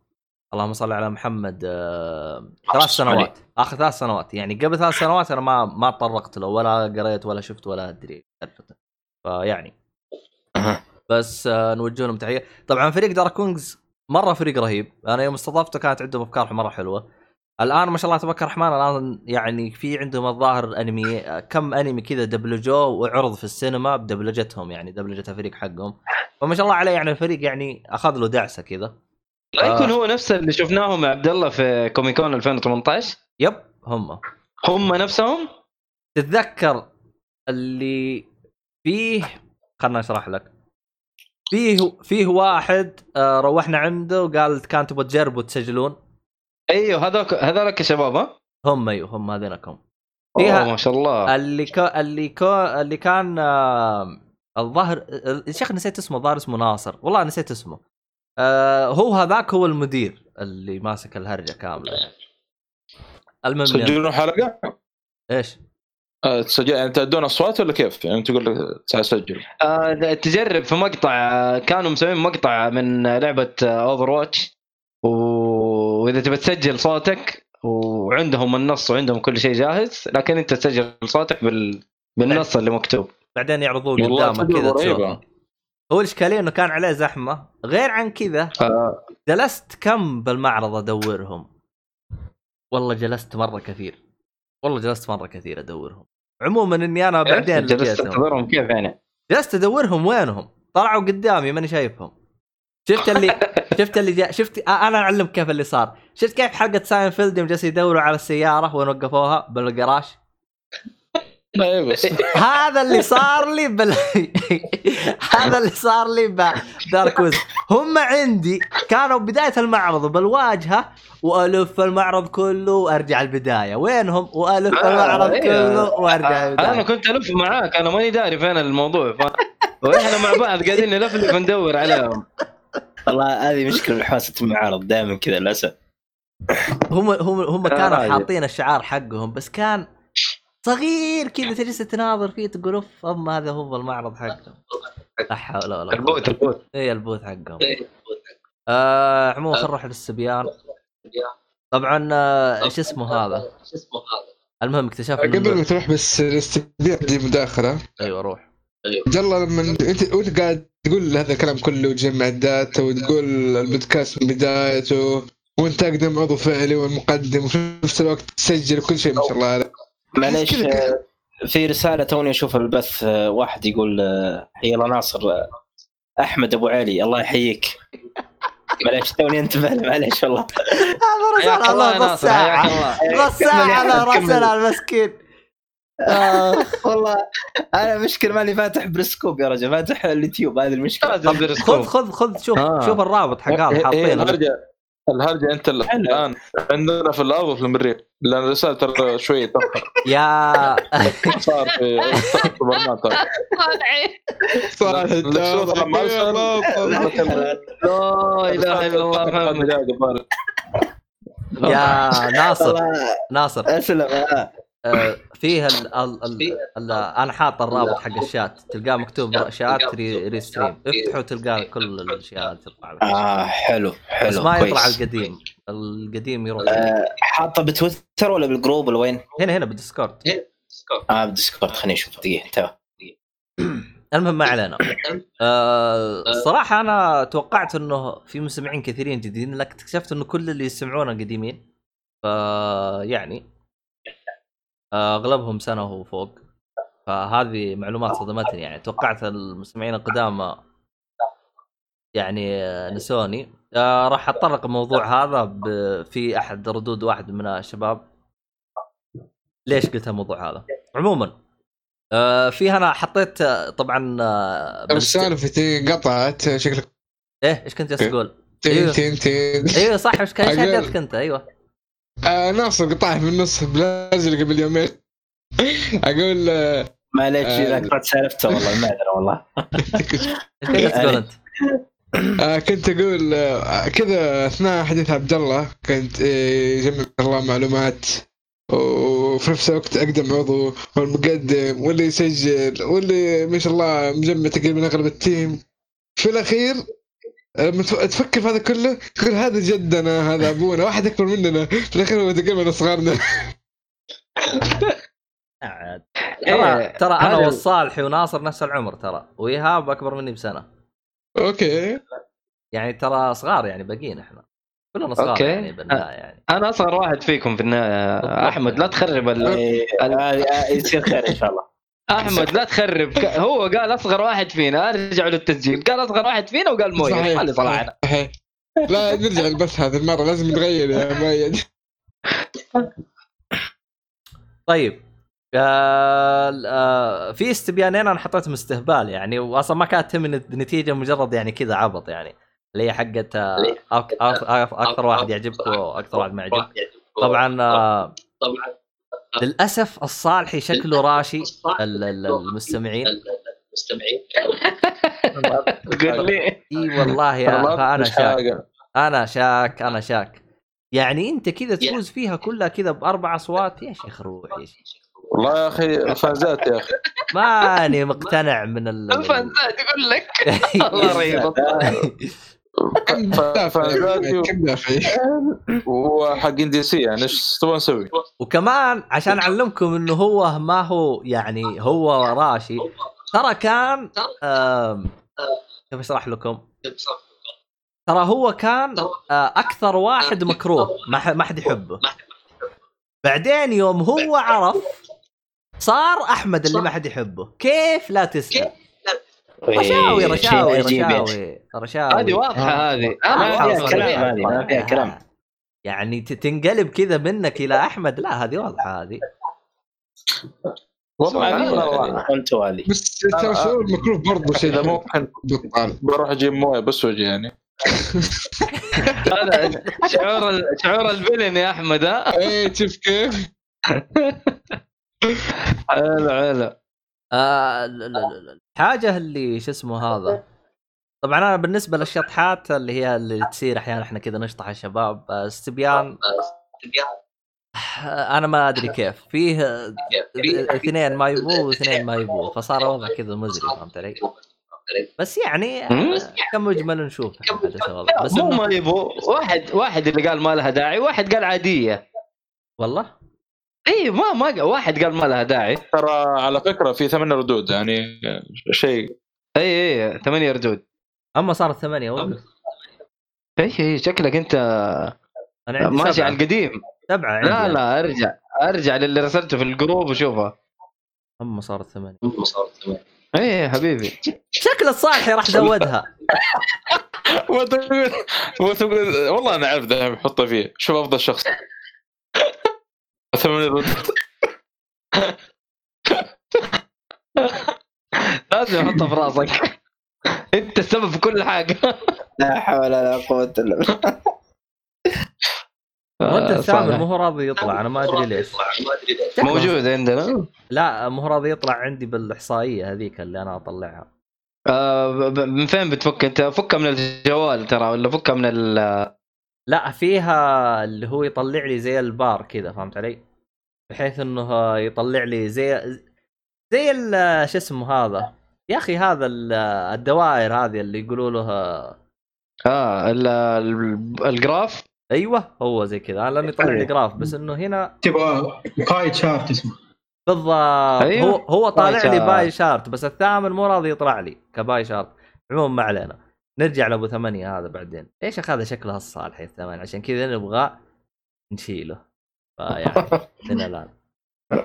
Speaker 1: اللهم صل على محمد آه، ثلاث سنوات. آخر ثلاث سنوات. يعني قبل ثلاث سنوات أنا ما ما تطرقت له ولا قريت ولا شفت ولا أدري. فيعني. بس آه، نوجه لهم تحية. طبعا فريق Dark Wings مرة فريق رهيب. أنا يوم استضفته كانت عندهم أفكار مرة حلوة. الآن ما شاء الله تبارك الرحمن الآن يعني في عندهم الظاهر أنمي كم أنمي كذا دبلجوه وعرض في السينما بدبلجتهم يعني دبلجة الفريق حقهم. فما شاء الله عليه يعني الفريق يعني أخذ له دعسة كذا.
Speaker 3: لا يكون هو نفس اللي شفناه مع عبد الله في Comic Con 2018
Speaker 1: yep هم.
Speaker 3: هم نفسهم؟
Speaker 1: تتذكر اللي فيه خلنا أشرح لك. فيه فيه واحد آه، روحنا عنده وقال كان تبغى تجربوا تسجلون
Speaker 3: أيوه هذاك هذاك الشباب ها؟
Speaker 1: هم أيوه هم هذينكم فيها-
Speaker 3: ما شاء الله.
Speaker 1: اللي كو اللي كو اللي كان آه، الظاهر الشيخ نسيت اسمه الظاهر اسمه ناصر. والله نسيت اسمه. آه هو هذاك هو المدير اللي ماسك الهرجة كاملة يعني المهم
Speaker 2: تسجلون حلقه؟
Speaker 1: إيش؟
Speaker 2: آه، تسجل يعني تأدون أصوات ولا كيف؟ يعني تقول لك تسجل
Speaker 3: آه، تجرب في مقطع كانوا مسوين مقطع من لعبة Overwatch وإذا تبي تسجل صوتك وعندهم النص وعندهم كل شيء جاهز لكن أنت تسجل صوتك بال... بالنص اللي مكتوب
Speaker 1: بعدين يعرضوه قدامك كذا هو الإشكالية إنه كان عليه زحمة. غير عن كذا
Speaker 3: آه،
Speaker 1: جلست كم بالمعرض أدورهم؟ والله جلست مرة كثير. والله جلست مرة كثير أدورهم. عموما إني أنا بعدين
Speaker 3: جلست تنتظرهم كيف يعني؟
Speaker 1: جلست أدورهم وينهم؟ طلعوا قدامي ماني شايفهم. شفت اللي شفت اللي جاء شفت أنا اعلمك كيف اللي صار. شفت كيف حلقة ساينفيلد يوم جالسين يدوروا على السيارة وين وقفوها؟
Speaker 2: بس
Speaker 1: هذا اللي صار لي بال هذا اللي صار لي ب Dark Wings هم عندي كانوا بداية المعرض بالواجهة وألف المعرض كله وأرجع البداية. وينهم؟ وألف
Speaker 3: آه،
Speaker 1: المعرض
Speaker 3: إيه.
Speaker 1: كله وأرجع
Speaker 3: أنا
Speaker 1: البداية.
Speaker 3: كنت ألف معاك أنا ماني داري فين الموضوع. ف... وإحنا مع بعض قاعدين نلفلف ندور عليهم.
Speaker 6: والله هذه مشكلة من حواسة المعارض دائما كذا للأسف.
Speaker 1: هم هم هم
Speaker 3: آه،
Speaker 1: كانوا. حاطين الشعار حقهم بس كان صغير كذا تجلس تناظر فيه تقول أوف اما هذا هو المعرض حقهم. لا حول ولا قوة.
Speaker 3: ال booth
Speaker 1: ال booth. إي ال booth حقهم. آه عموما خلينا نروح للاستبيان. طبعا آه، إيش اسمه هذا؟ المهم اكتشفنا
Speaker 5: قبل ما تروح بس الاستبيان دي مداخلة.
Speaker 1: أيوه روح.
Speaker 5: يلا لما أنت وأنت قاعد تقول هذا الكلام كله وتجمع ال data وتقول البودكاست من بدايته وأنت أقدم عضو فعلي والمقدم وفي نفس الوقت تسجل وكل شيء ما شاء الله عليك.
Speaker 6: معليش. آه، في رسالة توني أشوف البث آه، واحد يقول آه، حي الله ناصر آه، أحمد أبو علي الله يحييك. معليش توني انتبه معليش والله.
Speaker 1: هذا
Speaker 3: حياك
Speaker 1: رسال
Speaker 3: الله
Speaker 1: نص ساعة. نص ساعة على على المسكين. آه.
Speaker 6: والله أنا مشكلة ماني فاتح بريسكوب يا رجل فاتح اليوتيوب هذه
Speaker 3: المشكلة.
Speaker 1: خذ
Speaker 3: برسكوب.
Speaker 1: خذ خذ شوف
Speaker 3: آه.
Speaker 1: شوف الرابط حق هذا
Speaker 2: إيه،
Speaker 1: حاطينه.
Speaker 2: الهرجة أنت الآن عندنا في الأرض وفي المريخ. لأن الرسالة ترى شوي تأخر.
Speaker 1: يا.
Speaker 2: صار في طيب أرسل-
Speaker 3: لا إله إلا الله
Speaker 1: يا ناصر. ناصر. أسلم. فيه ال ال ال ال أنا حاط الرابط حق الشات. تلقاه مكتوب شات ري, ريستريم. افتحوا تلقاه كل الأشياء تطلع لك.
Speaker 6: آه حلو حلو
Speaker 1: بس ما يطلع
Speaker 6: كويس.
Speaker 1: القديم. القديم يروح.
Speaker 6: آه، حاطه بتويتر ولا بال group ولا وين؟
Speaker 1: هنا هنا بال
Speaker 6: Discord. آه بال Discord. خليني أشوف. دقيقة تو
Speaker 1: المهم ما علينا. آه، الصراحه أنا توقعت إنه في مستمعين كثيرين جديدين لكن اكتشفت إنه كل اللي يسمعونا قديمين. ف يعني آه، أغلبهم سنة وفوق فهذه معلومات صدمتني يعني. توقعت المستمعين القدامى يعني نسوني. آه، راح أتطرق الموضوع هذا في أحد ردود واحد من الشباب. ليش قلت الموضوع هذا؟ عموما آه، في أنا حطيت آه، طبعا آه،
Speaker 5: السالفة قطعت شكلك
Speaker 1: إيه إيش كنت جالس. تقول؟
Speaker 5: تين
Speaker 1: أيوه.
Speaker 5: تين تين.
Speaker 1: أيوه صح إيش انت أيوه.
Speaker 5: آه ناصر قطعها في النص بلازل قبل يومين أقول آه
Speaker 6: معليش
Speaker 5: آه.
Speaker 6: اذا كنت سالفته والله المعذره والله
Speaker 1: انت؟
Speaker 5: آه كنت أقول آه كذا أثناء حديث عبد الله كنت آه، يجمع الله معلومات وفي نفس الوقت أقدم عضو والمقدم واللي يسجل واللي ما شاء الله مجمع تقريبا أغلب التيم في الأخير لما تف- تفكر في هذا كله؟ تقول هذا جدنا هذا أبونا واحد أكبر مننا. في الأخير هو تقريبا أصغرنا.
Speaker 1: عاد.
Speaker 3: إيه،
Speaker 1: ترى ترى
Speaker 3: أنا
Speaker 1: والصالحي وناصر نفس العمر ترى. وإيهاب أكبر مني بسنة.
Speaker 5: okay.
Speaker 1: يعني ترى صغار يعني باقيين إحنا. كلنا صغار
Speaker 3: okay.
Speaker 1: يعني بالنهايه يعني.
Speaker 3: أنا أصغر واحد فيكم في النهايه أحمد لا تخرب
Speaker 6: يصير خير إن شاء الله.
Speaker 3: أحمد لا تخرب. ك- هو قال أصغر واحد فينا. ارجعوا للتسجيل. قال أصغر واحد فينا وقال مؤيد.
Speaker 5: صحيح.
Speaker 3: ما اللي طلعنا
Speaker 5: صحيح. لا نرجع البث هذه المرة. لازم نغير يا مؤيد
Speaker 1: طيب. آه آه في استبيانين أنا حطيتهم استهبال يعني واصلا ما كانت تهم النتيجه مجرد يعني كذا عبط يعني. اللي هي حقت آه أك- أك- أك- أكثر واحد يعجبك وأكثر واحد ما يعجبك طبعا آه للأسف الصالحي شكله راشي. ال- ال- المستمعين.
Speaker 3: لي.
Speaker 1: إي والله يا فانا
Speaker 2: مش
Speaker 1: شاك. أنا شاك أنا شاك. يعني أنت كذا تفوز فيها كلها كذا بأربع أصوات يا شيخ روح يا شيخ.
Speaker 2: والله يا أخي فازات يا أخي.
Speaker 1: ماني مقتنع من ال
Speaker 3: الفنزات يقول لك. الله رهيب
Speaker 2: سي يعني إيش تبغى نسوي؟
Speaker 1: وكمان عشان أعلمكم إنه هو ما هو يعني هو راشي ترى كان آم، كيف أشرح لكم؟ ترى هو كان آه، أكثر واحد مكروه ما حد يحبه. بعدين يوم هو عرف صار أحمد اللي ما حد يحبه. كيف لا تسأل؟ رشاوي
Speaker 6: شيء
Speaker 1: رشاوي
Speaker 6: يا
Speaker 1: رشاوي. رشاوي.
Speaker 3: هذه واضحة هذه.
Speaker 6: ما
Speaker 1: واضحة.
Speaker 6: فيها كلام. هذه ما فيها كلام.
Speaker 1: يعني تنقلب كذا منك إلى أحمد. لا هذه واضحة هذه.
Speaker 2: والله
Speaker 6: أنت والي.
Speaker 5: بس ترى شعور مكروه برضه شيء
Speaker 2: إذا
Speaker 5: بطال
Speaker 2: بروح أجيب موية بس وجهي يعني.
Speaker 3: هذا شعور ال- شعور الفيلن يا أحمد ها.
Speaker 5: إيه شوف كيف.
Speaker 3: حلو حلو
Speaker 1: الحاجة اللي شو اسمه هذا؟ طبعا أنا بالنسبة للشطحات اللي هي اللي تصير أحيانا إحنا كذا نشطح الشباب استبيان أنا ما أدري كيف. فيه اثنين ما يبوه واثنين ما يبوه فصار وضع كذا مزري فهمت علي؟ بس يعني كمجمل نشوف بس
Speaker 3: مو ما يبو واحد واحد اللي قال ما لها داعي واحد قال عادية.
Speaker 1: والله؟
Speaker 3: اي ما ما واحد قال ما لها داعي.
Speaker 2: ترى على فكرة في ثمان ردود يعني شيء.
Speaker 3: اي اي ثمانية ردود.
Speaker 1: أما صارت ثمانية والله
Speaker 3: اي اي شكلك أنت
Speaker 1: أنا عندي
Speaker 3: ماشي
Speaker 1: سبعة.
Speaker 3: على القديم.
Speaker 1: سبعة عندي.
Speaker 3: لا
Speaker 1: أنا.
Speaker 3: لا أرجع أرجع للي رسلته في ال group وشوفها
Speaker 1: أما صارت ثمانية.
Speaker 3: اي اي حبيبي.
Speaker 1: شكل الصالحي راح زودها.
Speaker 2: والله أنا عارف ذا بحطه فيه. شوف أفضل شخص. ثمان ردود
Speaker 3: لازم احطها في راسك. انت السبب في كل حاجة.
Speaker 6: لا حول ولا قوة إلا بالله.
Speaker 1: وانت الثامن
Speaker 3: صالح.
Speaker 1: مو راضي يطلع أنا ما أدري ليش.
Speaker 3: موجود عندنا.
Speaker 1: لا مو راضي يطلع عندي بالإحصائية هذيك اللي أنا أطلعها.
Speaker 3: آه من فين بتفك؟ أنت فكها من الجوال ترى ولا فكها من ال
Speaker 1: لا فيها اللي هو يطلع لي زي البار كذا فهمت علي؟ بحيث إنه يطلع لي زي زي ال- شو اسمه هذا؟ يا أخي هذا ال- الدوائر هذه اللي يقولوا له.
Speaker 3: آه ال- ال- ال
Speaker 1: graph؟ أيوه هو زي كذا. أنا لأنه يطلع لي graph بس إنه هنا
Speaker 4: تبغى pie chart اسمه.
Speaker 1: بالضبط.
Speaker 3: أيوة.
Speaker 1: هو هو طالع لي
Speaker 3: chart.
Speaker 1: pie chart بس الثامن مو راضي يطلع لي ك pie chart. عموما ما علينا. نرجع لأبو ثمانية هذا بعدين. إيش يا هذا شكلها الصالح الثمانية عشان كذا نبغى نشيله. فيعني من الآن.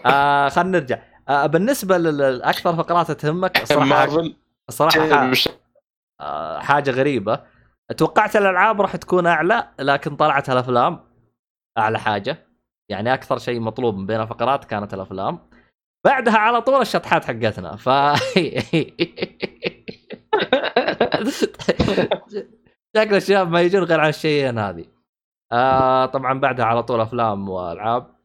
Speaker 1: آه خلينا نرجع. آه بالنسبة للاكثر فقرات تهمك الصراحه الصراحه آه حاجة غريبة. توقعت الألعاب راح تكون أعلى لكن طلعت الأفلام أعلى حاجة. يعني أكثر شيء مطلوب من بين الفقرات كانت الأفلام. بعدها على طول الشطحات حقتنا. ف شكل الشباب ما يجون غير على الشيئين هذه. آه طبعا بعدها على طول أفلام وألعاب.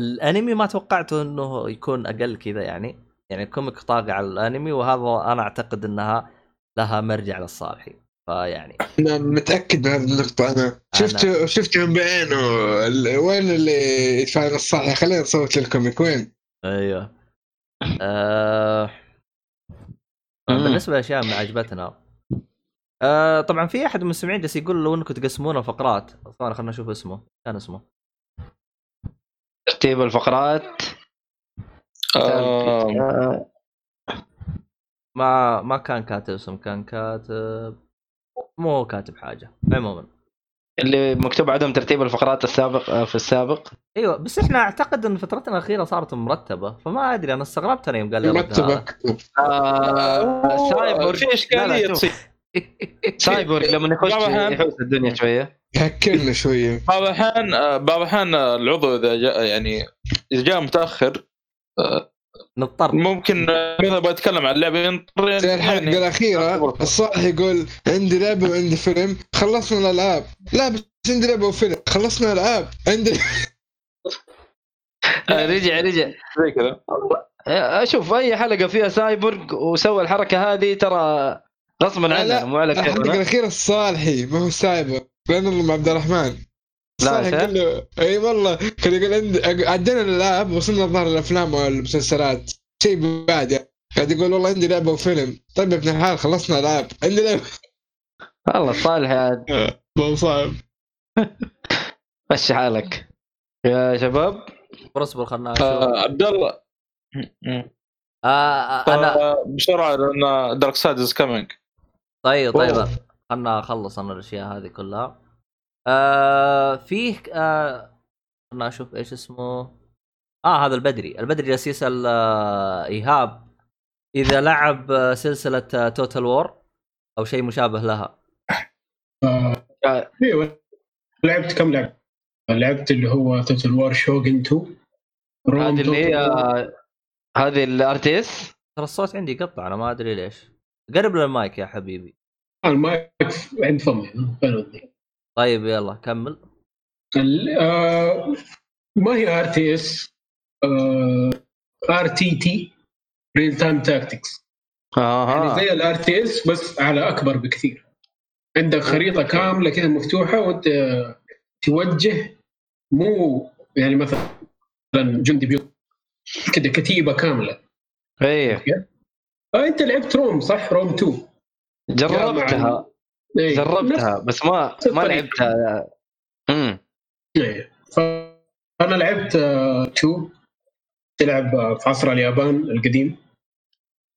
Speaker 1: الأنمي ما توقعته إنه يكون أقل كذا يعني. يعني ال comic طاقع على الأنمي وهذا أنا أعتقد إنها لها مرجع للصالحي فيعني
Speaker 5: أنا متأكد من هذه النقطة. أنا شفته شفته من بعينه. ال- وين اللي يدفع الصح خلينا نصوت لل comic وين؟
Speaker 1: أيوه. آه...
Speaker 3: مم.
Speaker 1: بالنسبة للأشياء اللي عجبتنا آه طبعا في أحد من المستمعين جالس يقول لو إنكم تقسمون الفقرات ثواني خلينا نشوف اسمه. كان اسمه.
Speaker 3: ترتيب الفقرات.
Speaker 2: آه،
Speaker 1: ما ما كان كاتب اسم. كان كاتب مو كاتب حاجة. عموما.
Speaker 3: اللي مكتوب عدم ترتيب الفقرات السابق آه، في السابق.
Speaker 1: أيوه بس إحنا أعتقد إن فترتنا الأخيرة صارت مرتبة. فما أدري أنا استغربت أنا يوم قال لي رد
Speaker 5: مرتب
Speaker 1: هذا.
Speaker 5: اكتب
Speaker 3: آه، سايبورغ
Speaker 2: في
Speaker 3: إشكالية.
Speaker 2: تصير.
Speaker 3: سايبورغ لما يخش يحوس الدنيا شوية.
Speaker 5: يهكرنا شوية.
Speaker 2: بعض الأحيان آه، بعض الأحيان آه، العضو إذا جاء يعني إذا جاء متأخر
Speaker 1: نضطر.
Speaker 2: ممكن آه، مثلا أبغى أتكلم عن اللعبه ينطر
Speaker 5: زي الحلقة
Speaker 2: يعني
Speaker 5: الاخيره الصالح يقول عندي لعبة وعندي فيلم خلصنا الألعاب. لا بس عندي لعبة وفيلم خلصنا العاب عندي
Speaker 3: آه، رجع رجع.
Speaker 2: زي كذا.
Speaker 3: آه، أشوف أي حلقة فيها سايبورغ وسوى الحركة هذه ترى غصبا
Speaker 5: لا،
Speaker 3: عننا مو على كيفنا
Speaker 5: الاخيره الصالحي ما هو سايبر لأن الله عبد الرحمن.
Speaker 3: شايف؟
Speaker 5: قال له أي والله كان يقول عندي عدينا الالعاب وصلنا الظاهر الافلام والمسلسلات. شيء بعد يعني. قاعد يقول والله عندي لعبة وفيلم. طيب يا ابن الحلال خلصنا العاب عندي لعبة.
Speaker 3: والله صالح عاد.
Speaker 5: ما هو صعب
Speaker 3: مشي حالك. يا شباب.
Speaker 1: اصبر خلنا
Speaker 2: آه، عبد الله.
Speaker 1: آه آه،
Speaker 2: أنا بسرعة لأن Darkseid is coming
Speaker 1: طيب طيب. خلنا أخلص أنا الأشياء هذه كلها آه فيه آه خلنا أشوف إيش اسمه آه هذا البدري البدري جالس يسأل آه إيهاب إذا لعب آه، سلسلة آه Total War أو شيء مشابه لها
Speaker 4: آه،
Speaker 3: آه.
Speaker 4: أيوه لعبت كم لعبة؟ لعبت اللي هو Total War Shogun 2 Rome
Speaker 3: هذه اللي هي
Speaker 4: Total War.
Speaker 3: هذه ال RTS
Speaker 1: ترى الصوت عندي يقطع أنا ما أدري ليش قرب للمايك يا حبيبي.
Speaker 4: المايك عند فمي. فين ودي
Speaker 1: طيب يلا كمل.
Speaker 4: آه، ما هي آر تي إس؟ آر تي تي real time tactics يعني
Speaker 3: أها
Speaker 4: زي الار تي إس بس على أكبر بكثير. عندك خريطة كاملة كذا مفتوحة وانت توجه مو يعني مثلا جندي بيوت كذا كتيبة كاملة.
Speaker 3: إيه.
Speaker 4: آه انت لعبت Rome صح؟ Rome 2
Speaker 3: جربتها.
Speaker 4: إيه.
Speaker 3: جربتها بس ما ما. لعبتها. امم
Speaker 4: إيه. فأنا لعبت 2 تلعب آه، في عصر اليابان القديم.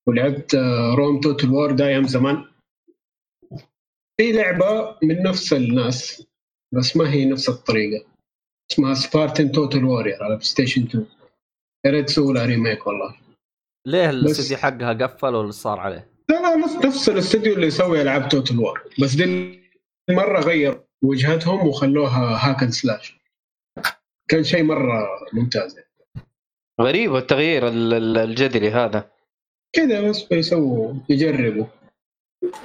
Speaker 4: ولعبت آه، Rome Total War ده أيام زمان. في لعبة من نفس الناس بس ما هي نفس الطريقة. اسمها Spartan Total Warrior على PlayStation 2 يا ريت تسوي لها remake والله.
Speaker 1: ليه الاستديو حقها قفل ولا صار عليه؟
Speaker 4: لا لا نفس نفس الاستوديو اللي يسوي العاب Total War بس دي مرة غير وجهتهم وخلوها hack and slash كان شيء مرة ممتاز.
Speaker 3: غريب التغيير ال- ال- الجذري هذا.
Speaker 4: كذا بس بيسووا يجربوا.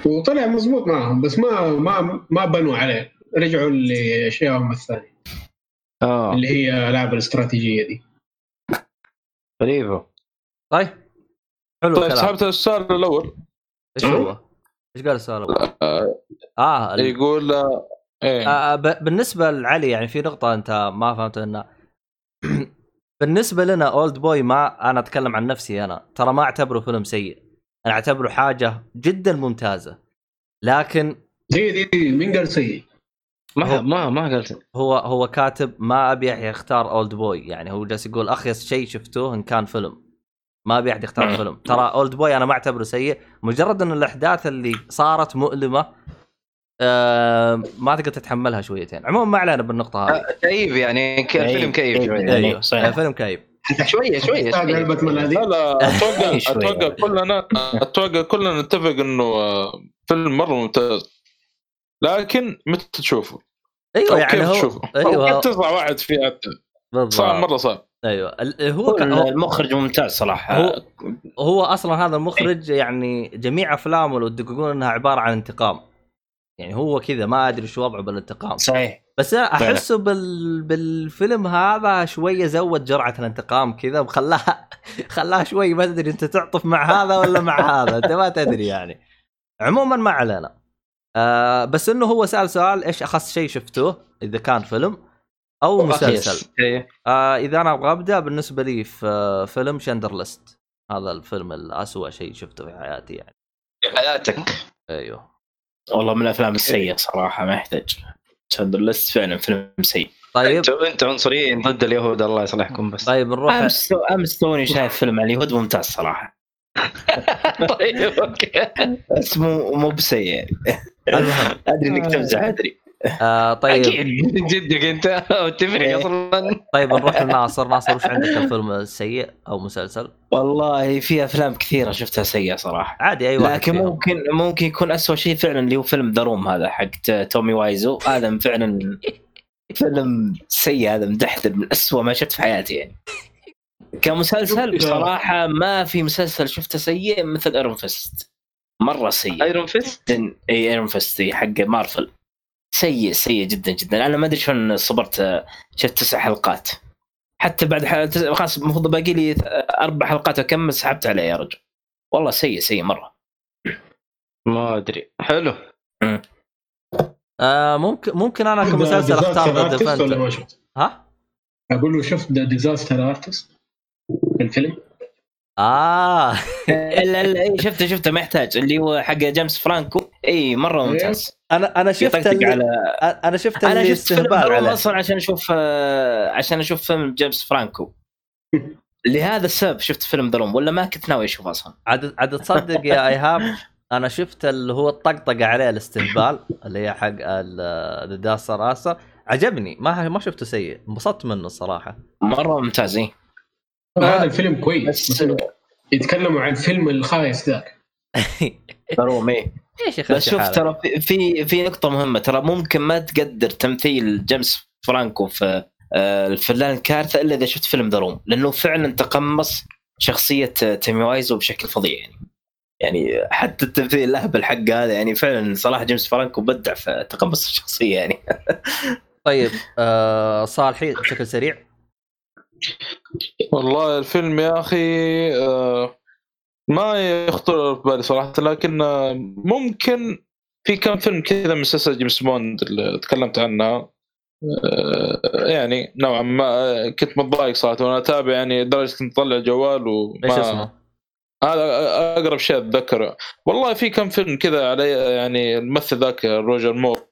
Speaker 4: وطلع مزبوط معهم بس ما ما ما بنوا عليه. رجعوا لاشيائهم الثانية.
Speaker 3: آه.
Speaker 4: اللي هي العاب الاستراتيجية دي.
Speaker 3: غريبه
Speaker 1: طيب. حلو
Speaker 2: طيب سحبت السؤال الأول.
Speaker 1: إيش هو؟ إيش قال السؤال الأول؟
Speaker 2: آه،
Speaker 1: آه ال-
Speaker 2: يقول آه، إيه.
Speaker 1: آه ب- بالنسبة لعلي يعني في نقطة أنت ما فهمت إنه بالنسبة لنا Oldboy ما أنا أتكلم عن نفسي أنا. ترى ما أعتبره فيلم سيء. أنا أعتبره حاجة جدا ممتازة. لكن
Speaker 4: دي دي, دي مين قال سيء؟
Speaker 3: ما ما ما قلت
Speaker 1: هو هو كاتب ما أبي يختار Oldboy. يعني هو جالس يقول اخيس شيء شفتوه إن كان فيلم. ما أبي أحد يختار
Speaker 2: مم.
Speaker 1: فيلم. ترى Oldboy أنا ما أعتبره سيء. مجرد إن الأحداث اللي صارت مؤلمة آه ما تقدر تتحملها شويتين. عموما ما علينا بالنقطة هذه.
Speaker 3: كئيب يعني الفيلم كئيب شوية.
Speaker 6: أيوه صحيح.
Speaker 1: الفيلم كئيب.
Speaker 4: شوية
Speaker 3: شوية.
Speaker 4: علبه مناديل
Speaker 2: لا لا
Speaker 6: أتوقع.
Speaker 2: أتوقع كلنا أتوقع كلنا نتفق إنه آه، فيلم مرة ممتاز. لكن متى تشوفه؟ أيوه
Speaker 1: يعني
Speaker 2: كيف
Speaker 1: هو
Speaker 2: تشوفه؟
Speaker 1: أيوه.
Speaker 2: كيف تطلع واحد فيه حتى
Speaker 1: بالضبط.
Speaker 2: صعب مرة صعب.
Speaker 1: أيوه. هو ك-
Speaker 6: المخرج ممتاز صراحة.
Speaker 1: هو هو أصلا هذا المخرج يعني جميع أفلامه لو تدققون إنها عبارة عن انتقام. يعني هو كذا ما أدري شو وضعه بالانتقام.
Speaker 6: صحيح.
Speaker 1: بس أنا أحسه بال... بالفيلم هذا شوية زود جرعة الانتقام كذا وخلاها خلاها شوي ما تدري أنت تعطف مع هذا ولا مع هذا. أنت ما تدري يعني. عموما ما علينا. آه بس إنه هو سأل سؤال إيش أخص شيء شفتوه إذا كان فيلم؟ أو مسلسل.
Speaker 3: إيه.
Speaker 1: آه إذا أنا أبغى أبدأ بالنسبة لي في آه، فيلم شندر ليست هذا الفيلم الأسوأ شيء شفته في حياتي يعني.
Speaker 3: حياتك؟
Speaker 1: أيوه.
Speaker 6: والله من الأفلام السيئة صراحة ما يحتاج. Schindler's List فعلا فيلم سيء.
Speaker 1: طيب.
Speaker 3: أنتوا أنتوا عنصريين ضد اليهود الله يصلحكم بس.
Speaker 1: طيب نروح
Speaker 6: امس امس توني شايف فيلم عن اليهود؟ ممتاز صراحة.
Speaker 3: طيب أوكي.
Speaker 6: بس مو مو بسيء. يعني
Speaker 1: المهم.
Speaker 6: أدري إنك تمزح أدري.
Speaker 1: آه طيب.
Speaker 3: أكيد. جدك أنت وتفرق
Speaker 6: إيه.
Speaker 3: أصلا.
Speaker 1: طيب نروح لناصر ناصر وش عندك؟ الفيلم السيء أو مسلسل؟
Speaker 6: والله في أفلام كثيرة شفتها سيئة صراحة.
Speaker 1: عادي أي واحد
Speaker 6: لكن
Speaker 1: فيهم.
Speaker 6: ممكن ممكن يكون أسوأ شيء فعلا اللي هو فيلم The Room هذا حق تومي وايزو. هذا فعلا فيلم سيء هذا مدحدر من أسوأ ما شفت في حياتي يعني. كمسلسل بصراحة ما في مسلسل شفته سيء مثل Iron Fist مرة سيء. Iron Fist إي Iron Fist حق مارفل. سيء سيء جدا جدا. أنا ما أدري شلون صبرت آه، شفت تسع حلقات. حتى بعد ح- تس- خلاص المفروض باقي لي أربع حلقات اكمل سحبت عليه يا رجل. والله سيء سيء مرة.
Speaker 3: ما أدري. حلو.
Speaker 1: آه ممكن ممكن أنا كمسلسل أختار ذا؟ ها؟
Speaker 4: أقول له شفت The Disaster Artist الفيلم؟
Speaker 1: آه.
Speaker 6: الا الا إيه، شفته شفته ما يحتاج. اللي هو حق جيمس فرانكو. اي مرة ممتاز.
Speaker 1: أنا أنا شفت اللي...
Speaker 6: على
Speaker 1: أنا شفت أنا
Speaker 6: شفت فيلم
Speaker 1: عليه.
Speaker 6: أصلا عشان أشوف آه، عشان أشوف فيلم جيمس فرانكو. لهذا السبب شفت فيلم The Room ولا ما كنت ناوي أشوف أصلا.
Speaker 1: عاد عاد تصدق يا إيهاب أنا شفت اللي هو الطقطقة عليه الاستهبال اللي هي حق The Disaster Artist عجبني ما ما شفته سيء انبسطت منه الصراحه
Speaker 6: مرة ممتاز إيه.
Speaker 4: هذا الفيلم كويس.
Speaker 6: بس
Speaker 4: يتكلموا عن الفيلم الخايس ذاك.
Speaker 6: The
Speaker 1: Room إيه إيش
Speaker 6: بس شوف؟ ترى في- في نقطة مهمة. ترى ممكن ما تقدر تمثيل جيمس فرانكو في آه، الفنان كارثة إلا إذا شفت فيلم The Room لأنه فعلا تقمص شخصية آه، تومي وايزو بشكل فظيع يعني. يعني حتى التمثيل الاهبل حقه هذا يعني فعلا صراحة جيمس فرانكو بدع في تقمص الشخصية يعني.
Speaker 1: طيب آه صالحي بشكل سريع.
Speaker 2: والله الفيلم يا أخي آه، ما يخطر في بالي صراحة لكن آه، ممكن في كم فيلم كذا من سلسله جيمس بوند اللي تكلمت عنها آه، يعني نوعا ما كنت متضايق صراحة وأنا أتابع يعني لدرجة كنت اطلع الجوال وما
Speaker 1: إيش اسمه؟
Speaker 2: هذا أقرب شيء أتذكره والله في كم فيلم كذا علي يعني الممثل ذاك روجر مور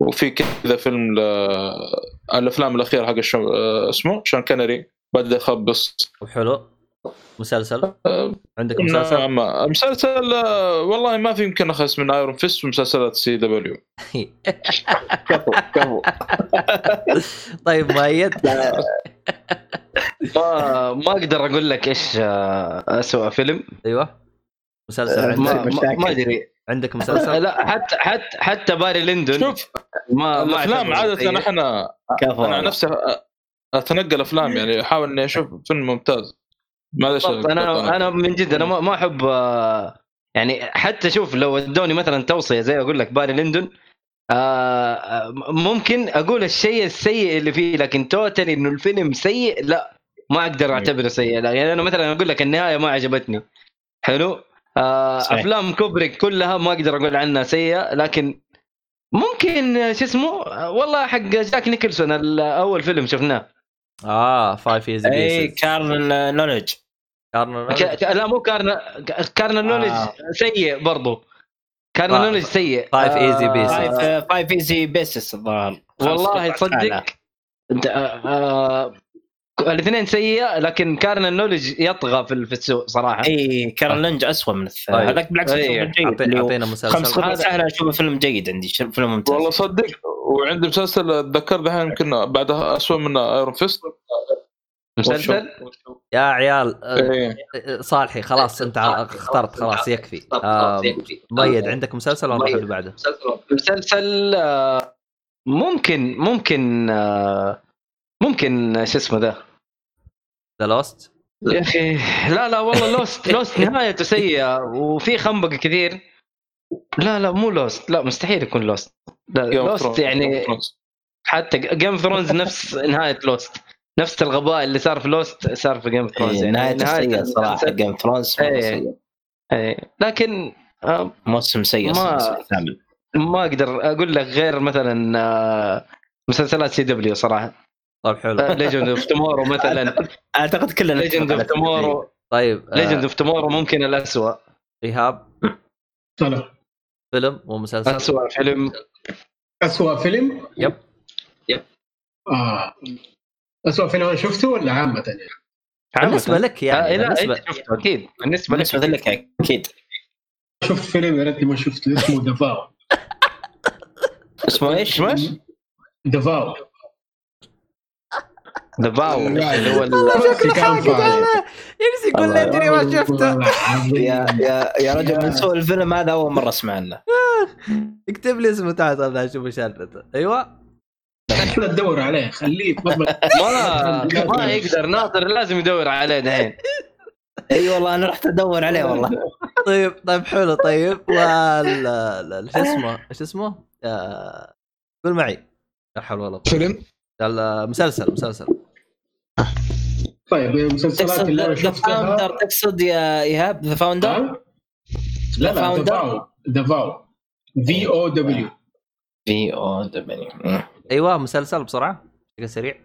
Speaker 2: وفي كذا فيلم ل... الأفلام الأخيرة حق اسمه شون كونري بدا يخبص
Speaker 1: وحلو مسلسل؟
Speaker 2: آه،
Speaker 1: عندك مسلسل؟
Speaker 2: ما مسلسل آه، والله ما في يمكن اخس من Iron Fist ومسلسلات CW
Speaker 6: كفو كفو.
Speaker 1: طيب مؤيد؟
Speaker 3: ما ما أقدر أقول لك إيش آه، اسوء فيلم.
Speaker 1: أيوه. مسلسل
Speaker 3: ما
Speaker 1: عندك.
Speaker 3: ما, ما أدري.
Speaker 1: عندك مسلسل؟
Speaker 3: لا حتى حتى حتى باري ليندون
Speaker 2: شوف
Speaker 3: ما
Speaker 2: الأفلام
Speaker 3: عادة.
Speaker 2: إحنا
Speaker 6: كفو.
Speaker 2: أنا نفسي أتنقل أفلام يعني أحاول إني أشوف فيلم ممتاز.
Speaker 3: بالضبط. أنا أنا من جد أنا ما ما أحب آه، يعني حتى شوف لو ادوني مثلا توصية زي أقول لك باري ليندون آه، آه، ممكن أقول الشيء السيء اللي فيه لكن total إنه الفيلم سيء لا ما أقدر أعتبره سيء. لا يعني أنا مثلا أقول لك النهاية ما عجبتني. حلو؟ آه
Speaker 6: صحيح.
Speaker 3: أفلام كوبريك كلها ما أقدر أقول عنها سيئة لكن ممكن آه، شو اسمه؟ والله حق جاك نيكلسون أول فيلم شفناه.
Speaker 1: آه Five Easy
Speaker 6: أي
Speaker 1: Pieces
Speaker 6: Carnal Knowledge
Speaker 3: ك- ك- لا مو Carnal Carnal
Speaker 6: Knowledge.
Speaker 3: سيء برضو. Carnal
Speaker 1: فا-
Speaker 3: Knowledge سيء. Five
Speaker 1: Easy Pieces.
Speaker 6: Five Easy Pieces الظاهر.
Speaker 3: والله تصدق الاثنين سيئة لكن Carnal Knowledge يطغى في في السوء صراحة.
Speaker 6: إي كارل لينج اسوء من الثاني
Speaker 1: طيب.
Speaker 6: هذاك بالعكس هو
Speaker 1: أعطينا
Speaker 6: خمس
Speaker 1: مسلسل
Speaker 6: خطوات سهلة اشوفه فيلم جيد عندي فيلم ممتاز.
Speaker 2: والله صدق وعندي مسلسل أتذكر دحين يمكن بعدها اسوء من Iron Fist
Speaker 3: مسلسل؟
Speaker 1: يا عيال آه،. صالحي خلاص أنت اخترت خلاص يكفي. آه، مؤيد عندك مسلسل ولا نروح اللي بعده؟
Speaker 3: مسلسل آه، ممكن ممكن آه، ممكن شو اسمه ذا
Speaker 1: ذا Lost
Speaker 3: يا أخي لا لا والله Lost Lost نهايته سيئة وفي خنبق كثير لا لا مو Lost لا مستحيل يكون Lost لا
Speaker 2: Game of Lost.
Speaker 3: يعني. حتى Game Thrones نفس نهاية Lost نفس الغباء اللي صار في Lost صار في Game Thrones
Speaker 6: إيه،
Speaker 3: يعني
Speaker 6: نهايته سيئة
Speaker 3: صراحة
Speaker 6: Game Thrones
Speaker 3: إيه. إيه. لكن آه،
Speaker 6: موسم سيء
Speaker 3: ما- ما أقدر أقول لك غير مثلا آه، مسلسلات CW صراحة
Speaker 1: طيب حلو.
Speaker 3: Legend of Tomorrow مثلا.
Speaker 6: أعتقد كلنا
Speaker 3: Legend
Speaker 6: of
Speaker 3: Tomorrow
Speaker 1: طيب
Speaker 3: Legend of Tomorrow ممكن الاسوء
Speaker 1: ايهاب فيلم ومسلسل
Speaker 3: اسوء فيلم.
Speaker 4: اسوء فيلم؟
Speaker 1: Yep.
Speaker 4: آه. اسوء فيلم أنا شفته ولا عامة يعني؟
Speaker 1: بالنسبة لك
Speaker 3: آه
Speaker 1: يعني
Speaker 3: لا
Speaker 1: بالنسبة
Speaker 3: انت شفته أكيد. بالنسبة لك
Speaker 6: بالنسبة لك أكيد.
Speaker 4: شفت فيلم يا ريتني ما شفته اسمه The Vow
Speaker 6: اسمه إيش؟
Speaker 2: اسمه إيش؟
Speaker 4: دفاو
Speaker 3: ذا باو اللي هو
Speaker 4: شكله
Speaker 1: يجلس يقول لي ادري ما شفته.
Speaker 6: يا يا يا رجل من سوء الفيلم هذا أول مرة أسمع عنه.
Speaker 1: اكتب لي اسمه تعال أنا أشوف إيش. أيوه.
Speaker 4: لا تدور عليه خليه. تفضل
Speaker 3: ما ما يقدر ناصر لازم يدور عليه دحين.
Speaker 6: أي والله أنا رحت أدور عليه والله.
Speaker 1: طيب طيب حلو طيب. وال ال- شو اسمه؟ إيش اسمه؟ آه، قول معي. لا حول ولا قوة.
Speaker 5: فيلم؟
Speaker 1: المسلسل مسلسل.
Speaker 4: طيب المسلسلات اللي أنا
Speaker 6: تقصد ذا
Speaker 4: شفتها
Speaker 6: Founder تقصد يا إيهاب؟ The
Speaker 4: Founder؟ لا لا
Speaker 6: Founder؟
Speaker 4: The Vow The Vow V O
Speaker 6: W V O
Speaker 1: W أيوه مسلسل بسرعة بشكل سريع.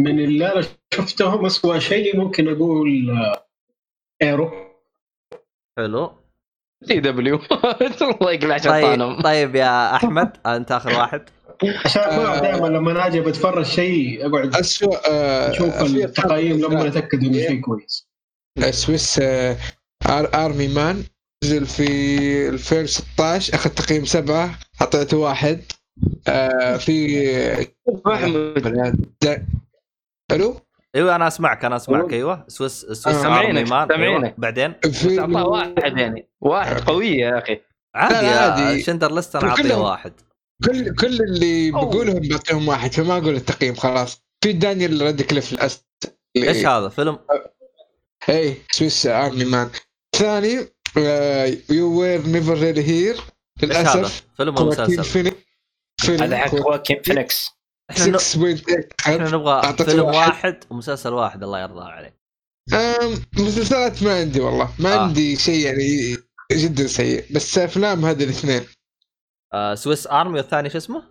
Speaker 4: من اللي أنا شفتهم اسوء شيء ممكن أقول آه، Arrow
Speaker 1: حلو.
Speaker 3: CW الله يقلع
Speaker 1: طيب طيب يا أحمد أنت آخر واحد.
Speaker 4: عشان
Speaker 5: آه.
Speaker 4: دائما لما أجي بتفرج شيء أقعد
Speaker 5: اسوء آه، أشوف
Speaker 4: التقييم لما أتأكد إنه شيء كويس
Speaker 5: Swiss آه، آر Army Man نزل في 2016 أخذ تقييم سبعة اعطيته واحد آه، في ألو
Speaker 1: أيوه أنا أسمعك أنا أسمعك أيوه Swiss Swiss
Speaker 5: آه.
Speaker 3: سامعينك،
Speaker 1: أيوة.
Speaker 3: سامعينك.
Speaker 1: بعدين
Speaker 5: في
Speaker 3: اعطاه واحد يعني واحد قوية يا أخي
Speaker 1: عادي
Speaker 5: عادي.
Speaker 1: Schindler's List أنا اعطيه واحد
Speaker 5: كل كل اللي. بقولهم بعطيهم واحد فما أقول التقييم خلاص. في دانيال رادكليف الأس
Speaker 1: إيش هذا؟ فيلم؟
Speaker 5: اي Swiss Army Man. ثاني You Were Never Really Here
Speaker 1: إيش هذا؟
Speaker 5: للأسف.
Speaker 1: فيلم مسلسل؟
Speaker 6: هذا حق واكين فينيكس.
Speaker 1: إحنا ن-
Speaker 5: 6.8
Speaker 1: إحنا نبغى فيلم
Speaker 5: واحد.
Speaker 1: واحد ومسلسل واحد الله يرضى عليك.
Speaker 5: مسلسلات ما عندي والله. ما
Speaker 1: آه.
Speaker 5: عندي شيء يعني جدا سيء بس أفلام هذه الاثنين.
Speaker 1: آه Swiss Army والثاني شو اسمه؟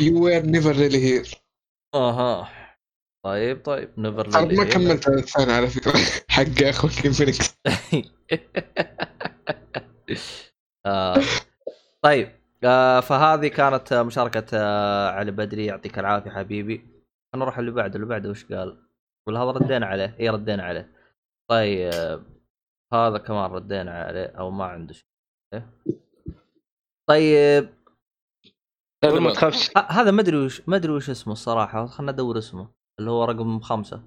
Speaker 5: You Were Never Really Here
Speaker 1: أها. طيب طيب never
Speaker 5: ما كملت الثاني على فكرة. حق أخوك فينيكس
Speaker 1: آه. طيب آه فهذه كانت مشاركة آه علي بدري. يعطيك العافية حبيبي. نروح اللي بعده. اللي بعده وش قال؟ ولا هذا ردينا عليه؟ اي ردينا عليه. طيب هذا كمان ردينا عليه أو ما عنده شيء. طيب.
Speaker 3: ما تخافش.
Speaker 1: هذا ما أدري وش ما أدري وش اسمه الصراحة خلنا ندور اسمه اللي هو رقم خمسة.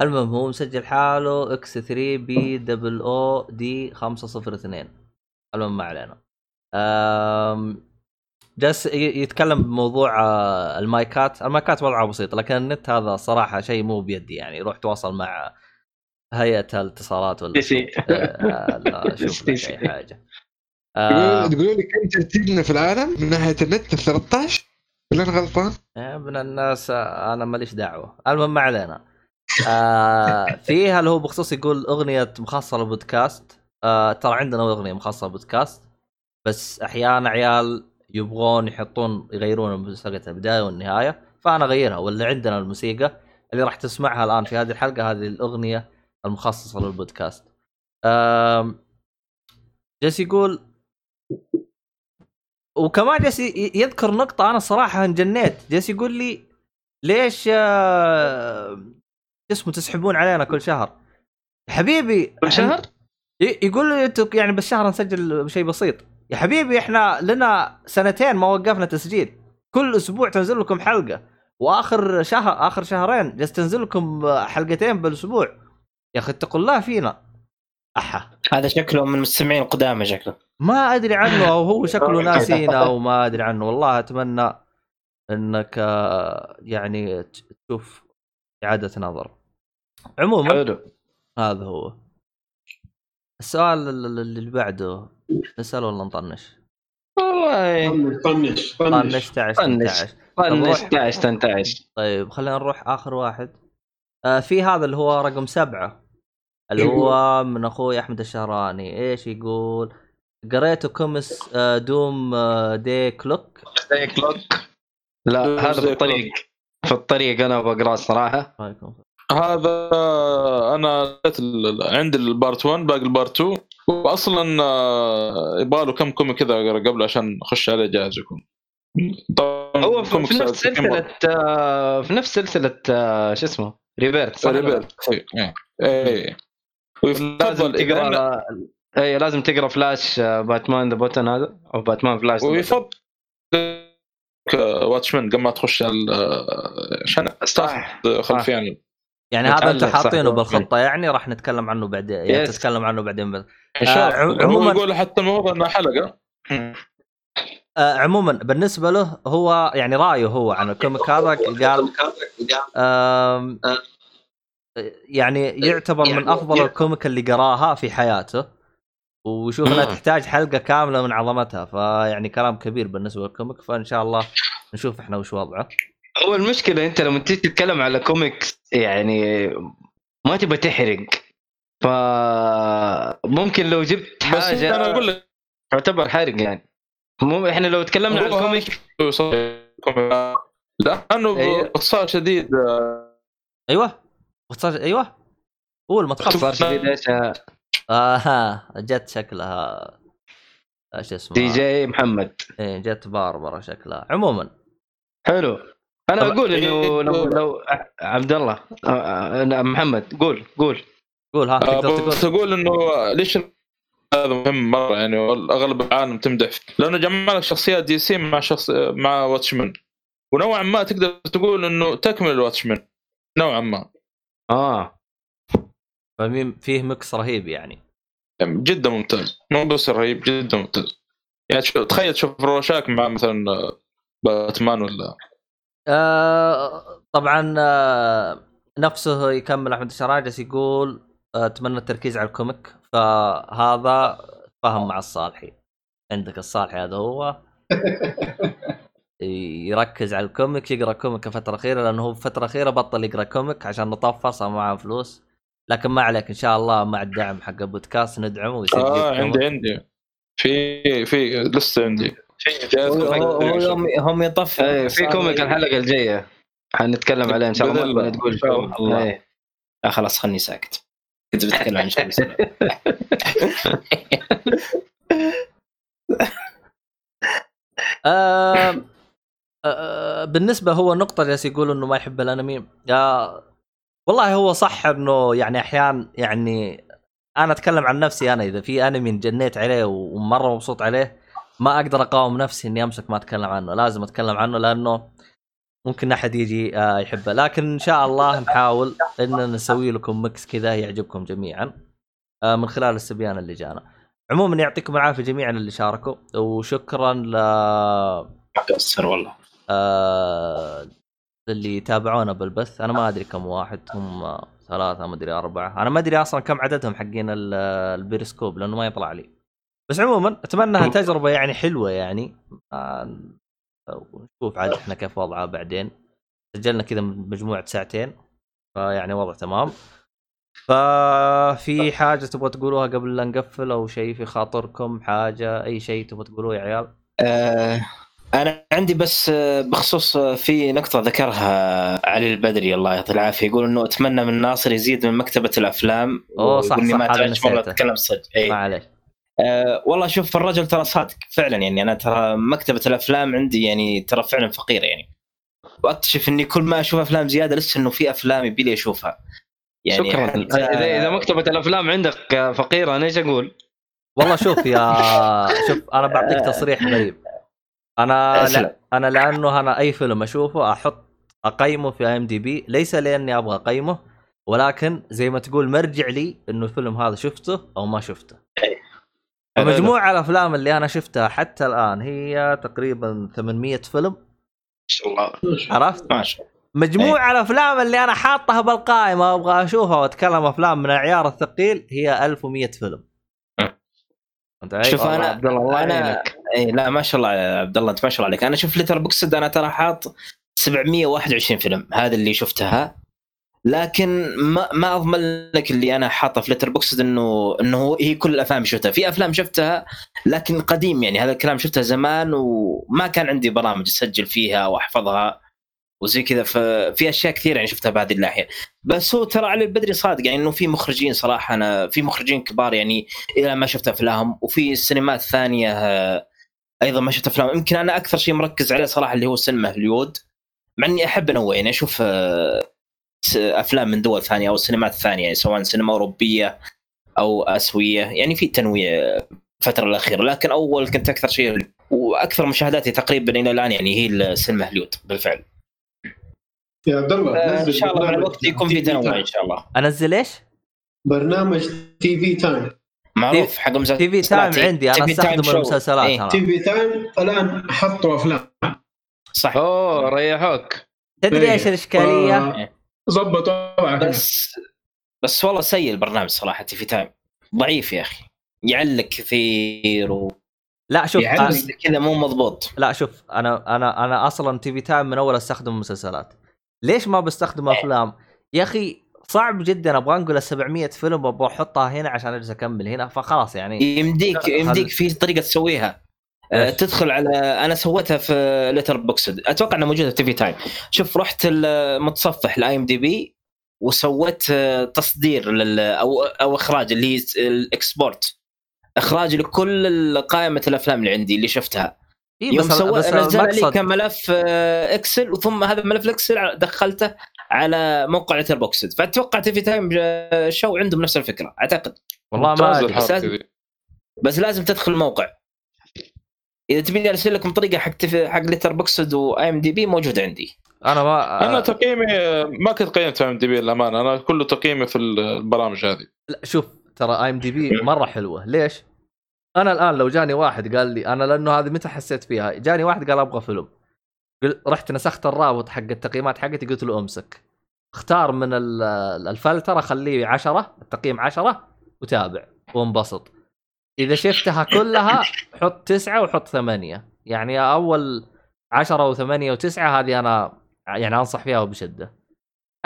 Speaker 1: المهم هو مسجل حاله X 3 B double O D 502 المهم ما علينا. أم، جالس يتكلم بموضوع آه، المايكات. المايكات وضعها بسيط لكن النت هذا صراحة شيء مو بيدي يعني. روح تواصل مع هيئة الاتصالات ولا. شوف. آه، لا شوف. اي حاجة. آه،
Speaker 5: تقولوا لي كم ترتيبنا في العالم؟ من ناحية النت 13 ولا أنا غلطان؟
Speaker 1: يا ابن الناس آه، أنا ماليش دعوة. المهم ما علينا. آه فيها اللي هو بخصوص يقول أغنية مخصصة للبودكاست؟ آه ترى عندنا أغنية مخصصة للبودكاست بس أحيانا عيال يبغون يحطون يغيرون موسيقى البداية والنهاية فأنا أغيرها. واللي عندنا الموسيقى اللي راح تسمعها الآن في هذه الحلقة هذه الأغنية المخصصة للبودكاست. آم، جالس يقول وكمان جالس يذكر نقطة أنا صراحة انجنيت. جالس يقول لي ليش آه، اسمه تسحبون علينا كل شهر؟ حبيبي
Speaker 3: كل شهر؟
Speaker 1: يقول لي يعني بالشهر نسجل شيء بسيط. يا حبيبي إحنا لنا سنتين ما وقفنا تسجيل. كل أسبوع تنزل لكم حلقة. وآخر شهر آخر شهرين جالس تنزل لكم حلقتين بالأسبوع. يا أخي اتقوا الله فينا. أحا.
Speaker 6: هذا شكله من المستمعين القدامى شكله.
Speaker 1: ما أدري عنه أو هو شكله ناسينا أو ما أدري عنه. والله أتمنى إنك آه، يعني تشوف إعادة نظر. عموما
Speaker 3: حلو.
Speaker 1: هذا هو. السؤال ال- ال- اللي بعده. نسأل ولا نطنش؟
Speaker 3: والله.
Speaker 4: طنش
Speaker 1: طنش.
Speaker 4: طنش
Speaker 1: تعش
Speaker 3: طنش. طنش. 11 18
Speaker 1: طيب خلينا نروح آخر واحد. آه في هذا اللي هو رقم سبعة. اللي هو من أخوي أحمد الشهراني. إيش يقول؟ قريتوا كومس آه دوم آه دي كلوك.
Speaker 3: زي كلوك. لا هذا في الطريق. في الطريق أنا بقرأه الصراحه
Speaker 1: رايكم
Speaker 2: هذا أنا عندي البارت 1 باقي البارت 2 واصلا آه، يبغى له كم كوميك كذا أقرأ قبل عشان أخش عليه جاهز يكون. طبعا
Speaker 3: هو في, في نفس. سلسلة في نفس سلسلة شو اسمه؟ ريبيرت صح؟
Speaker 2: ريبيرت إيه.
Speaker 3: لازم
Speaker 2: ويفضل
Speaker 3: تقرأ اي لازم تقرأ فلاش آه، Batman The Button هذا أو باتمان فلاش.
Speaker 2: ويفضل Watchmen قبل ما تخش على عشان
Speaker 3: صح
Speaker 2: تاخذ خلفيه عنه
Speaker 1: يعني هذا
Speaker 3: أنتم.
Speaker 1: حاطينه بالخطة يعني راح نتكلم عنه بعدين يعني. تتكلم عنه بعدين بس. آه، عموماً-
Speaker 2: هو يقول حتى الموضوع انها حلقة
Speaker 1: آه عموما بالنسبة له هو يعني رأيه هو عن ال comic هذا قال آم يعني يعتبر من أفضل ال comic اللي قراها في حياته. ويشوف إنها تحتاج حلقة كاملة من عظمتها فيعني كلام كبير بالنسبة لل comic فإن شاء الله نشوف إحنا وش وضعه.
Speaker 3: هو المشكلة أنت لما تيجي تتكلم على كوميكس يعني ما تبغى تحرق. فممكن لو جبت
Speaker 2: بس أنا
Speaker 3: حاجة
Speaker 2: أقول لك
Speaker 3: يعتبر حرق يعني. مو إحنا لو تكلمنا عن الكوميك
Speaker 2: لأنه
Speaker 3: أيوه.
Speaker 2: باختصار شديد.
Speaker 1: أيوه. باختصار أيوه. قول ما تخاف
Speaker 3: صار شديد إيش
Speaker 1: آها جت شكلها. إيش اسمها؟
Speaker 3: دي جي محمد.
Speaker 1: إيه جت باربرا شكلها. عموما.
Speaker 3: حلو.
Speaker 1: أنا.
Speaker 3: أقول إنه لو لو عبد الله. آه، آه، محمد قول قول.
Speaker 1: قول ها تقدر
Speaker 2: آه،
Speaker 1: تقول.
Speaker 2: بس أقول إنه ليش هذا مهم مرة؟ يعني أغلب العالم تمدح. لأنه جمع لك شخصيات DC مع شخص مع Watchmen ونوعا ما تقدر تقول إنه تكمل Watchmen نوعا ما.
Speaker 3: آه.
Speaker 1: فمين- فيه mix رهيب يعني.
Speaker 2: يعني جدا ممتاز. مو بس رهيب جدا ممتاز. يعني تشوف- تخيل تشوف Rorschach مع مثلا آه، باتمان ولا؟
Speaker 1: آه طبعا آه نفسه يكمل أحمد الشراجس يقول آه، أتمنى التركيز على ال comic. فهذا فهم مع الصالحي. عندك الصالحي هذا هو. يركز على ال comic يقرأ comic الفترة الأخيرة لأنه هو الفترة الأخيرة بطل يقرأ comic عشان مطفر صار معاه فلوس لكن ما عليك إن شاء الله مع الدعم حق البودكاست ندعمه ويسجل آه.
Speaker 2: عندي عندي في في لسه عندي
Speaker 6: هم يطفوا
Speaker 3: إيه في comic الحلقة الجاية حنتكلم عليه إن شاء الله ما. تقول
Speaker 2: إن شاء
Speaker 3: فيه.
Speaker 6: الله.
Speaker 3: إيه.
Speaker 6: آه خلاص خلني ساكت كنت بتكلم عن شيء
Speaker 1: بالنسبة هو النقطه جالس يقول إنه ما يحب الأنمي. والله هو صح إنه يعني أحيانا يعني أنا أتكلم عن نفسي أنا إذا في أنمي انجنيت عليه ومرة مبسوط عليه ما أقدر أقاوم نفسي إني أمسك ما أتكلم عنه. لازم أتكلم عنه لأنه ممكن أحد يجي آه يحبه. لكن إن شاء الله نحاول إن نسوي لكم mix كذا يعجبكم جميعا من خلال الاستبيان اللي جانا. عموما يعطيكم العافية جميعا اللي شاركوا وشكرا ل
Speaker 6: والله.
Speaker 1: آه اللي يتابعونا بالبث. أنا ما أدري كم واحد هم ثلاثة ما أدري أربعة. أنا ما أدري أصلا كم عددهم حقين ال- البيرسكوب لأنه ما يطلع لي. بس عموما أتمنى تجربة يعني حلوة يعني. آه عاد إحنا كيف وضعها بعدين. سجلنا كذا مجموعة ساعتين فيعني وضع تمام. ففي حاجة تبغى تقولوها قبل لا نقفل أو شيء في خاطركم؟ حاجة؟ أي شيء تبغى تقولوه يا عيال؟
Speaker 6: آه، أنا عندي بس آه، بخصوص آه، في نقطة ذكرها علي البدري الله يعطيه العافية يقول إنه أتمنى من ناصر يزيد من مكتبة الأفلام
Speaker 1: أوه، صح،
Speaker 6: وإني
Speaker 1: صح،
Speaker 6: ما تعرفش
Speaker 1: مرة.
Speaker 6: اتكلم صدق. اي
Speaker 1: معليش
Speaker 6: أه والله شوف الرجل ترى صادق فعلا يعني أنا ترى مكتبة الأفلام عندي يعني ترى فعلا فقيرة يعني. وأكتشف إني كل ما أشوف أفلام زيادة لسه إنه في أفلام يبي لي أشوفها. يعني
Speaker 3: شكرا.
Speaker 6: حتى-
Speaker 3: إذا إذا مكتبة الأفلام عندك فقيرة أنا إيش أقول؟
Speaker 1: والله شوف يا شوف أنا بعطيك تصريح غريب. أنا
Speaker 6: أسلم.
Speaker 1: لا أنا لأنه أنا أي فيلم أشوفه أحط أقيمه في ام دي بي ليس لأني أبغى أقيمه ولكن زي ما تقول مرجع لي إنه الفيلم هذا شفته أو ما شفته. فمجموع الأفلام اللي أنا شفتها حتى الآن هي تقريبا 800 فيلم.
Speaker 3: شاء الله.
Speaker 1: عرفت؟
Speaker 6: ما شاء الله.
Speaker 1: مجموع الأفلام اللي أنا حاطها بالقائمة أبغى أشوفها وأتكلم أفلام من العيار الثقيل هي 1100 فيلم. علي؟
Speaker 6: شوف أنا
Speaker 3: عبد الله الله يعينك.
Speaker 6: اي لا ما شاء الله يا عبد الله انت ما شاء الله عليك. أنا شوف Letterboxd أنا ترى حاط 721 فيلم هذا اللي شفتها. لكن ما ما أضمن لك اللي أنا حاطه في لتر بوكسد إنه إنه هي كل الأفلام شفتها. في أفلام شفتها لكن قديم يعني. هذا الكلام شفتها زمان وما كان عندي برامج اسجل فيها وأحفظها وزي كذا. ففي أشياء كثير يعني شفتها بهذه الناحية. بس هو ترى علي البدري صادق يعني إنه في مخرجين صراحة أنا في مخرجين كبار يعني إلى ما شفت افلامهم وفي السينمات ثانية آه، أيضا ما شفت أفلام. يمكن أنا أكثر شيء مركز عليه صراحة اللي هو سينما هوليوود مع إني أحب أنوع يعني أشوف آه، أفلام من دول ثانية أو سينمات ثانية يعني سواء سينما أوروبية أو آسيوية يعني في تنويع الفترة الأخيرة. لكن أول كنت أكثر شيء وأكثر مشاهداتي تقريبا إلى الآن يعني هي السينما هوليوود بالفعل.
Speaker 4: يا عبد الله
Speaker 6: آه،
Speaker 4: إن
Speaker 6: شاء الله مع الوقت يكون في تنوع. إن شاء الله.
Speaker 1: أنزل إيش؟
Speaker 4: برنامج TV Time
Speaker 6: معروف حق مسلسلات
Speaker 1: TV Time عندي أنا
Speaker 6: أستخدم.
Speaker 1: المسلسلات
Speaker 6: إيه.
Speaker 4: TV Time الآن حطوا أفلام
Speaker 6: صح
Speaker 3: أوه ريحوك
Speaker 1: تدري
Speaker 4: إيه.
Speaker 1: إيش الإشكالية؟
Speaker 4: آه، ظبطوا وضعك.
Speaker 6: بس بس والله سيء البرنامج صراحة TV Time ضعيف يا أخي يعلق كثير و...
Speaker 1: لا شوف. أنا
Speaker 6: كذا مو مضبوط
Speaker 1: لا شوف أنا أنا أنا أصلا TV Time من أول أستخدم مسلسلات ليش ما بستخدم أفلام؟ يا أخي صعب جدا أبغى أنقل 700 فيلم وأبغى أحطها هنا عشان أجلس أكمل هنا فخلاص يعني.
Speaker 6: يمديك يمديك في طريقة تسويها. آه،
Speaker 1: إيش؟
Speaker 6: تدخل على أنا سويتها في Letterboxd أتوقع إنها موجودة في TV Time شوف رحت المتصفح ال IMDb وسويت آه، تصدير لل أو أو إخراج اللي هي ال export. إخراج لكل قائمه الأفلام اللي عندي اللي شفتها.
Speaker 1: إيه
Speaker 6: يوم
Speaker 1: بس
Speaker 6: نزل لي كملف آه، Excel وثم هذا الملف ال Excel دخلته على موقع Letterboxd فأتوقع TV Time شو عندهم نفس الفكرة أعتقد.
Speaker 1: والله ما
Speaker 2: أدري
Speaker 6: بس
Speaker 2: دي.
Speaker 6: بس لازم تدخل الموقع. إذا تبيني أرسل لكم طريقة حق تف- حق Letterboxd و IMDb موجود عندي.
Speaker 1: أنا ما
Speaker 2: أنا تقييمي ما كنت قيمت IMDb للأمانة أنا كله تقييمي في البرامج هذه.
Speaker 1: لا، شوف ترى IMDb مرة حلوة. ليش؟ أنا الآن لو جاني واحد قال لي أنا لأنه هذه متى حسيت فيها؟ جاني واحد قال أبغى فيلم. رحت نسخت الرابط حق التقييمات حقتي قلت له امسك. اختار من ال- الفلتره خليه 10 التقييم 10 وتابع وانبسط. إذا شفتها كلها حط تسعة وحط ثمانية. يعني أول 10 و8 و9 هذه أنا يعني أنصح فيها بشده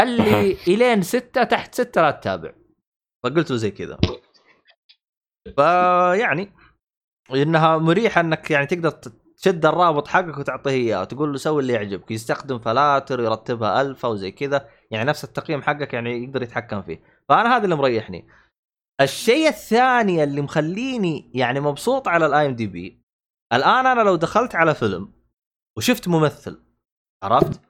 Speaker 1: اللي إلين ستة تحت ستة لا تتابع. فقلت له زي كذا. فيعني إنها مريحة إنك يعني تقدر تشد الرابط حقك وتعطيه إياه تقول له سوي اللي يعجبك يستخدم فلاتر يرتبها الفا وزي كذا يعني نفس التقييم حقك يعني يقدر يتحكم فيه. فأنا هذا اللي مريحني. الشيء الثاني اللي مخليني يعني مبسوط على ال IMDb الآن أنا لو دخلت على فيلم وشفت ممثل عرفت؟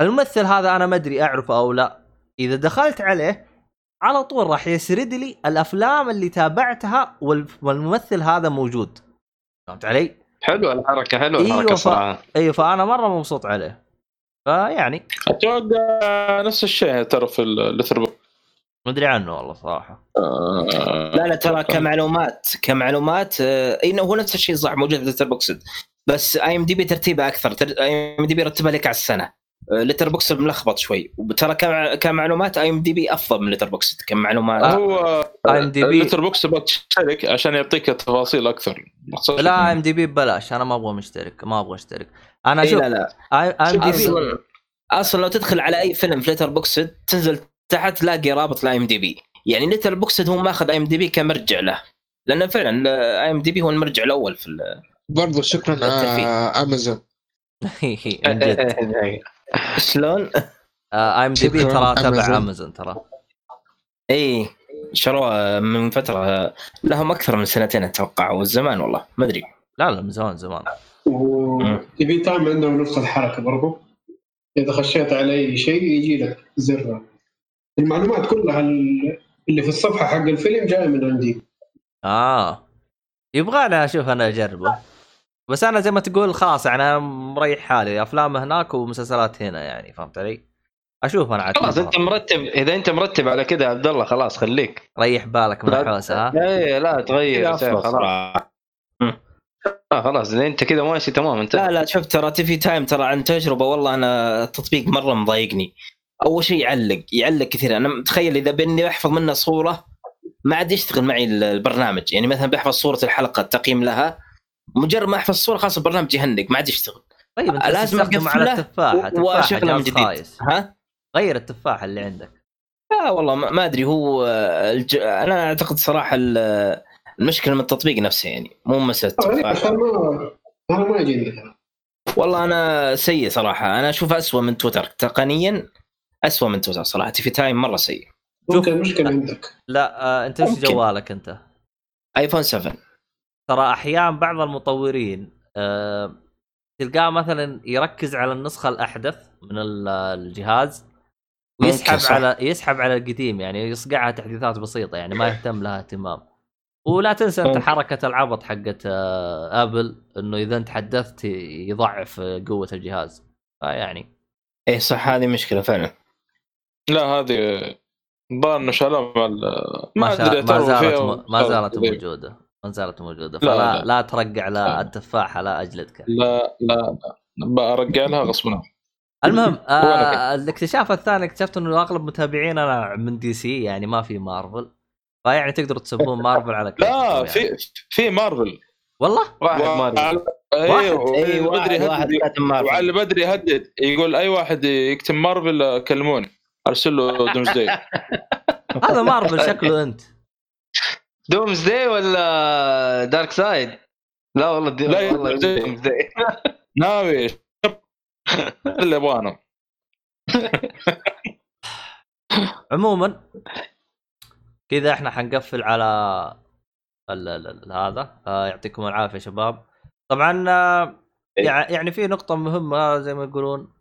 Speaker 1: الممثل هذا أنا ما أدري أعرفه أو لا. إذا دخلت عليه على طول راح يسرد لي الأفلام اللي تابعتها وال- والممثل هذا موجود. فهمت علي؟
Speaker 3: حلوة الحركة حلوة
Speaker 1: أيوة،
Speaker 3: الحركة
Speaker 1: ف-
Speaker 3: صراحة.
Speaker 1: إيوه فأنا مرة مبسوط عليه. فيعني
Speaker 2: أتوقع نفس الشيء ترى في ال Letterboxd
Speaker 1: ما أدري عنه والله صراحة.
Speaker 6: لا لا ترى كمعلومات كمعلومات آه، اي هو نفس الشيء صح موجود في ليتر بوكسد بس اي ام دي بي ترتيبه أكثر IMDb يرتبها لك على السنة. Letterboxd ملخبط شوي. وترى كمع- كمعلومات اي ام دي بي أفضل من ليتر بوكسد كمعلومات.
Speaker 1: آه.
Speaker 2: هو
Speaker 1: IMDb
Speaker 2: ال Letterboxd تبغى تشترك عشان يعطيك تفاصيل أكثر.
Speaker 1: لا IMDb ببلاش أنا ما أبغى مشترك ما أبغى أشترك. أنا
Speaker 6: إي
Speaker 1: شوف
Speaker 6: لا لا.
Speaker 1: IMDb
Speaker 6: أصلا أصلا لو تدخل على أي فيلم في Letterboxd تنزل تحت تلاقي رابط ل IMDb. يعني ليتر بوكسد هو ماخذ اي إم دي بي كمرجع له. لأن فعلا IMDb هو المرجع الأول في
Speaker 5: برضو شكرا. آه أمازون.
Speaker 1: من جد
Speaker 6: شلون؟
Speaker 5: IMDb
Speaker 1: ترى تبع
Speaker 5: أمازون.
Speaker 1: أمازون ترى.
Speaker 6: إي. شروه من فترة لهم أكثر من سنتين أتوقع والزمان والله ما أدري.
Speaker 1: لا لا من زمان زمان.
Speaker 4: TV Time عندهم نفس الحركة برضو إذا خشيت على أي شيء يجي لك زر. المعلومات كلها اللي في الصفحة حق الفيلم جاية من عندي.
Speaker 1: آه. يبغى أشوف أنا أجربه. بس أنا زي ما تقول خلاص يعني أنا مريح حالي. أفلام هناك ومسلسلات هنا يعني فهمت علي؟ أشوف أنا عاد
Speaker 3: خلاص أنت مرتب إذا أنت مرتب على كذا عبد الله خلاص خليك.
Speaker 1: ريح بالك من الحوسة ها؟
Speaker 3: اي لا تغير خلاص. آه خلاص إذا أنت كذا ماشي تمام انت.
Speaker 6: لا لا شوف ترى TV Time ترى عن تجربة والله أنا التطبيق مرة مضايقني. أول شيء يعلق يعلق كثير. أنا متخيل إذا بإني احفظ منه صورة ما عاد يشتغل معي البرنامج. يعني مثلا بحفظ صورة الحلقة التقييم لها مجرد ما أحفظ الصورة خلاص البرنامج يهنق ما عاد يشتغل.
Speaker 1: طيب أنت
Speaker 6: لازم
Speaker 1: تستخدم على التفاحة.
Speaker 6: و-
Speaker 1: تفاحه
Speaker 6: وأشغله من جديد.
Speaker 1: خايس.
Speaker 6: ها؟
Speaker 1: غير التفاحه اللي عندك.
Speaker 6: لا والله ما ما أدري هو الج... أنا أعتقد صراحة ال- المشكلة من التطبيق نفسه يعني مو مسألة
Speaker 4: آه،
Speaker 6: التفاح.
Speaker 4: عشان ما أنا ما يجيني
Speaker 6: والله أنا سيء صراحة أنا اشوفه اسوء من تويتر. تقنيا اسوء من تويتر صراحة TV Time مرة سيء.
Speaker 4: ممكن مشكلة عندك.
Speaker 1: لا آه أنت
Speaker 6: ممكن.
Speaker 1: جوالك أنت؟
Speaker 6: آيفون 7
Speaker 1: ترى أحيانا بعض المطورين آه تلقاه مثلا يركز على النسخة الأحدث من ال- الجهاز ويسحب. على يسحب على القديم يعني يصقعها تحديثات بسيطة يعني ما يهتم لها اهتمام ولا تنسى
Speaker 6: أنت.
Speaker 1: حركة العبط حقت آه آبل إنه إذا أنت حدثت يضعف قوة الجهاز فيعني
Speaker 6: إيه صح هذه مشكلة فعلا
Speaker 2: لا هذه الظاهر إنه شالوها
Speaker 1: ما,
Speaker 2: أدري
Speaker 1: ما زالت م... ما زالت. موجودة ما زالت موجودة
Speaker 2: لا،
Speaker 1: فلا لا,
Speaker 2: لا.
Speaker 1: ترقع لا
Speaker 2: لا.
Speaker 1: التفاحة لا أجلدك
Speaker 2: لا لا لا برجع لها غصبا
Speaker 1: المهم آه الاكتشاف الثاني اكتشفت إنه أغلب متابعينا من DC يعني ما في مارفل فيعني تقدروا تسبون مارفل على كيفكم
Speaker 2: لا
Speaker 1: يعني.
Speaker 2: في في مارفل
Speaker 1: والله
Speaker 3: واحد ما أدري.
Speaker 2: وعلى- أيوه
Speaker 1: واحد.
Speaker 6: اي
Speaker 2: بدري
Speaker 6: واحد
Speaker 2: يهدد
Speaker 6: كاتب مارفل
Speaker 2: وعلى بدري يهدد يقول أي واحد يكتب مارفل كلموني أرسل له دومزداي
Speaker 1: هذا مارفل شكله أنت
Speaker 3: دومز داي ولا دارك سايد؟ لا والله دي
Speaker 2: لا،
Speaker 3: والله
Speaker 2: Doomsday.
Speaker 3: دومز داي
Speaker 2: ناوي اللي يبغانا.
Speaker 1: عموما كذا إحنا حنقفل على ال ال ال هذا. آه يعطيكم العافية شباب. طبعا آه يع- يعني في نقطة مهمة زي ما يقولون.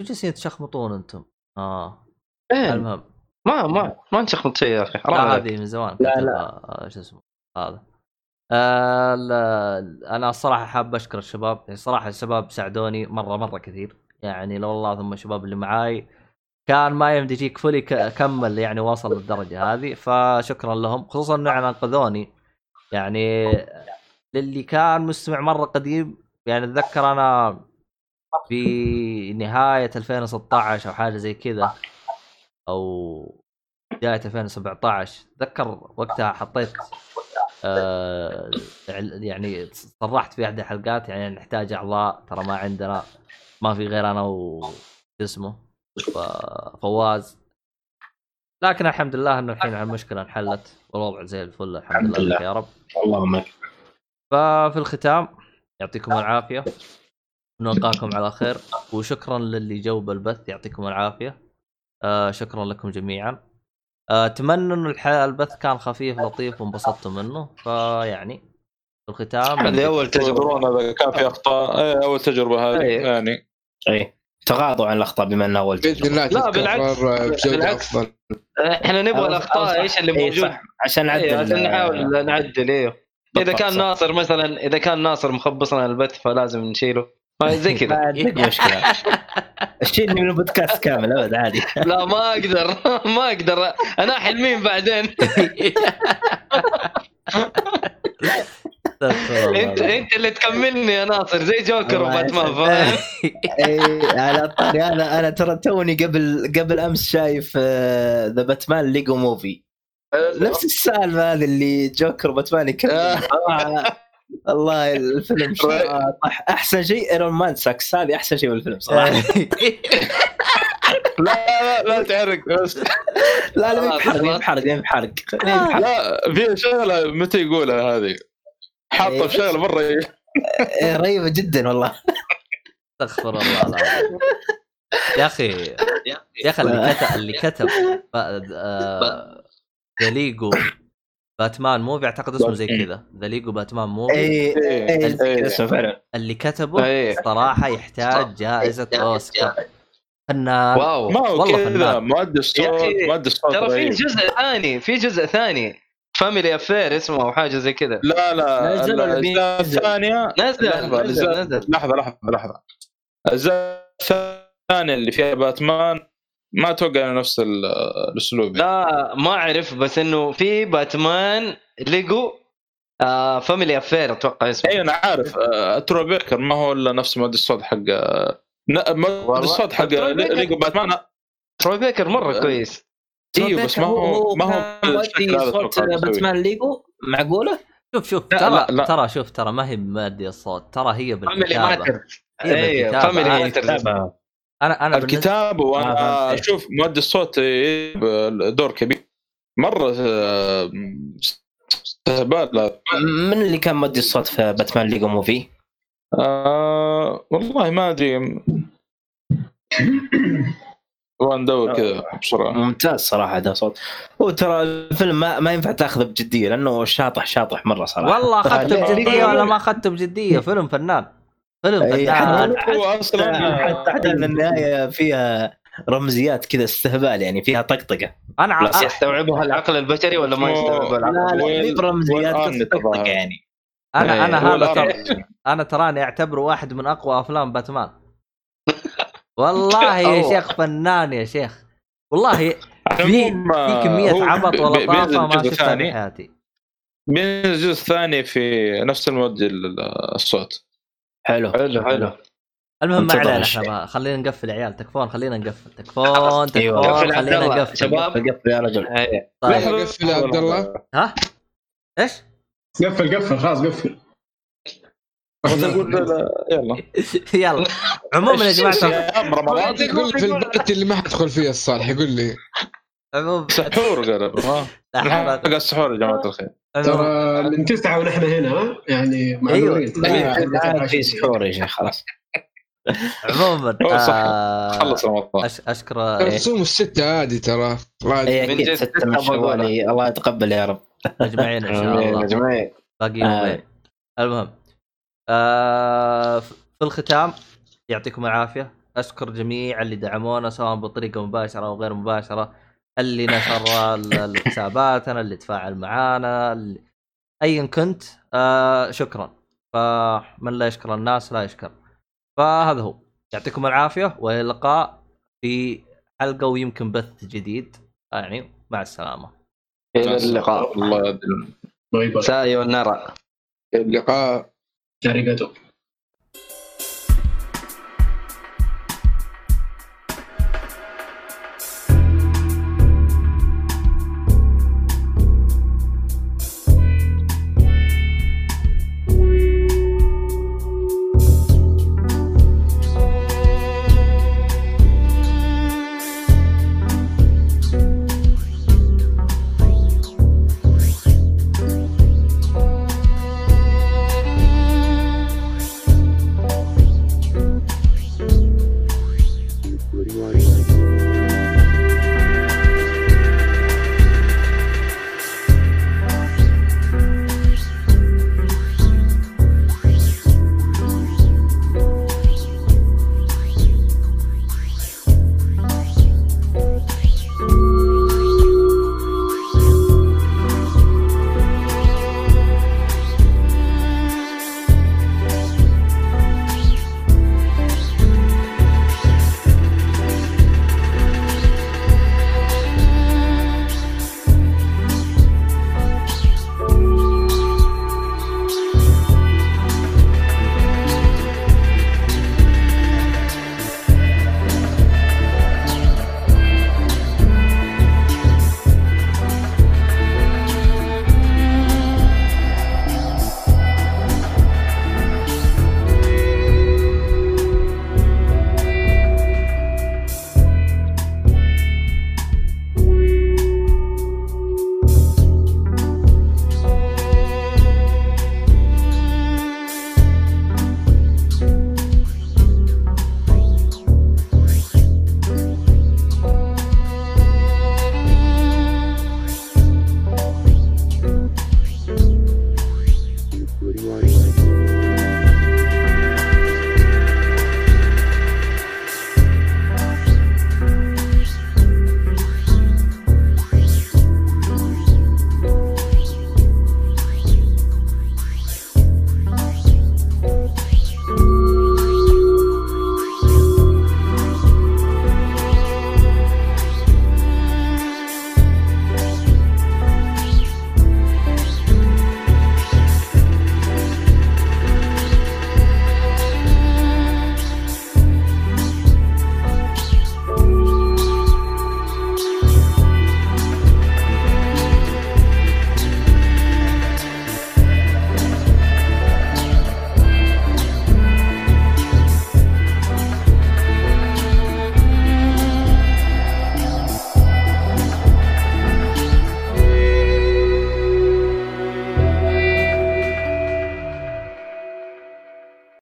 Speaker 1: شو جالسين تشخمطون أنتم؟ آه.
Speaker 3: إيه،
Speaker 1: المهم.
Speaker 3: ما ما ما نشخبط شيء يا أخي
Speaker 1: لا. هذه من زمان
Speaker 6: لا، لا.
Speaker 1: آه، شو اسمه هذا. آه أنا الصراحه حاب أشكر الشباب يعني صراحة الشباب ساعدوني مرة مرة كثير. يعني لو والله ثم الشباب اللي معاي كان ما يمدي يجيك فولي كمل يعني وصل للدرجة هذه فشكرا لهم. خصوصا إنه يعني انقذوني يعني للي كان مستمع مرة قديم يعني أتذكر أنا في نهاية 2016 أو حاجة زي كذا أو بداية 2017 أتذكر وقتها حطيت آه يعني صرحت في احدى الحلقات يعني نحتاج أعضاء ترى ما عندنا ما في غير أنا و اسمه فواز. لكن الحمد لله إنه الحين المشكلة انحلت والوضع زي الفل الحمد,
Speaker 6: الحمد
Speaker 1: لله.
Speaker 6: لله.
Speaker 1: يا رب.
Speaker 6: اللهم
Speaker 1: ففي الختام يعطيكم العافية. ونلقاكم على خير وشكرا للي جو بالبث يعطيكم العافية. آه شكرا لكم جميعا. أتمنى إنه الح- البث كان خفيف لطيف وانبسطتوا منه فيعني في الختام
Speaker 3: هذه أول تجربة
Speaker 2: تجربه كان في أخطاء إيه، أول تجربة هذه
Speaker 3: إيه.
Speaker 2: يعني
Speaker 6: اي تغاضوا عن الأخطاء بما انها
Speaker 5: أول
Speaker 6: بإذن.
Speaker 5: الله
Speaker 3: لا، بالعكس. بالعكس. إحنا نبغى
Speaker 6: الأخطاء
Speaker 3: إيش اللي
Speaker 6: إيه،
Speaker 3: موجود
Speaker 6: صح. عشان نعدل
Speaker 3: إيه، عشان نحاول نعدل إيه
Speaker 6: إذا
Speaker 3: كان
Speaker 6: صح.
Speaker 3: ناصر مثلا إذا كان ناصر مخبصنا البث فلازم نشيله زي
Speaker 6: ما
Speaker 3: كذا
Speaker 6: عندك مشكلة. شيلني من البودكاست كامل أبد عادي.
Speaker 3: لا ما أقدر. ما أقدر. أنا حلمين بعدين. انت. أنت اللي تكملني يا ناصر زي جوكر وباتمان. فاهم؟
Speaker 6: اي على طاري أنا أنا ترى توني قبل قبل أمس شايف The Batman Lego Movie نفس السالفة هذه اللي جوكر وباتمان يكمل والله الفيلم شاطح. أحسن شيء Iron Man sucks هذه أحسن شيء بالفيلم صراحة.
Speaker 2: لا لا لا تعرق بس.
Speaker 6: لا لا ما بحرق ما بحرق ما.
Speaker 2: لا في شغلة متى يقولها هذه؟ حاطة في شغلة مرة.
Speaker 6: إيه، رهيبة جدا والله.
Speaker 1: استغفر الله العظيم. يا أخي يا أخي اللي كتب اللي كتب آه، The Lego Batman Movie اعتقد اسمه زي كذا. The Lego Batman Movie
Speaker 6: اي
Speaker 2: إيه.
Speaker 6: اي اسمه فعلا.
Speaker 1: اللي كتبه
Speaker 3: إيه.
Speaker 1: صراحة يحتاج جائزة أوسكار. فنان.
Speaker 3: واو.
Speaker 2: ما هو
Speaker 1: والله
Speaker 2: كذا.
Speaker 1: فنان.
Speaker 2: مؤدي الصوت مؤدي الصوت
Speaker 3: ترى في. جزء ثاني في جزء ثاني. family affair اسمه أو حاجة زي كذا.
Speaker 2: لا لا
Speaker 6: الأجزاء؟
Speaker 2: الثانية؟
Speaker 3: نزل
Speaker 2: لحظة
Speaker 3: نزل.
Speaker 2: لحظة لحظة لحظة. الأجزاء الثانية اللي فيها باتمان ما أتوقع نفس ال- الأسلوب يعني.
Speaker 3: لا ما أعرف بس إنه في Batman Lego آه family affair أتوقع اسمه
Speaker 2: اي أنا عارف آه، Troy Baker ما هو إلا نفس مؤدي الصوت حق
Speaker 3: والله.
Speaker 2: الصوت حق
Speaker 3: ترو
Speaker 2: ليجو باتمان
Speaker 3: تروي بيكر مرة
Speaker 2: آه.
Speaker 3: كويس
Speaker 2: أيوه بس ما هو ما هو
Speaker 6: صوت. باتمان ليجو معقولة؟
Speaker 1: شوف شوف
Speaker 2: لا،
Speaker 1: ترى
Speaker 2: لا، لا.
Speaker 1: ترى شوف ترى ما هي مادي الصوت ترى هي
Speaker 3: فاميلي
Speaker 1: بالكتابة
Speaker 3: ماتر
Speaker 1: هي
Speaker 3: اي
Speaker 1: بالكتابة.
Speaker 3: فاميلي ماتر
Speaker 1: أنا أنا
Speaker 2: الكتاب
Speaker 6: آه،
Speaker 2: وأنا
Speaker 6: فهمت.
Speaker 2: أشوف مؤدي الصوت يلعب دور كبير مرة آه، استهبال لا.
Speaker 6: من اللي كان مؤدي الصوت في باتمان ليجو موفي؟
Speaker 2: آه والله ما أدري وندور كذا بسرعة
Speaker 6: ممتاز صراحة ده صوت هو ترى الفيلم ما, ما ينفع تاخذه بجدية لأنه شاطح شاطح مرة صراحة
Speaker 1: والله
Speaker 6: أخذته؟
Speaker 1: بجدية ولا ما أخذته بجدية فيلم فنان فيلم
Speaker 6: أي، حتى-
Speaker 2: هو أصلا
Speaker 6: حتى حتى النهايه فيها رمزيات كذا استهبال يعني فيها
Speaker 1: طقطقة. أنا
Speaker 6: لا،
Speaker 3: يستوعبها العقل البشري ولا ما يستوعبها
Speaker 6: لا
Speaker 3: العقل
Speaker 6: لا في رمزيات بس
Speaker 2: طقطقة.
Speaker 6: يعني.
Speaker 1: أنا
Speaker 3: إيه،
Speaker 2: أنا
Speaker 1: هذا أنا تراني أعتبره واحد من أقوى أفلام باتمان. والله يا. شيخ فنان يا شيخ. والله في في
Speaker 2: كمية
Speaker 1: عبط
Speaker 2: ولطافة
Speaker 1: ما شفتها
Speaker 2: الثاني.
Speaker 1: بحياتي
Speaker 2: بينزل الجزء الثاني في نفس المؤدي ال- الصوت.
Speaker 6: حلو
Speaker 3: حلو حلو
Speaker 1: المهم ما علينا. إحنا. خلينا نقفل عيال تكفون خلينا نقفل تكفون
Speaker 6: أيوة.
Speaker 1: تكفون
Speaker 3: عبد
Speaker 1: خلينا. نقفل
Speaker 3: شباب.
Speaker 6: قفل يا رجل
Speaker 3: إيه.
Speaker 1: طيب
Speaker 2: لحظة،
Speaker 5: قفل يا عبد الله.
Speaker 1: ها إيش؟
Speaker 4: قفل قفل خلاص قفل
Speaker 2: يلا
Speaker 1: يلا عموما يا
Speaker 2: جماعة رمضان
Speaker 5: يقول لي في البارتي اللي ما حدخل فيه الصالح يقول لي
Speaker 1: عموما
Speaker 2: سحور
Speaker 1: حول-
Speaker 2: نلحق السحور يا جماعة الخير.
Speaker 4: ترى من تسعه ونحن هنا؟ يعني معذورين.
Speaker 6: لا،
Speaker 4: عشرة
Speaker 6: في. سحور يا شيخ خلاص.
Speaker 1: عموما. آه،
Speaker 2: خلص رمضان
Speaker 1: أشكر.
Speaker 5: رسوم الستة عادي ترى.
Speaker 6: اي
Speaker 5: عادي
Speaker 3: من
Speaker 6: أكيد
Speaker 3: جد
Speaker 6: ستة من الله يتقبل يا رب.
Speaker 1: مجمعين إن شاء الله.
Speaker 3: جماعة
Speaker 1: باقي
Speaker 6: آه.
Speaker 1: يومين. المهم آه في الختام يعطيكم العافية. أشكر جميع اللي دعمونا سواء بطريقة مباشرة أو غير مباشرة. اللي نشر ال- الحساباتنا اللي تفاعل معانا اللي... ايا كنت آه شكرا. فمن لا يشكر الناس لا يشكر. فهذا هو. يعطيكم العافية وإلى اللقاء في حلقة ويمكن بث جديد. يعني مع السلامة.
Speaker 3: إلى اللقاء.
Speaker 2: الله bye
Speaker 4: bye さ
Speaker 3: ようなら
Speaker 5: اللقاء.
Speaker 4: ありがとう